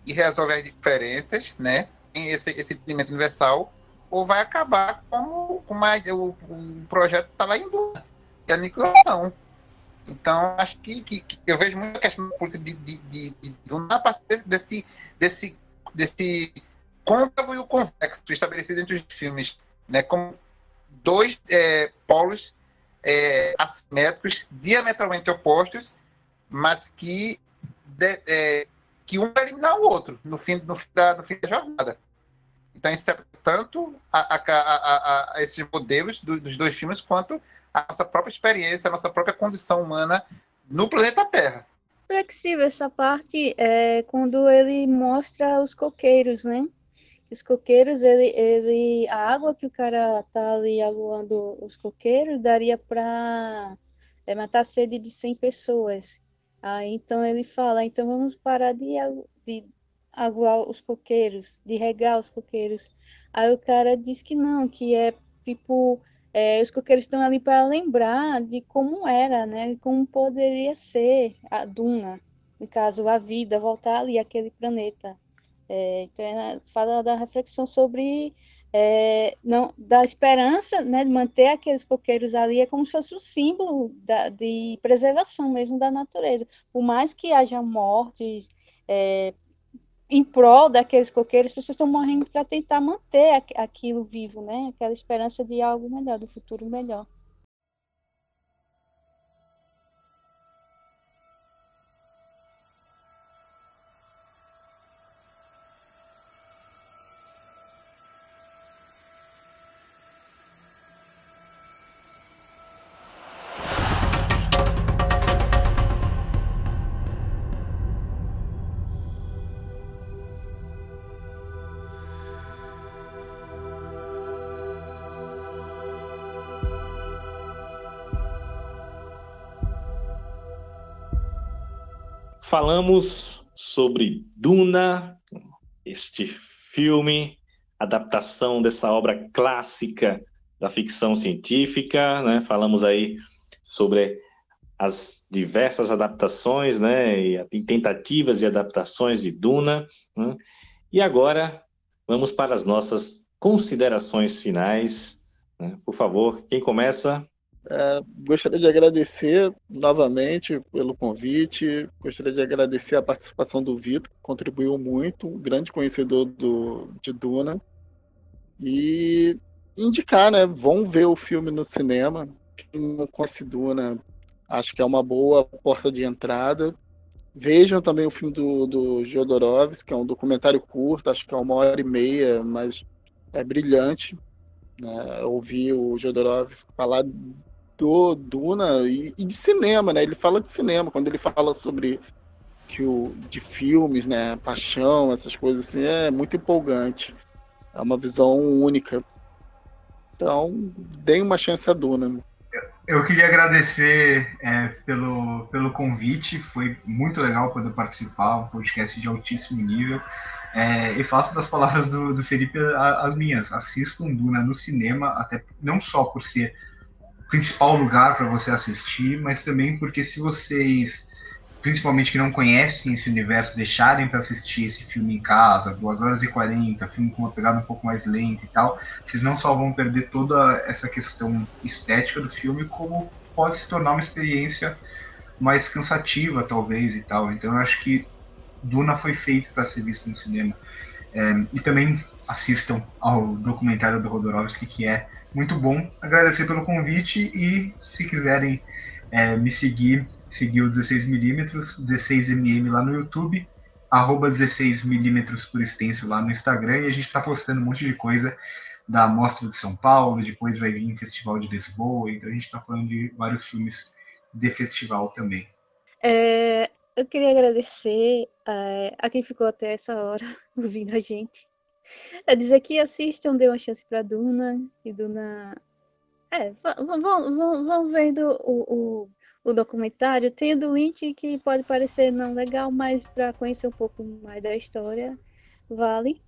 e resolve as diferenças, né, em esse, esse entendimento universal, ou vai acabar como, a, o, o projeto está lá em dúvida, de aniquilação. Então, acho que, que, que, eu vejo muita questão política de, de, de, de, de a desse, desse, desse côncavo e o convexo estabelecido entre os filmes, né, como dois é, polos é, assimétricos, diametralmente opostos, mas que, de, é, que um vai eliminar o outro no fim, no da, no fim da jornada. Então, isso é tanto a, a, a, a esses modelos do, dos dois filmes, quanto a nossa própria experiência, a nossa própria condição humana no planeta Terra. Flexível essa parte é quando ele mostra os coqueiros, né? Os coqueiros, ele, ele, a água que o cara tá ali aguando os coqueiros daria para é, matar a sede de 100 pessoas. Aí então ele fala, então vamos parar de, de aguar os coqueiros, de regar os coqueiros. Aí o cara diz que não, que é tipo, é, os coqueiros estão ali para lembrar de como era, né? Como poderia ser a duna. no caso, a vida, voltar ali àquele planeta. É, então, ela fala da reflexão sobre é, não, da esperança né, de manter aqueles coqueiros ali, é como se fosse um símbolo da, de preservação mesmo da natureza. Por mais que haja mortes é, em prol daqueles coqueiros, as pessoas estão morrendo para tentar manter aquilo vivo, né? aquela esperança de algo melhor, do futuro melhor. Falamos sobre Duna, este filme, adaptação dessa obra clássica da ficção científica, né? Falamos aí sobre as diversas adaptações, né? E tentativas de adaptações de Duna. Né? E agora vamos para as nossas considerações finais. Né? Por favor, quem começa? É, gostaria de agradecer novamente pelo convite, gostaria de agradecer a participação do Vitor, que contribuiu muito, um grande conhecedor do, de Duna, e indicar, né? Vão ver o filme no cinema. Quem não conhece Duna, acho que é uma boa porta de entrada. Vejam também o filme do, do Jodorowsky, que é um documentário curto, acho que é uma hora e meia, mas é brilhante. Né? Ouvir o Jodorowsky falar do Duna e, e, de cinema, né? Ele fala de cinema, quando ele fala sobre que o, de filmes, né? Paixão, essas coisas assim, é muito empolgante. É uma visão única. Então, deem uma chance a Duna. Eu queria agradecer é, pelo, pelo convite, foi muito legal poder participar, um podcast de altíssimo nível. É, e faço das palavras do, do Felipe as minhas. Assistam Duna no cinema, até não só por ser principal lugar para você assistir, mas também porque se vocês, principalmente que não conhecem esse universo, deixarem para assistir esse filme em casa, 2 horas e 40, filme com uma pegada um pouco mais lenta e tal, vocês não só vão perder toda essa questão estética do filme, como pode se tornar uma experiência mais cansativa, talvez, e tal. Então eu acho que Duna foi feito para ser visto no cinema. É, e também assistam ao documentário do Rodorovsky, que é muito bom. Agradecer pelo convite e se quiserem é, me seguir, seguir o 16mm, 16mm lá no YouTube, arroba 16mm por extenso lá no Instagram e a gente está postando um monte de coisa da Mostra de São Paulo, depois vai vir Festival de Lisboa, então a gente está falando de vários filmes de festival também. É, eu queria agradecer é, a quem ficou até essa hora ouvindo a gente. É dizer que assistam, dê uma chance para Duna, e Duna. É, vão, vão, vão vendo o, o, o documentário. Tem o do Lynch que pode parecer não legal, mas para conhecer um pouco mais da história, vale.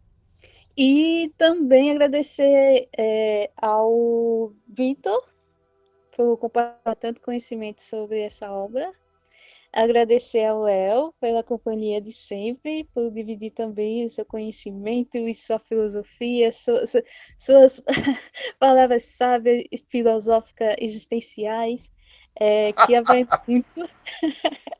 E também agradecer é, ao Vitor por compartilhar tanto conhecimento sobre essa obra. Agradecer ao Léo pela companhia de sempre, por dividir também o seu conhecimento e sua filosofia, suas, suas palavras sábias, filosóficas, existenciais, é, que aprendo muito.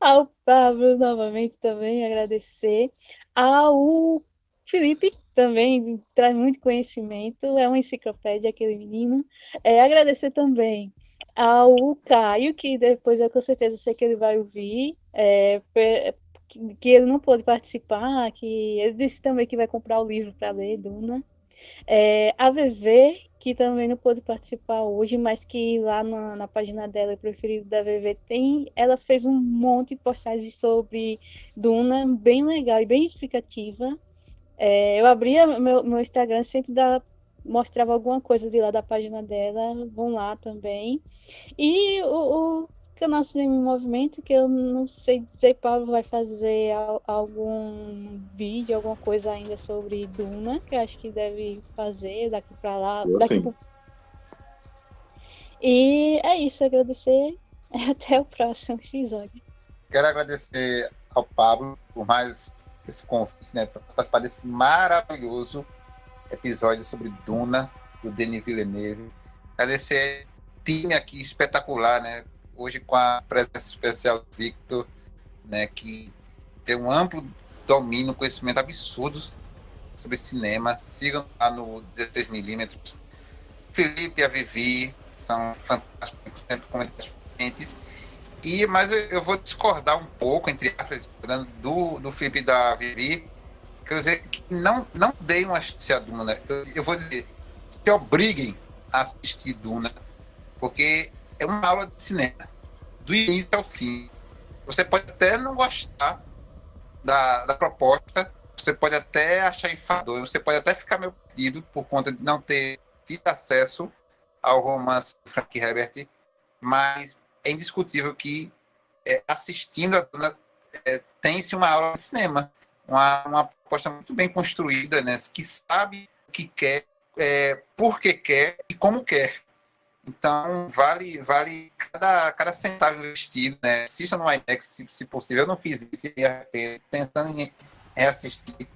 ao Pablo, novamente, também agradecer. Ao Felipe também traz muito conhecimento, é uma enciclopédia aquele menino. É, agradecer também ao Caio, que depois eu com certeza sei que ele vai ouvir, é, que ele não pôde participar, que ele disse também que vai comprar o livro para ler, Duna. É, a VV, que também não pôde participar hoje, mas que lá na, na página dela, preferido da VV, tem, ela fez um monte de postagens sobre Duna, bem legal e bem explicativa. É, eu abria meu, meu Instagram, sempre dá, mostrava alguma coisa de lá da página dela, vão lá também. E o, o canal Cinema em Movimento, que eu não sei dizer, Paulo vai fazer algum vídeo, alguma coisa ainda sobre Duna, que eu acho que deve fazer daqui para lá. Daqui pro... E é isso, agradecer. Até o próximo episódio. quero agradecer ao Pablo por mais esse convite, né, para participar desse maravilhoso episódio sobre Duna, do Denis Villeneuve. Agradecer time aqui espetacular, né? Hoje com a presença especial do Victor, né, que tem um amplo domínio, conhecimento absurdo sobre cinema. Sigam lá no 16mm. Felipe e a Vivi são fantásticos, sempre comentários e, mas eu, vou discordar um pouco, entre aspas, do, do Felipe da Vivi. Quer dizer, que não, não deem uma chance a Duna. Eu, eu vou dizer, se obriguem a assistir Duna, porque é uma aula de cinema, do início ao fim. Você pode até não gostar da, da proposta, você pode até achar enfador, você pode até ficar meio perdido por conta de não ter tido acesso ao romance do Frank Herbert, mas é indiscutível que é, assistindo a Duna é, tem-se uma aula de cinema, uma, uma proposta muito bem construída, né, que sabe o que quer, é, por que quer e como quer. Então, vale, vale cada, cada centavo investido, né? Assista no IMAX, se, se possível. Eu não fiz isso, pensando em reassistir,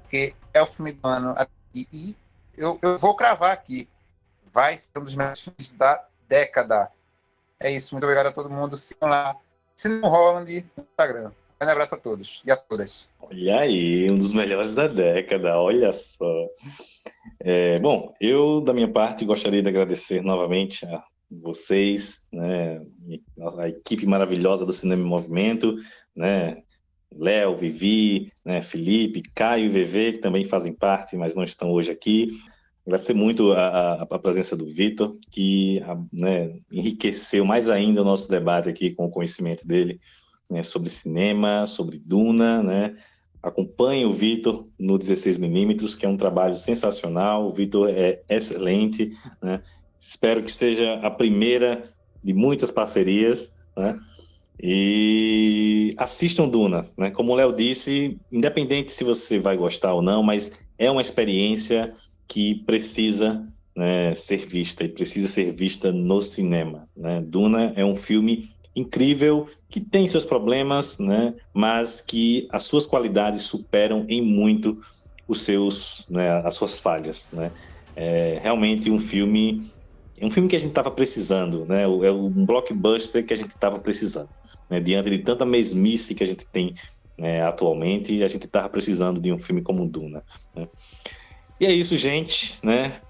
porque é o filme do ano. E, e eu, eu vou cravar aqui. Vai ser um dos melhores filmes da década. É isso. Muito obrigado a todo mundo. Sigam lá. Cinema Holland no Instagram. Um abraço a todos e a todas. Olha aí, um dos melhores da década, olha só. É, bom, eu, da minha parte, gostaria de agradecer novamente a vocês, né, a equipe maravilhosa do Cinema em Movimento, né, Léo, Vivi, né, Felipe, Caio e VV, que também fazem parte, mas não estão hoje aqui. Agradecer muito a, a, a presença do Vitor, que né, enriqueceu mais ainda o nosso debate aqui com o conhecimento dele né, sobre cinema, sobre Duna, né? Acompanhe o Vitor no 16mm, que é um trabalho sensacional. O Vitor é excelente, né? Espero que seja a primeira de muitas parcerias, né? E assistam Duna, né? Como o Léo disse, independente se você vai gostar ou não, mas é uma experiência que precisa né, ser vista e precisa ser vista no cinema. Né? Duna é um filme incrível que tem seus problemas, né, mas que as suas qualidades superam em muito os seus, né, as suas falhas. Né? É realmente um filme, um filme que a gente estava precisando, né? É um blockbuster que a gente estava precisando. Né? Diante de tanta mesmice que a gente tem né, atualmente, a gente estava precisando de um filme como Duna. Né? E é isso, gente, né?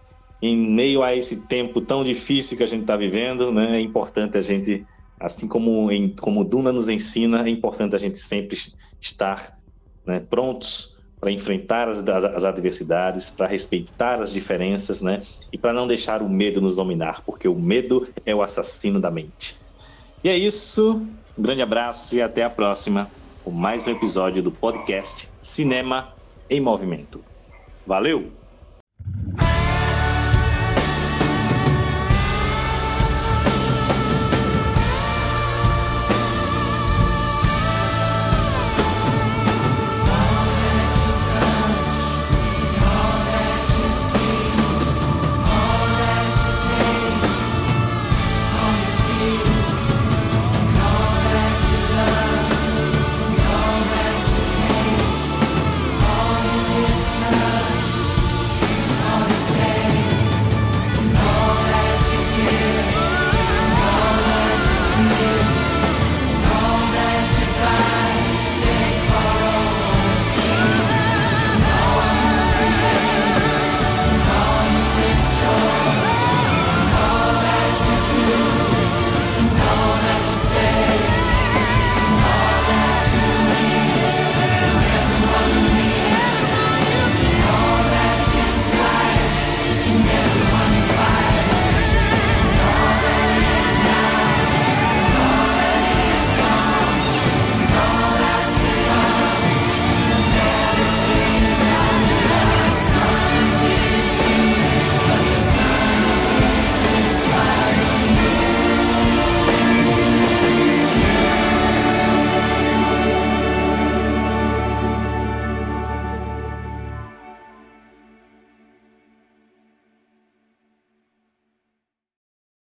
Em meio a esse tempo tão difícil que a gente está vivendo, né? É importante a gente, assim como em, como Duna nos ensina, é importante a gente sempre estar né, prontos para enfrentar as, as, as adversidades, para respeitar as diferenças, né? E para não deixar o medo nos dominar, porque o medo é o assassino da mente. E é isso. Um grande abraço e até a próxima com mais um episódio do podcast Cinema em Movimento. Valeu!